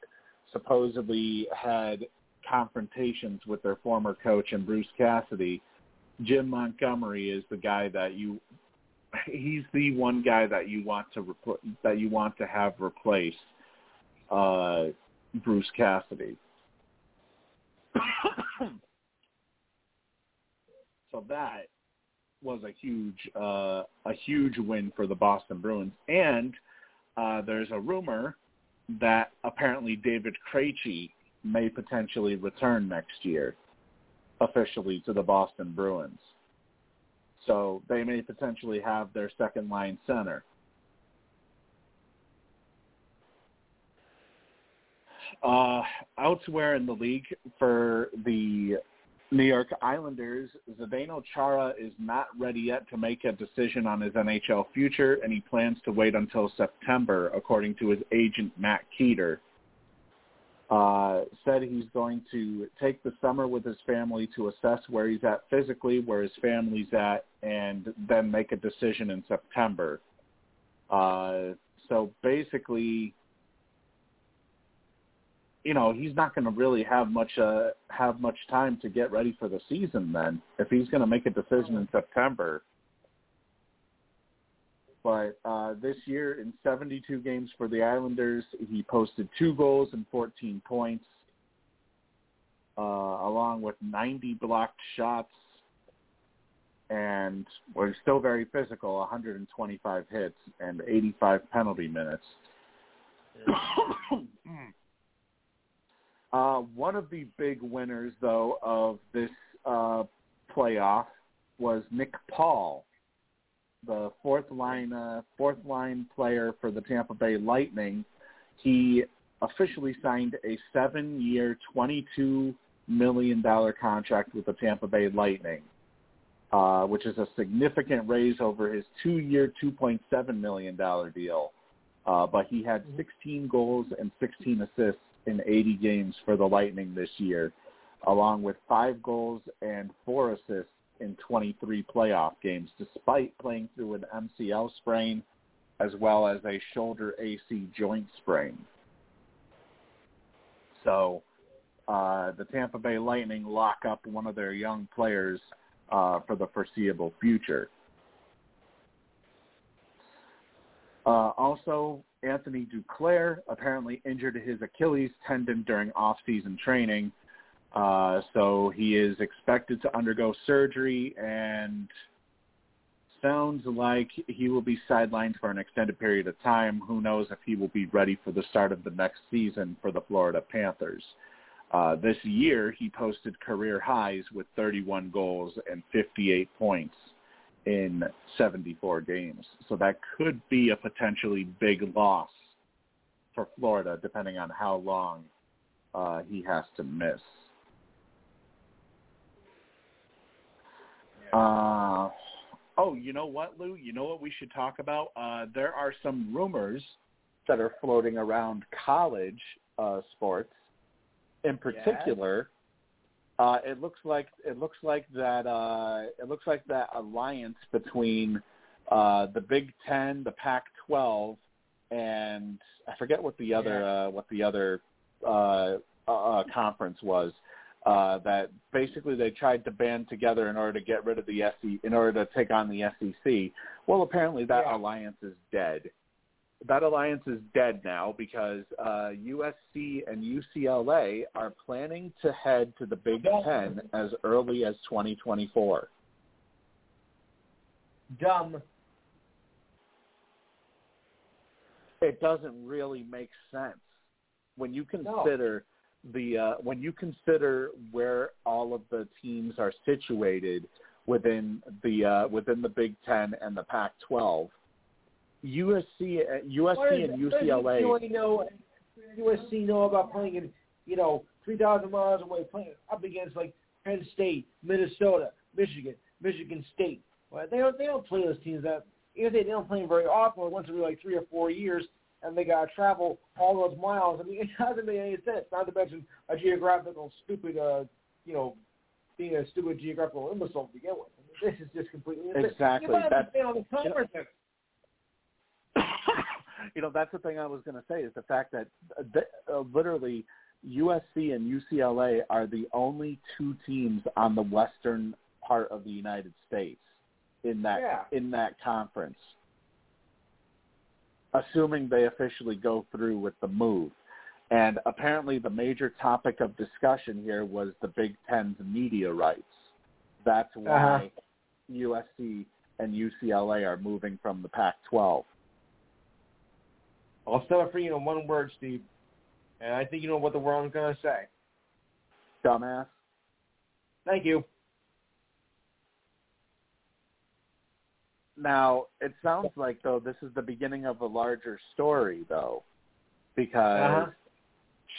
supposedly had confrontations with their former coach and Bruce Cassidy, Jim Montgomery is the guy that you he's the one guy that you want to that you want to have replace uh, Bruce Cassidy. so that was a huge uh, a huge win for the Boston Bruins, and uh, there's a rumor that apparently David Krejci may potentially return next year officially to the Boston Bruins. So they may potentially have their second line center. Uh, elsewhere in the league for the New York Islanders, Zdeno Chara is not ready yet to make a decision on his NHL future, and he plans to wait until September, according to his agent Matt Keator. Uh, said he's going to take the summer with his family to assess where he's at physically, where his family's at, and then make a decision in September. Uh, so basically, you know, he's not going to really have much uh, have much time to get ready for the season. Then, if he's going to make a decision in September. But uh, this year, in 72 games for the Islanders, he posted two goals and 14 points, uh, along with 90 blocked shots, and was still very physical, 125 hits and 85 penalty minutes. uh, one of the big winners, though, of this uh, playoff was Nick Paul the fourth line uh, fourth line player for the Tampa Bay Lightning. He officially signed a seven year, twenty two million dollar contract with the Tampa Bay Lightning, uh, which is a significant raise over his two year, two point seven million dollar deal. Uh, but he had 16 goals and 16 assists in 80 games for the Lightning this year, along with five goals and four assists in 23 playoff games, despite playing through an MCL sprain as well as a shoulder AC joint sprain. So uh, the Tampa Bay Lightning lock up one of their young players uh, for the foreseeable future. Uh, also, Anthony Duclair apparently injured his Achilles tendon during off-season training uh, so he is expected to undergo surgery and sounds like he will be sidelined for an extended period of time. Who knows if he will be ready for the start of the next season for the Florida Panthers. Uh, this year, he posted career highs with 31 goals and 58 points in 74 games. So that could be a potentially big loss for Florida, depending on how long uh, he has to miss. Uh, oh, you know what, Lou? You know what we should talk about? Uh, there are some rumors that are floating around college uh, sports. In particular. Uh, it looks like it looks like that uh, it looks like that alliance between uh, the Big Ten, the Pac-12, and I forget what the other yeah. uh, what the other uh, uh, conference was uh, that basically they tried to band together in order to get rid of the SEC, in order to take on the SEC. Well, apparently that yeah. alliance is dead. That alliance is dead now because uh, USC and UCLA are planning to head to the Big Ten as early as 2024. Dumb. It doesn't really make sense when you consider the uh, when you consider where all of the teams are situated within the uh, within the Big Ten and the Pac-12. USC, uh, USC and UCLA. USC know, USC know about playing in you know three thousand miles away, playing up against like Penn State, Minnesota, Michigan, Michigan State. Well, they don't they don't play those teams that if they, they don't play them very often, once every like three or four years, and they got to travel all those miles. I mean, it doesn't make any sense. Not to mention a geographical stupid, uh, you know, being a stupid geographical imbecile to begin with. I mean, this is just completely exactly. You might that's, stay on the conference. you know, that's the thing I was going to say is the fact that uh, literally USC and UCLA are the only two teams on the western part of the United States in that yeah. in that conference assuming they officially go through with the move. And apparently the major topic of discussion here was the Big Ten's media rights. That's why uh-huh. USC and UCLA are moving from the Pac-12. I'll sum it for you in one word, Steve. And I think you know what the world is going to say. Dumbass. Thank you. Now, it sounds like though this is the beginning of a larger story though, because uh-huh.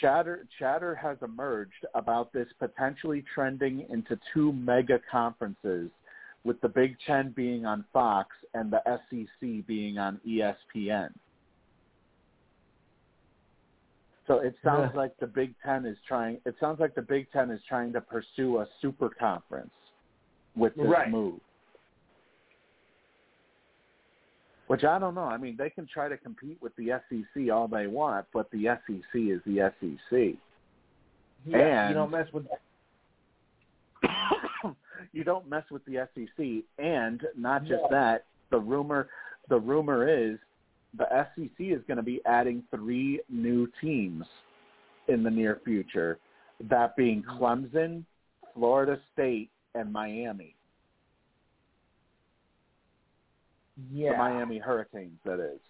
chatter chatter has emerged about this potentially trending into two mega conferences with the Big 10 being on Fox and the SEC being on ESPN. So it sounds yeah. like the Big 10 is trying it sounds like the Big 10 is trying to pursue a super conference with this right. move. Which I don't know. I mean, they can try to compete with the SEC all they want, but the SEC is the SEC. Yeah, and you don't mess with. you don't mess with the SEC, and not just No. that. The rumor, the rumor is, the SEC is going to be adding three new teams in the near future. That being mm-hmm. Clemson, Florida State, and Miami. Yeah. The Miami Hurricanes, that is.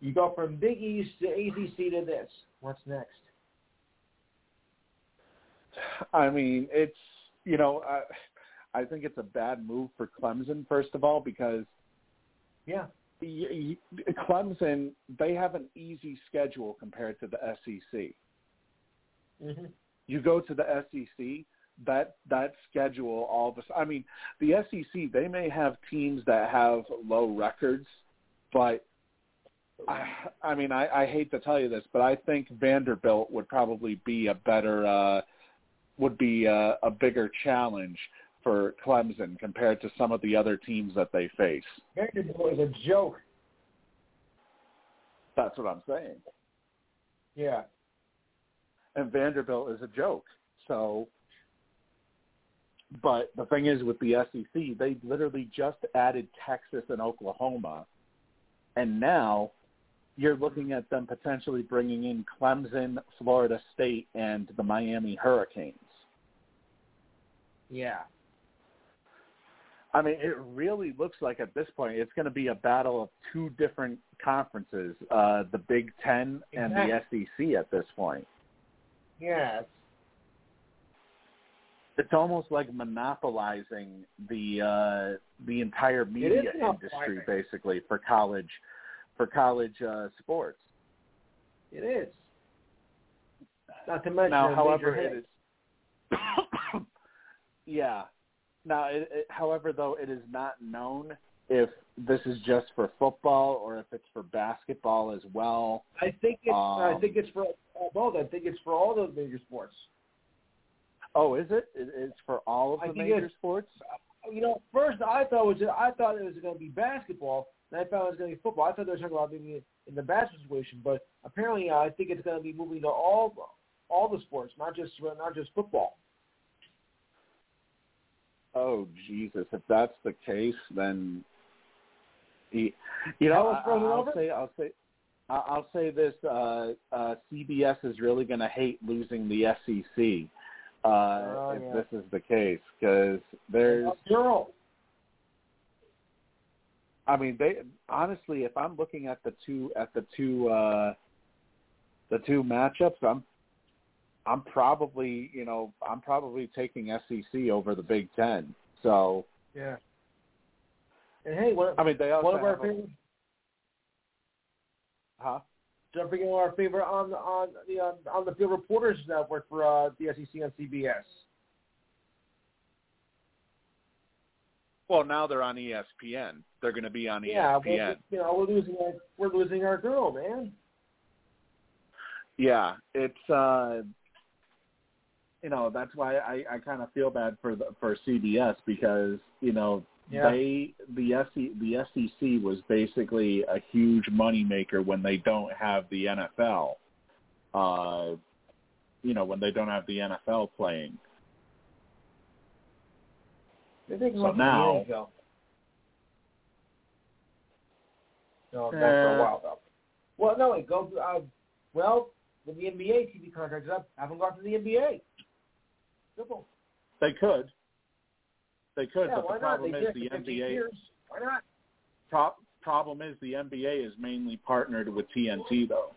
You go from Big East to ACC to this. What's next? I mean, it's you know, I, I think it's a bad move for Clemson first of all because Yeah. Y- y- Clemson they have an easy schedule compared to the SEC. hmm You go to the SEC, that that schedule all of a sudden. I mean, the SEC they may have teams that have low records, but I, I mean, I, I hate to tell you this, but I think Vanderbilt would probably be a better uh, would be a, a bigger challenge for Clemson compared to some of the other teams that they face. Vanderbilt is a joke. That's what I'm saying. Yeah. And Vanderbilt is a joke. So, but the thing is with the SEC, they literally just added Texas and Oklahoma, and now you're looking at them potentially bringing in Clemson, Florida State, and the Miami Hurricanes. Yeah. I mean, it really looks like at this point it's going to be a battle of two different conferences, uh, the Big Ten and the SEC at this point. Yes. It's, almost like monopolizing the uh, the entire media industry, basically for college for college uh, sports. it is. Not to mention now, however, it yeah. Now, it, it, however, though, it is not known if this is just for football or if it's for basketball as well. I think it's. I Um, think it's for both. I think it's for all the major sports. Oh, is it? It- It's for all of I the major sports. You know, first I thought was I thought it was going to be basketball, and I thought it was going to be football. I thought they were talking about being in the basketball situation, but apparently uh, I think it's going to be moving to all all the sports, not just not just football. Oh Jesus! If that's the case, then He, you know, That was thrown I, I'll over? say, I'll say, I'll say this: uh, uh, CBS is really going to hate losing the SEC uh, Oh, if yeah. this is the case because there's Girl. I mean, they honestly, if I'm looking at the two at the two uh the two matchups, I'm I'm probably you know I'm probably taking SEC over the Big Ten. So Yeah. And hey, one, I mean, they also one of our favorite, huh? forget one our favorite on the on the on, on the field reporters that work for uh, the SEC on CBS. Well, now they're on ESPN. They're going to be on Yeah, ESPN. we're, you know we're losing our we're losing our girl, man. Yeah, it's uh you know that's why I I kind of feel bad for the, for CBS because you know Yeah. they the SEC the SEC was basically a huge money maker when they don't have the NFL. Uh, you know when they don't have the NFL playing. They think So now- the No, that's Uh, for a while though. Well, no, it goes. Uh, well, the NBA TV contract is up, haven't go to the NBA. Simple. They could. They could, yeah, but the problem is the NBA. Why not? pro- problem is the NBA is mainly partnered with TNT though.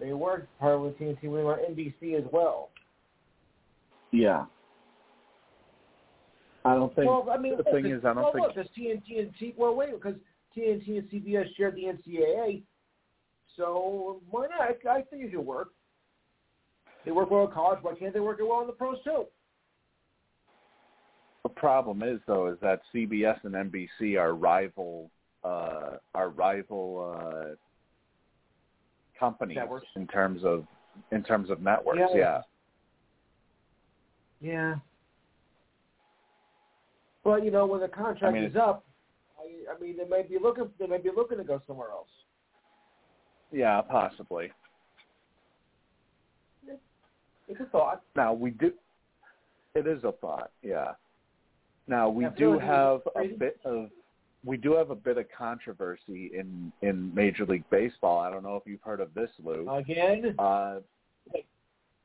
They were part of the TNT. We were on NBC as well. Yeah. I don't think well, I mean, the thing is I don't well, think look, does TNT and T? Well, wait, because TNT and CBS shared the NCAA, so why not? I, I think it could work. They work well in college. Why can't they work it well in the pros too? The problem is though is that CBS and NBC are rival uh are rival uh companies Networks. in terms of in terms of networks, Yeah. yeah. Yeah. But you know, when the contract I mean, is up, I, I mean, they may be looking. They may be looking to go somewhere else. Yeah, possibly. It's a thought. Now we do it is a thought, yeah. Now we do have a bit of we do have a bit of controversy in in Major League Baseball. I don't know if you've heard of this, Lou. Again, Uh,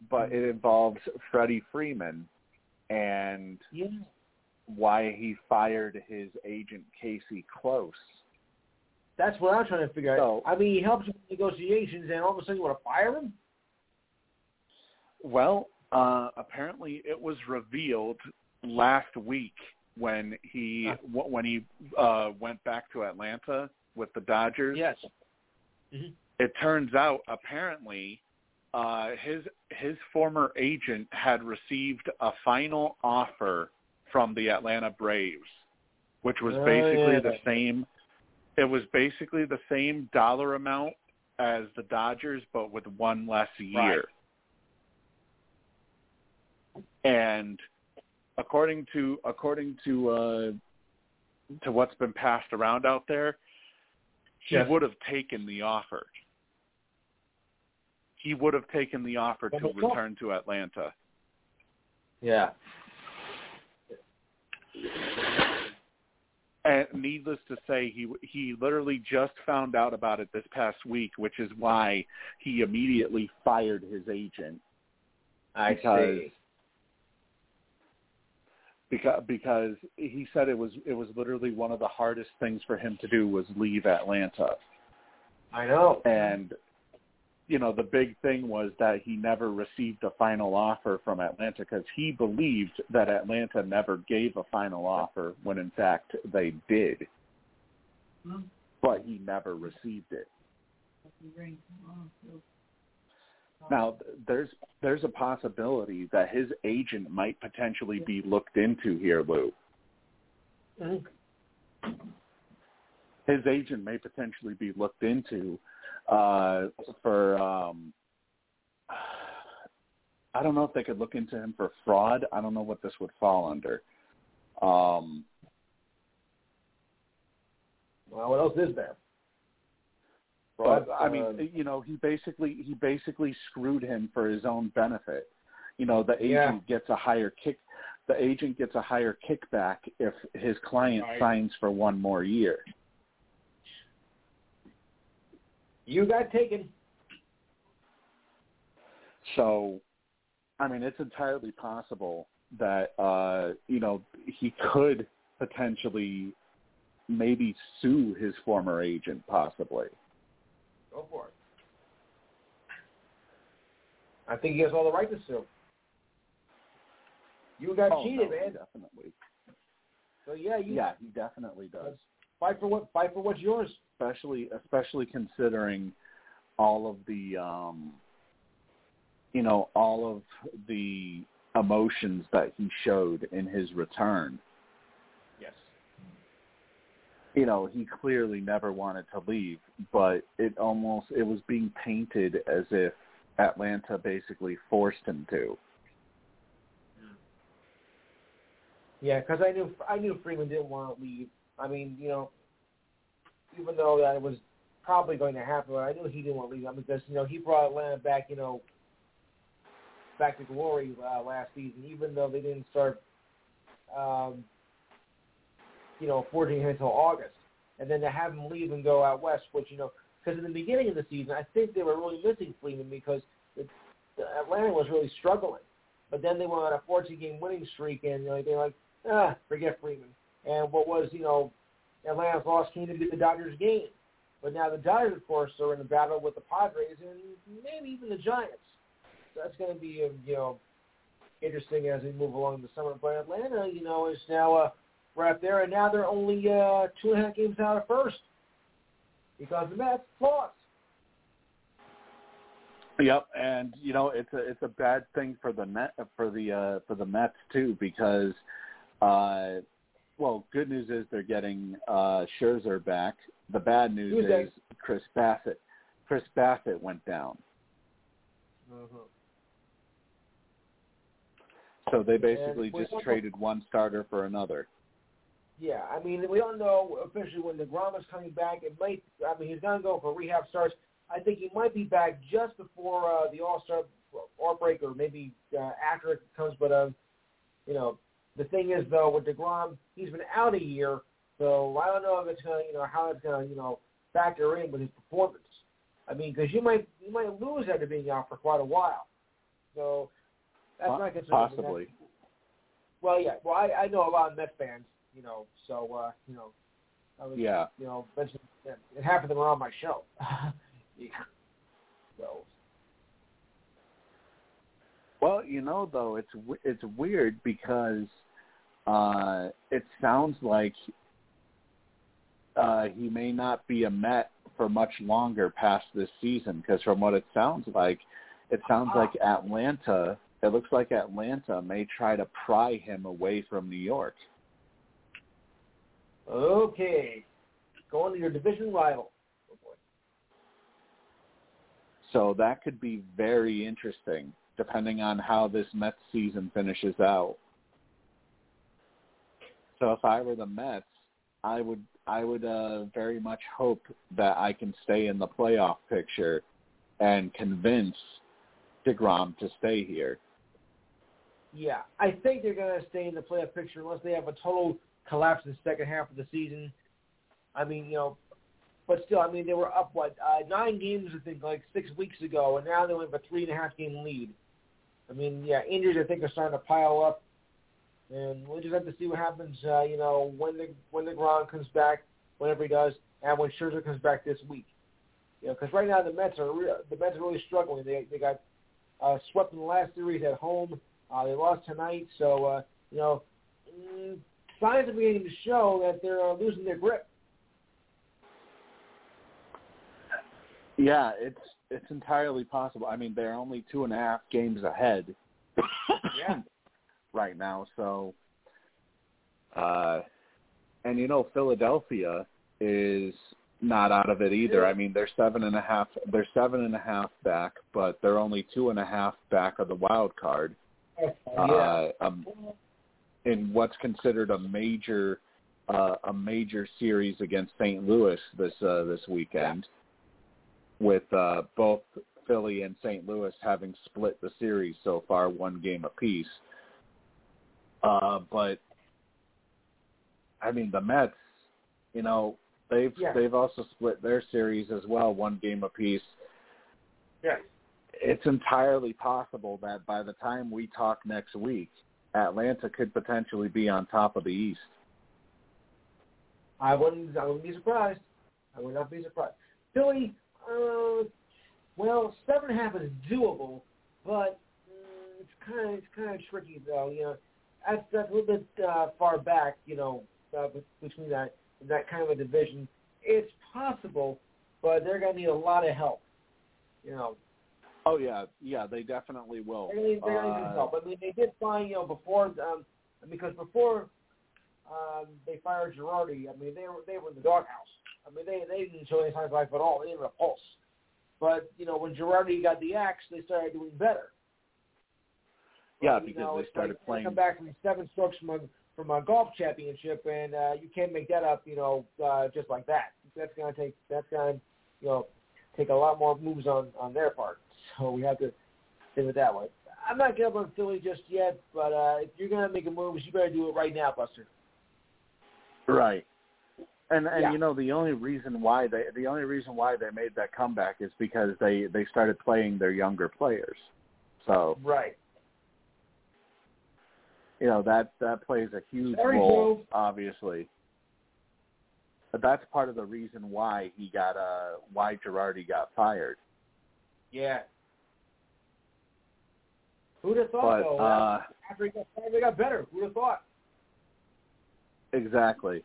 but it involves Freddie Freeman and yeah. why he fired his agent Casey Close. That's what I'm trying to figure out. So- I mean, he helps with negotiations, and all of a sudden you want to fire him? Well, uh, apparently it was revealed last week when he when he uh, went back to Atlanta with the Dodgers. Yes. It turns out apparently uh, his his former agent had received a final offer from the Atlanta Braves, which was Oh, basically yeah. the same. It was basically the same dollar amount as the Dodgers, but with one less year. And according to according to uh, to what's been passed around out there, he Yes. would have taken the offer. He would have taken the offer to return to Atlanta. Yeah. And needless to say, he he literally just found out about it this past week, which is why he immediately fired his agent. I Because- see. Because because he said it was it was literally one of the hardest things for him to do was leave Atlanta. I know. And you know, the big thing was that he never received a final offer from Atlanta because he believed that Atlanta never gave a final offer when in fact they did. But he never received it. Now, there's there's a possibility that his agent might potentially be looked into here, Lou. Mhm. His agent may potentially be looked into uh, for. Um, I don't know if they could look into him for fraud. I don't know what this would fall under. Um, Well, what else is there? But I mean, uh, you know, he basically he basically screwed him for his own benefit. You know, the agent Yeah. gets a higher kick. the agent gets a higher kickback if his client Right. signs for one more year. You got taken. So, I mean, it's entirely possible that uh, you know he could potentially maybe sue his former agent, possibly. Go for it. I think he has all the right to sue. You got Oh, cheated, no, man. Definitely. So yeah, you Yeah, he definitely does. fight for what fight for what's yours. Especially, especially considering all of the, um, you know, all of the emotions that he showed in his return. You know, he clearly never wanted to leave, but it almost it was being painted as if Atlanta basically forced him to. Yeah, because I knew I knew Freeman didn't want to leave. I mean, you know, even though that was probably going to happen, I knew he didn't want to leave. I mean, because you know he brought Atlanta back, you know, back to glory uh, last season. Even though they didn't start, um, you know, forging him until August, and then to have him leave and go out west, which you know, because in the beginning of the season, I think they were really missing Freeman because it, Atlanta was really struggling. But then they went on a 14 game winning streak, and you know, they're like, ah, forget Freeman. And what was, you know, Atlanta's loss came to be the Dodgers game. But now the Dodgers, of course, are in a battle with the Padres and maybe even the Giants. So that's going to be, you know, interesting as we move along the summer. But Atlanta, you know, is now right there, and now they're only uh, two and a half games out of first because the Mets lost. Yep, and you know it's a it's a bad thing for the net for the uh, for the Mets too because, uh, well, good news is they're getting uh, Scherzer back. The bad news Tuesday. is Chris Bassitt. Chris Bassitt went down, Mm-hmm. so they basically just traded one starter for another. Yeah, I mean, we don't know officially when DeGrom is coming back. It might, I mean, he's going to go for rehab starts. I think he might be back just before uh, the All Star or break, or maybe uh, after it comes. But um, you know, the thing is though, with Degrom, he's been out a year, so I don't know if it's going, to, you know, how it's going to, you know, factor in with his performance. I mean, because you might you might lose after being out for quite a while. So that's Po- my concern. Possibly. Well, yeah. Well, I, I know a lot of Met fans, you know, so uh, you know, I was, Yeah. you know, mentioned and half of them are on my show. yeah. So Well, you know, though it's it's weird because uh, it sounds like uh, he may not be a Met for much longer past this season. Because from what it sounds like, it sounds like Atlanta. It looks like Atlanta may try to pry him away from New York. Okay, going to your division rival. Oh boy. So that could be very interesting, depending on how this Mets season finishes out. So if I were the Mets, I would I would uh, very much hope that I can stay in the playoff picture and convince Degrom to stay here. Yeah, I think they're going to stay in the playoff picture unless they have a total collapse in the second half of the season. I mean, you know, but still, I mean, they were up what uh, nine games, I think, like six weeks ago, and now they have a three and a half game lead. I mean, yeah, injuries I think are starting to pile up, and we'll just have to see what happens. Uh, you know, when the when the Grom comes back, whenever he does, and when Scherzer comes back this week. You know, because right now the Mets are re- the Mets are really struggling. They they got uh, swept in the last series at home. Uh, they lost tonight, so uh, you know, mm, signs are beginning to show that they're uh, losing their grip. Yeah, it's it's entirely possible. I mean, they're only two and a half games ahead. Yeah. right now, so uh and you know Philadelphia is not out of it either. I mean they're seven and a half they're seven and a half back, but they're only two and a half back of the wild card. Uh um, in what's considered a major uh a major series against St. Louis this uh this weekend with uh both Philly and St. Louis having split the series so far one game apiece. Uh, but I mean, the Mets, you know, they've Yeah. they've also split their series as well, one game apiece. Yeah. It's entirely possible that by the time we talk next week, Atlanta could potentially be on top of the East. I wouldn't. I wouldn't be surprised. I would not be surprised. Philly, uh, well, seven and a half is doable, but mm, it's kind of it's kind of tricky though. You know, that's that's a little bit uh, far back. You know, uh, between that that kind of a division, it's possible, but they're going to need a lot of help. You know, Oh yeah, yeah, they definitely will. they're going to need, they're gonna Uh, help. I mean, they did find you know before um, because before um, they fired Girardi, I mean they were they were in the doghouse. I mean they they didn't show any signs of life at all. They didn't have a pulse. But you know when Girardi got the axe, they started doing better. Yeah, But, because know, they started like, playing- Come back from seven strokes from a from a golf championship, and uh, you can't make that up. You know, uh, just like that. That's gonna take that's gonna you know take a lot more moves on on their part. So we have to think it that way. I'm not giving up on Philly just yet, but uh, if you're gonna make a move, you better do it right now, Buster. Right. And and Yeah. you know the only reason why they the only reason why they made that comeback is because they they started playing their younger players. So Right. you know that that plays a huge Sorry, role, Joe. obviously. But that's part of the reason why he got uh why Girardi got fired. Yeah. Who'd have thought But though? uh after he got fired, they got better. Who'd have thought? exactly.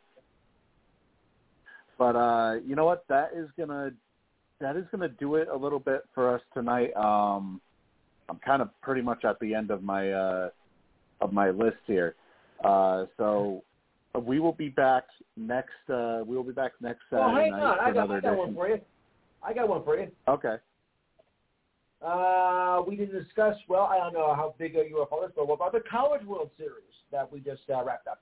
But uh you know what? That is gonna that is gonna do it a little bit for us tonight. Um I'm kind of pretty much at the end of my uh of my list here. Uh so we will be back next uh we will be back next Well, Saturday hang night on. for I got, another I got one for you. I got one for you. Okay. Uh, we didn't discuss. Well, I don't know how big are for this, but what about the College World Series that we just uh, wrapped up?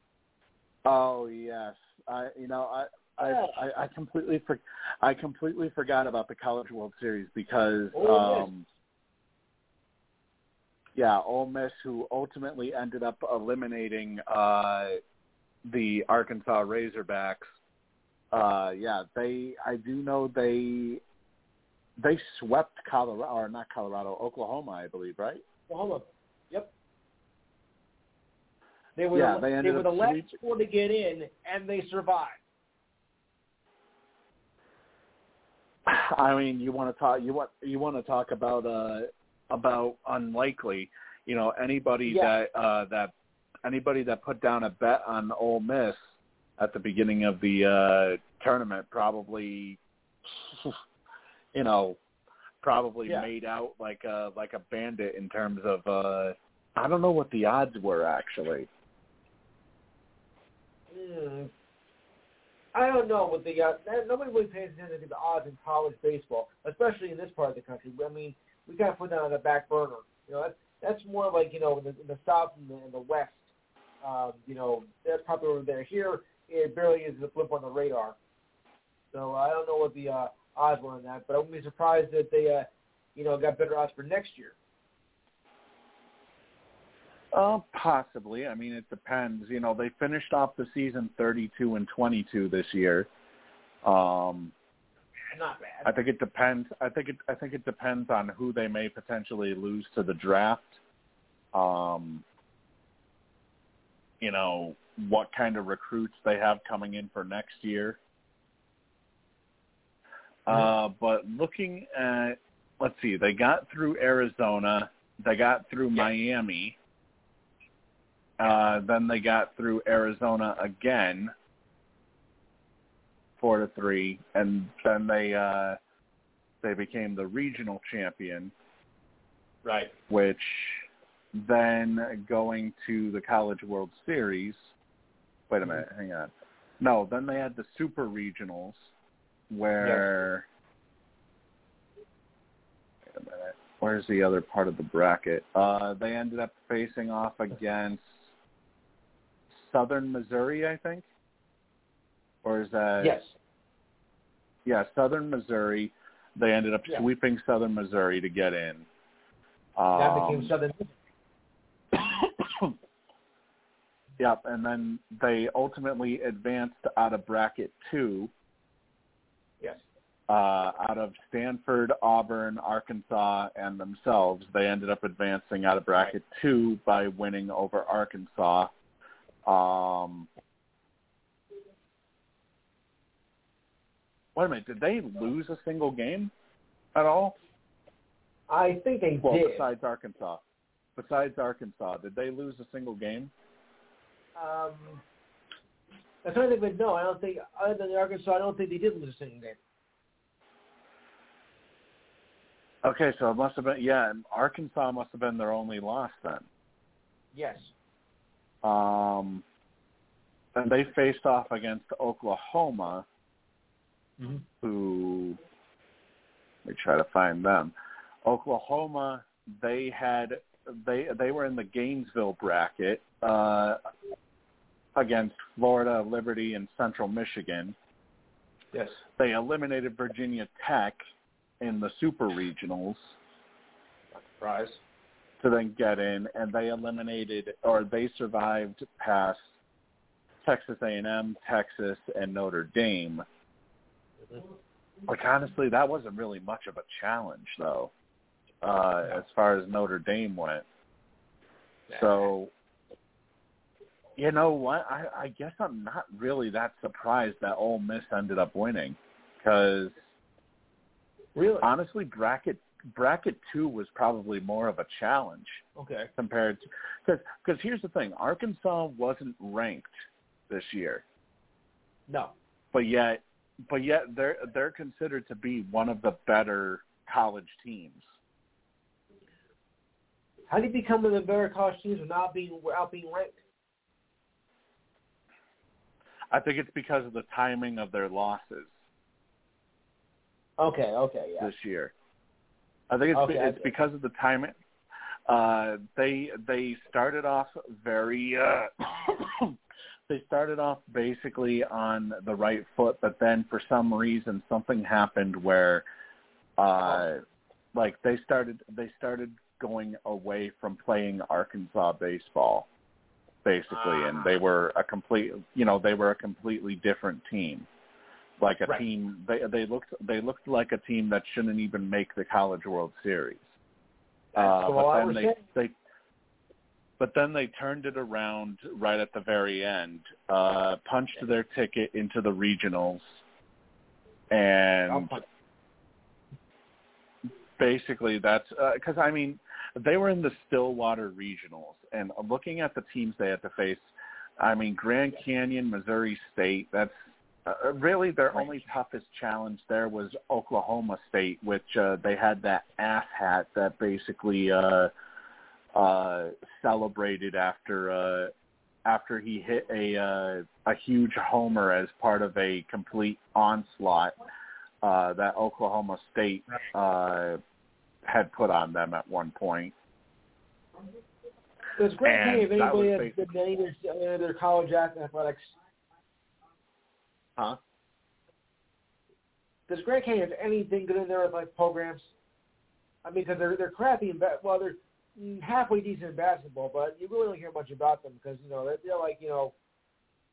Oh yes, I you know I I. I, I completely for, I completely forgot about the College World Series because Ole Miss. um yeah, Ole Miss who ultimately ended up eliminating uh the Arkansas Razorbacks. Uh yeah, they I do know they they swept Colorado or not Colorado, Oklahoma, I believe, right? Oklahoma. Yep. They were Yeah, the, they ended were up the last four to get in, and they survived. I mean, you want to talk you want you want to talk about uh about unlikely. You know, anybody Yeah. that uh that anybody that put down a bet on Ole Miss at the beginning of the uh tournament probably you know, probably Yeah. made out like a like a bandit in terms of uh I don't know what the odds were actually. Hmm. I don't know what the uh, nobody really pays attention to the odds in college baseball, especially in this part of the country. I mean, we kind of put that on the back burner. You know, that's that's more like you know in the, in the south and the, in the west. Um, you know, that's popular over there. Here, it barely is a blip on the radar. So I don't know what the uh, odds on that, but I wouldn't be surprised that they, uh, you know, got better odds for next year. Uh, possibly. I mean, it depends. You know, they finished off the season 32 and 22 this year. Um, Not bad. I think it depends. I think it. I think it depends on who they may potentially lose to the draft. Um, you know what kind of recruits they have coming in for next year. Uh, but looking at, let's see, they got through Arizona, they got through Miami, uh, then they got through Arizona again, four to three, and then they uh, they became the regional champion, right. which then going to the College World Series. Wait a minute, hang on. No, then they had the Super Regionals, where. Wait a minute. Where's the other part of the bracket? Uh, they ended up facing off against Southern Missouri, I think. Or is that? Yes. yeah, Southern Missouri. They ended up Yeah. sweeping Southern Missouri to get in. That Um, became Southern. Yep, and then they ultimately advanced out of bracket two. Uh, out of Stanford, Auburn, Arkansas, and themselves, they ended up advancing out of bracket two by winning over Arkansas. Um, wait a minute, did they lose a single game at all? I think they Well, did. besides Arkansas. Besides Arkansas, did they lose a single game? Um, I'm trying to think, but no, I don't think. Other than Arkansas, I don't think they did lose a single game. Okay, so it must have been yeah, Arkansas must have been their only loss then. Yes. Um, and they faced off against Oklahoma, Mm-hmm. who let me try to find them. Oklahoma, they had they they were in the Gainesville bracket uh, against Florida, Liberty, and Central Michigan. Yes. They eliminated Virginia Tech in the Super Regionals Not surprised. to then get in, and they eliminated or they survived past Texas A&M, Texas, and Notre Dame. Like honestly, that wasn't really much of a challenge though, uh, as far as Notre Dame went. So, you know what? I, I guess I'm not really that surprised that Ole Miss ended up winning, because Really? honestly, bracket bracket two was probably more of a challenge Okay. compared to because because here's the thing Arkansas wasn't ranked this year, No. but yet but yet they're they're considered to be one of the better college teams. How do you become one of the better college teams without being without being ranked? I think it's because of the timing of their losses Okay. Okay. Yeah. this year. I think it's Okay, it's okay. because of the timing. Uh, they they started off very. Uh, they started off basically on the right foot, but then for some reason something happened where, uh, like they started they started going away from playing Arkansas baseball, basically, and they were a complete you know they were a completely different team, like a Right. team they they looked they looked like a team that shouldn't even make the College World Series. Uh, So, but then they saying- they but then they turned it around right at the very end, uh, punched their ticket into the regionals, and basically that's because I mean they were in the Stillwater regionals, and looking at the teams they had to face, I mean Grand Canyon, Missouri State. That's uh, really their only toughest challenge there was Oklahoma State, which uh, they had that ass hat that basically uh, uh, celebrated after uh, after he hit a uh, a huge homer as part of a complete onslaught uh, that Oklahoma State uh, had put on them at one point. Does Grant And Canyon have that anybody that's been of their, their college athletics? Huh? Does Grand Canyon have anything good in their like programs? I mean, because they're they're crappy in ba- well, they're halfway decent in basketball, but you really don't hear much about them because you know they're, they're like you know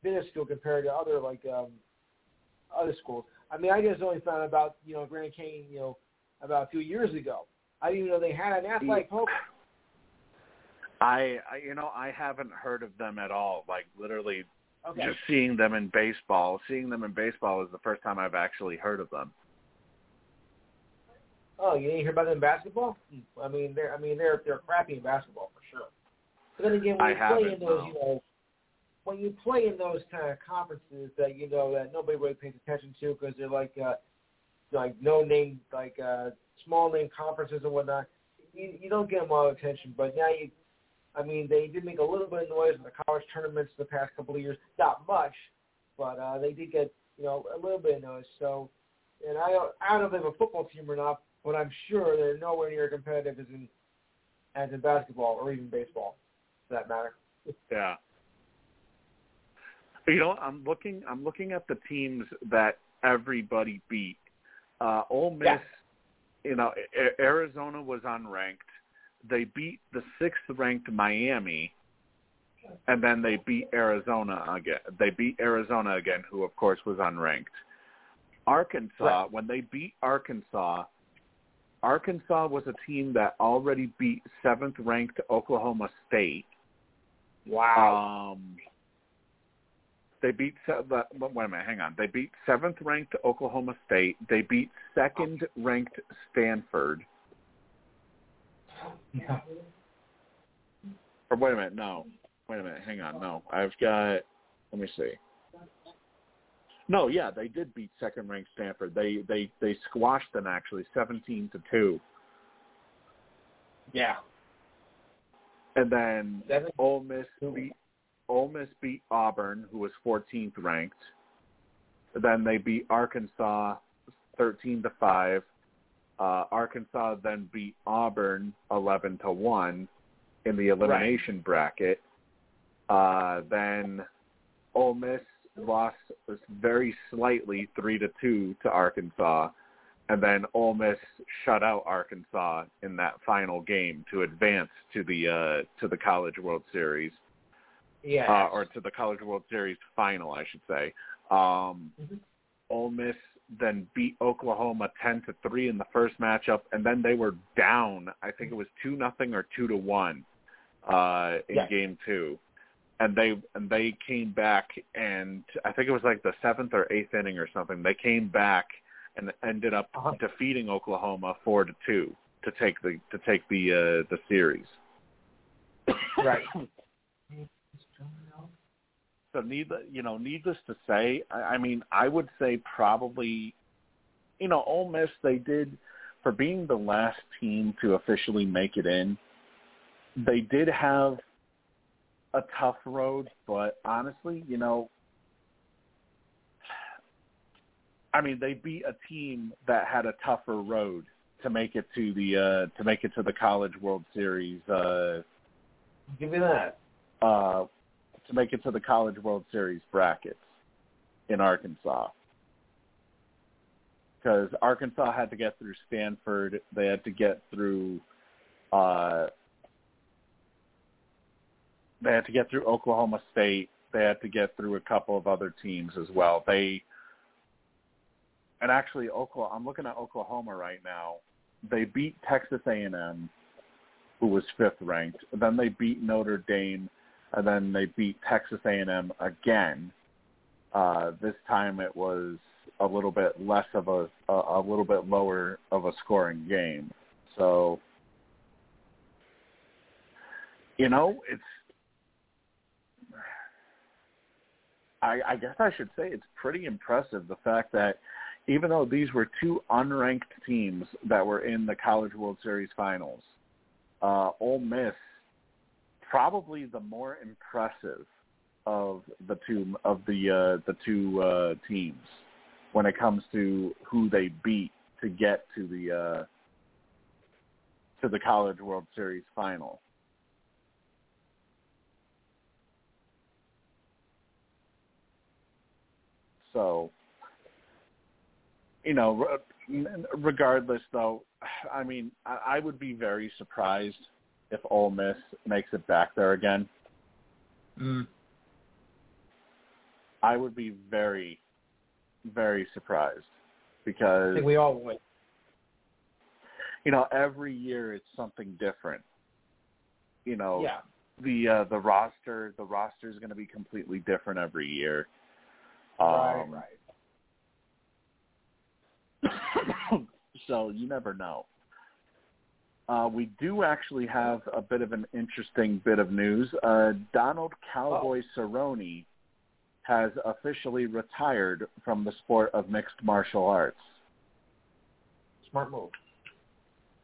minuscule compared to other like um other schools. I mean, I just only found about you know Grand Canyon you know about a few years ago. I didn't even know they had an athletic program. I, I you know I haven't heard of them at all. Like literally, Okay. just seeing them in baseball. Seeing them in baseball is the first time I've actually heard of them. Oh, you didn't hear about them in basketball? I mean, they're I mean they're they're crappy in basketball for sure. But then again, when I you play in those, no. you know, when you play in those kind of conferences that you know that nobody really pays attention to because they're like uh, like no name like uh, small name conferences and whatnot, you, you don't get them all attention. But now you, I mean, they did make a little bit of noise in the college tournaments the past couple of years. Not much, but uh, they did get you know a little bit of noise. So, and I don't I don't know if they have a football team or not, but I'm sure they're nowhere near competitive as in as in basketball or even baseball, for that matter. Yeah. You know, I'm looking. I'm looking at the teams that everybody beat. Uh, Ole Miss, Yeah. you know, A- Arizona was unranked. They beat the sixth-ranked Miami, and then they beat Arizona again. They beat Arizona again, who of course was unranked. Arkansas, Right. when they beat Arkansas, Arkansas was a team that already beat seventh ranked Oklahoma State. Wow. Um, they beat but wait a minute, hang on. They beat seventh ranked Oklahoma State. They beat second ranked Stanford. Yeah. Or wait a minute, no. Wait a minute, hang on. No, I've got. Let me see. No, yeah, they did beat second ranked Stanford. They they they squashed them actually, seventeen to two. Yeah. And then Seven- Ole Miss beat Ole Miss beat Auburn, who was 14th ranked. Then they beat Arkansas 13 to five. Uh, Arkansas then beat Auburn 11 to one in the elimination bracket. Uh, then Ole Miss lost very slightly three to two to Arkansas, and then Ole Miss shut out Arkansas in that final game to advance to the uh, to the College World Series Yeah. uh, or to the College World Series final, I should say. Um, Mhm. Ole Miss then beat Oklahoma ten to three in the first matchup, and then they were down. I think it was two nothing or two to one uh, in Yeah. game two, and they and they came back, and I think it was like the seventh or eighth inning or something. They came back and ended up Uh-huh. defeating Oklahoma four to two to take the to take the uh, the series. Right. So needless, you know, needless to say, I, I mean, I would say probably, you know, Ole Miss they did for being the last team to officially make it in. They did have a tough road, but honestly, you know, I mean, they beat a team that had a tougher road to make it to the uh to make it to the College World Series uh Give me that. uh, to make it to the College World Series brackets in Arkansas. Because Arkansas had to get through Stanford, they had to get through, uh, they had to get through Oklahoma State, they had to get through a couple of other teams as well. They, and actually, Oklahoma, I'm looking at Oklahoma right now. They beat Texas A&M, who was fifth ranked. Then they beat Notre Dame, and then they beat Texas A&M again. Uh, this time it was a little bit less of a, a a little bit lower of a scoring game. So, you know, it's. I, I guess I should say it's pretty impressive the fact that even though these were two unranked teams that were in the College World Series finals, uh, Ole Miss probably the more impressive of the two of the uh, the two uh, teams when it comes to who they beat to get to the uh, to the College World Series final. So, you know, regardless though, I mean, I, would be very surprised if Ole Miss makes it back there again. Mm. I would be very, very surprised I because think we all would. you know every year it's something different. You know, Yeah. the uh, the roster the roster is going to be completely different every year. right, Um, right. so you never know. Uh, we do actually have a bit of an interesting bit of news. Uh, Donald Cowboy Cerrone has officially retired from the sport of mixed martial arts Smart move.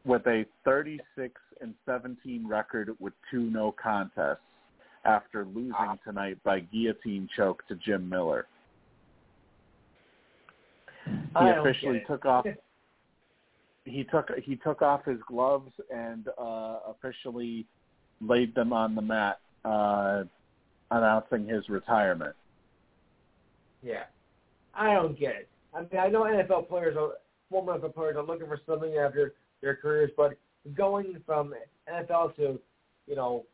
with a 36 and 17 record with two no contests after losing Ah. tonight by guillotine choke to Jim Miller. He I officially took off he took he took off his gloves and uh, officially laid them on the mat, uh, announcing his retirement. Yeah. I don't get it. I mean, I know NFL players, former NFL players, are looking for something after their careers, but going from NFL to, you know,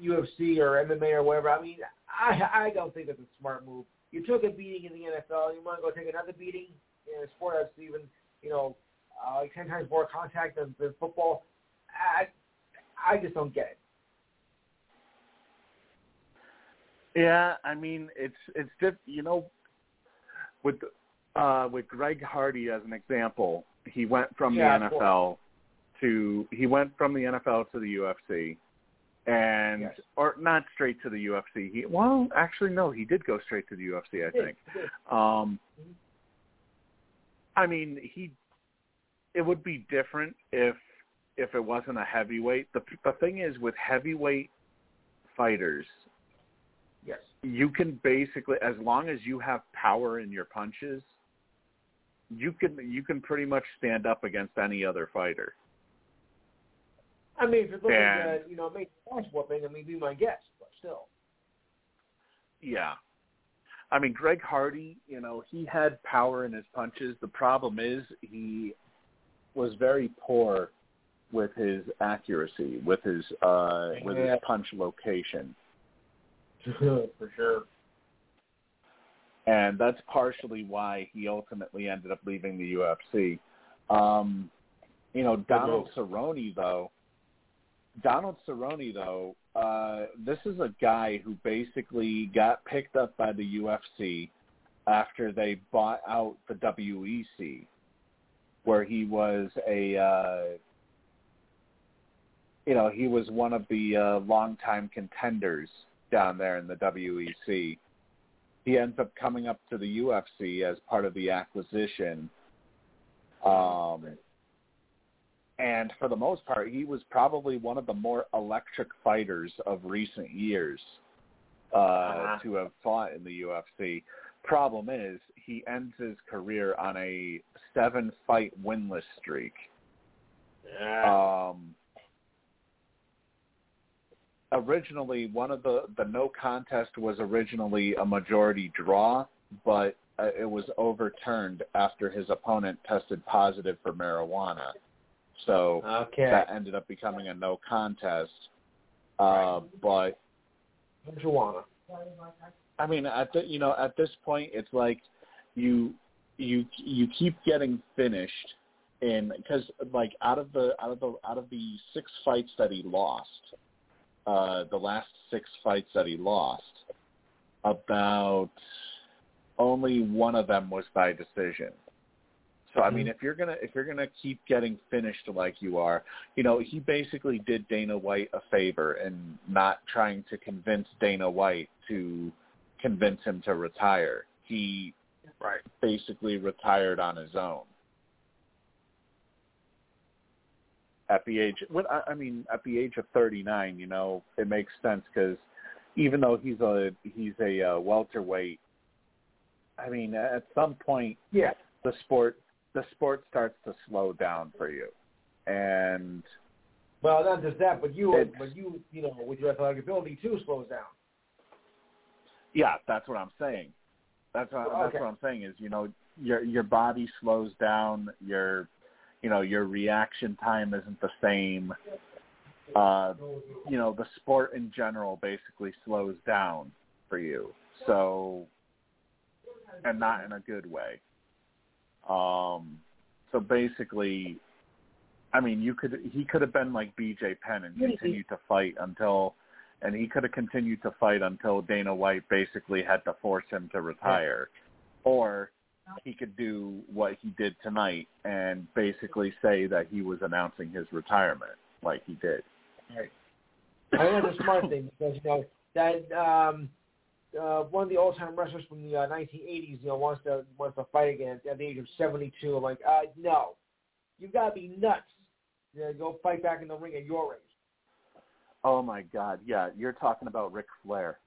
UFC or MMA or whatever. I mean, I I don't think that's a smart move. You took a beating in the NFL. You want to go take another beating in a sport that's even you know uh, like ten times more contact than, than football. I I just don't get it. Yeah, I mean it's it's diff, you know with uh with Greg Hardy as an example, he went from Yeah, the NFL to he went from the NFL to the UFC and Yes. or not straight to the UFC. He well, actually no, he did go straight to the UFC, I think. Um. I mean, he it would be different if if it wasn't a heavyweight. The the thing is with heavyweight fighters, Yes. you can basically as long as you have power in your punches you can you can pretty much stand up against any other fighter I mean, if you're looking And- at you know make ass whooping, I mean, be my guest, but still. yeah i mean greg hardy you know he had power in his punches the problem is he was very poor with his accuracy with his uh with his punch location For sure. and that's partially why he ultimately ended up leaving the UFC. Um, you know, Donald Cerrone though, Donald Cerrone though, uh, this is a guy who basically got picked up by the UFC after they bought out the WEC, where he was a, uh, you know, he was one of the uh, longtime contenders down there in the WEC he ends up coming up to the UFC as part of the acquisition. Um, and for the most part, he was probably one of the more electric fighters of recent years uh, Uh-huh. to have fought in the UFC. Problem is, he ends his career on a seven-fight winless streak. Um, originally, one of the the no contest was originally a majority draw, but uh, it was overturned after his opponent tested positive for marijuana. So Okay. that ended up becoming a no contest. Uh, but Marijuana. I mean, at the, you know, at this point, it's like you you you keep getting finished in because like out of the out of the out of the six fights that he lost, uh, the last six fights that he lost, about only one of them was by decision. So I mean, if you're gonna if you're gonna keep getting finished like you are, you know, he basically did Dana White a favor and not trying to convince Dana White to convince him to retire. He Right. basically retired on his own. At the age, what I I mean, at the age of 39, you know, it makes sense because even though he's a he's a uh, welterweight, I mean, at some point Yeah. the sport the sport starts to slow down for you, and Well, not just that, but you, but you, you know, with your athletic ability too slows down. yeah, that's what I'm saying. That's what that's what I'm saying is you know your your body slows down, your you know your reaction time isn't the same. Uh, you know the sport in general basically slows down for you. So, and not in a good way. Um, so basically, I mean, you could he could have been like B.J. Penn and continued to fight until, and he could have continued to fight until Dana White basically had to force him to retire, or he could do what he did tonight and basically say that he was announcing his retirement, like he did. I think that's a smart thing because you know that um, uh, one of the all-time wrestlers from the uh, 1980s, you know, wants to wants to fight again at the age of 72. I'm like, uh, no, you've got to be nuts. You know, go fight back in the ring at your age. Oh my God, yeah, you're talking about Ric Flair.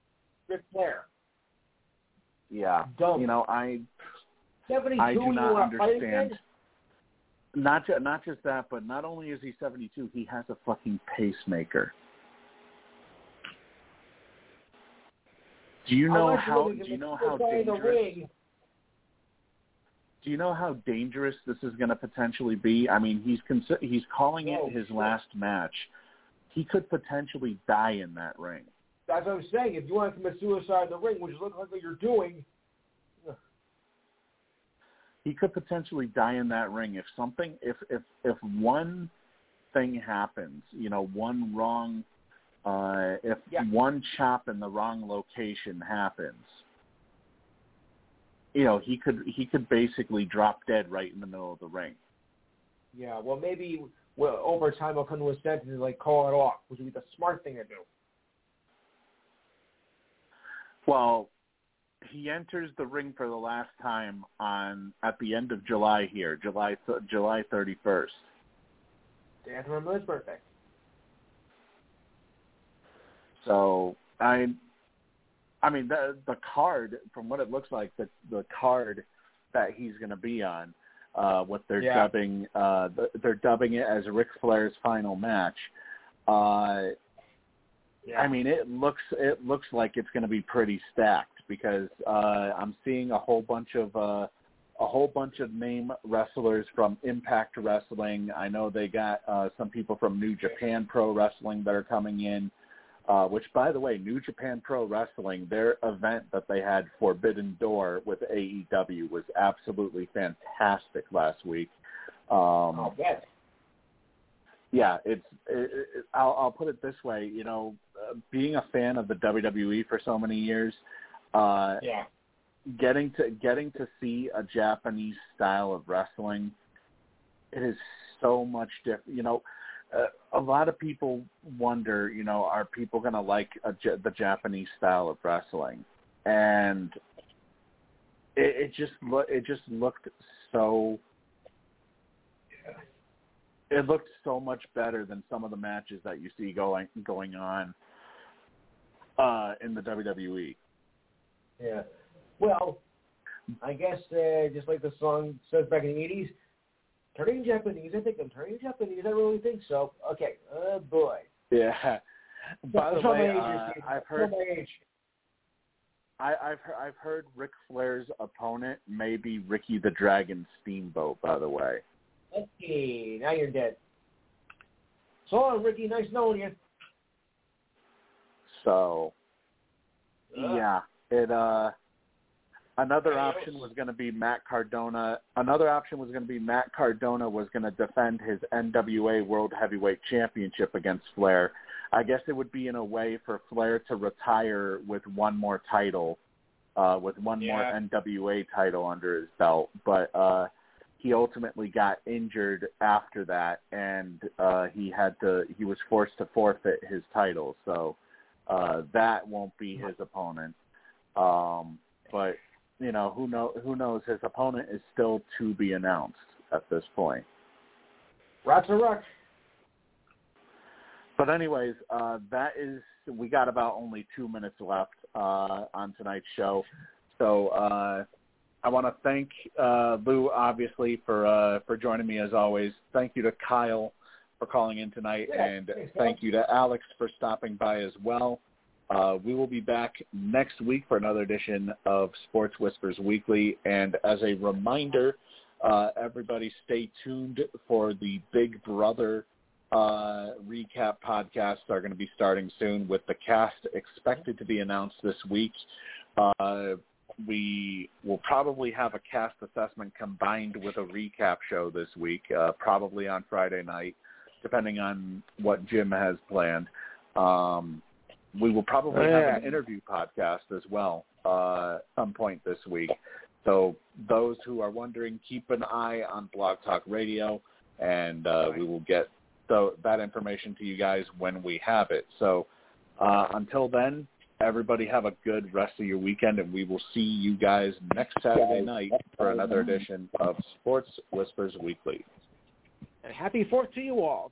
Ric Flair, Yeah, dumb. you know I 72. I do not understand. Not ju- not just that, but not only is he 72, he has a fucking pacemaker. Do you know how? Do you know how go in the dangerous? Do you know how dangerous this is going to potentially be? I mean, he's consi- he's calling it his last match he could potentially die in that ring. That's what I'm saying. If you want to commit suicide in the ring, which looks like what you're doing, he could potentially die in that ring if something if if if one thing happens, you know, one wrong uh if Yeah. one chop in the wrong location happens, you know, he could he could basically drop dead right in the middle of the ring. yeah. Well, maybe well, over time, I'll come to a sentence and like call it off, which would be the smart thing to do. Well, he enters the ring for the last time on at the end of July here, July July 31st. Day after my mother's birthday. So I, I mean the the card from what it looks like the the card that he's going to be on, uh, what they're Yeah. dubbing uh, the, they're dubbing it as Ric Flair's final match. Uh, Yeah. I mean it looks it looks like it's going to be pretty stacked because uh, I'm seeing a whole bunch of uh, a whole bunch of name wrestlers from Impact Wrestling. I know they got uh, some people from New Japan Pro Wrestling that are coming in. Uh, which, by the way, New Japan Pro Wrestling, their event that they had Forbidden Door with AEW was absolutely fantastic last week. Um, I'll bet. yeah, it's. It, it, I'll, I'll put it this way. You know, uh, being a fan of the WWE for so many years, uh, Yeah. getting to getting to see a Japanese style of wrestling, it is so much different. You know, uh, a lot of people wonder, you know, are people going to like a, the Japanese style of wrestling? And it, it just it just looked so. It looked so much better than some of the matches that you see going going on uh, in the WWE. Yeah. Well, I guess uh, just like the song says back in the '80s, turning Japanese. I think I'm turning Japanese. I really think so. Okay. Oh boy. Yeah. By the way, uh, I've heard. I, I've heard, I've heard Ric Flair's opponent may be Ricky the Dragon Steamboat. By the way, Okay, now you're dead. So long, Ricky. Nice knowing you. so Uh, yeah, it. uh Another option was going to be Matt Cardona. Another option was going to be Matt Cardona was going to defend his NWA World Heavyweight Championship against Flair. I guess it would be in a way for Flair to retire with one more title, uh, with one more NWA title under his belt. But uh, he ultimately got injured after that, and uh, he had to. He was forced to forfeit his title. So uh, that won't be his opponent. Um, but you know who know who knows his opponent is still to be announced at this point. Rats are rock. But anyways, uh, that is we got about only two minutes left uh, on tonight's show, so uh, I want to thank uh, Lou obviously for uh, for joining me as always. Thank you to Kyle for calling in tonight, Yeah, and thanks, thank you to Alex for stopping by as well. Uh, we will be back next week for another edition of Sports Whispers Weekly. And as a reminder, uh, everybody stay tuned for the Big Brother uh, recap podcasts are going to be starting soon with the cast expected to be announced this week. Uh, we will probably have a cast assessment combined with a recap show this week, uh, probably on Friday night, depending on what Jim has planned. Um, we will probably have an interview podcast as well uh, some point this week. So those who are wondering, keep an eye on Blog Talk Radio, and uh, we will get so that information to you guys when we have it. So uh, until then, everybody have a good rest of your weekend, and we will see you guys next Saturday night for another edition of Sports Whispers Weekly. And happy Fourth to you all.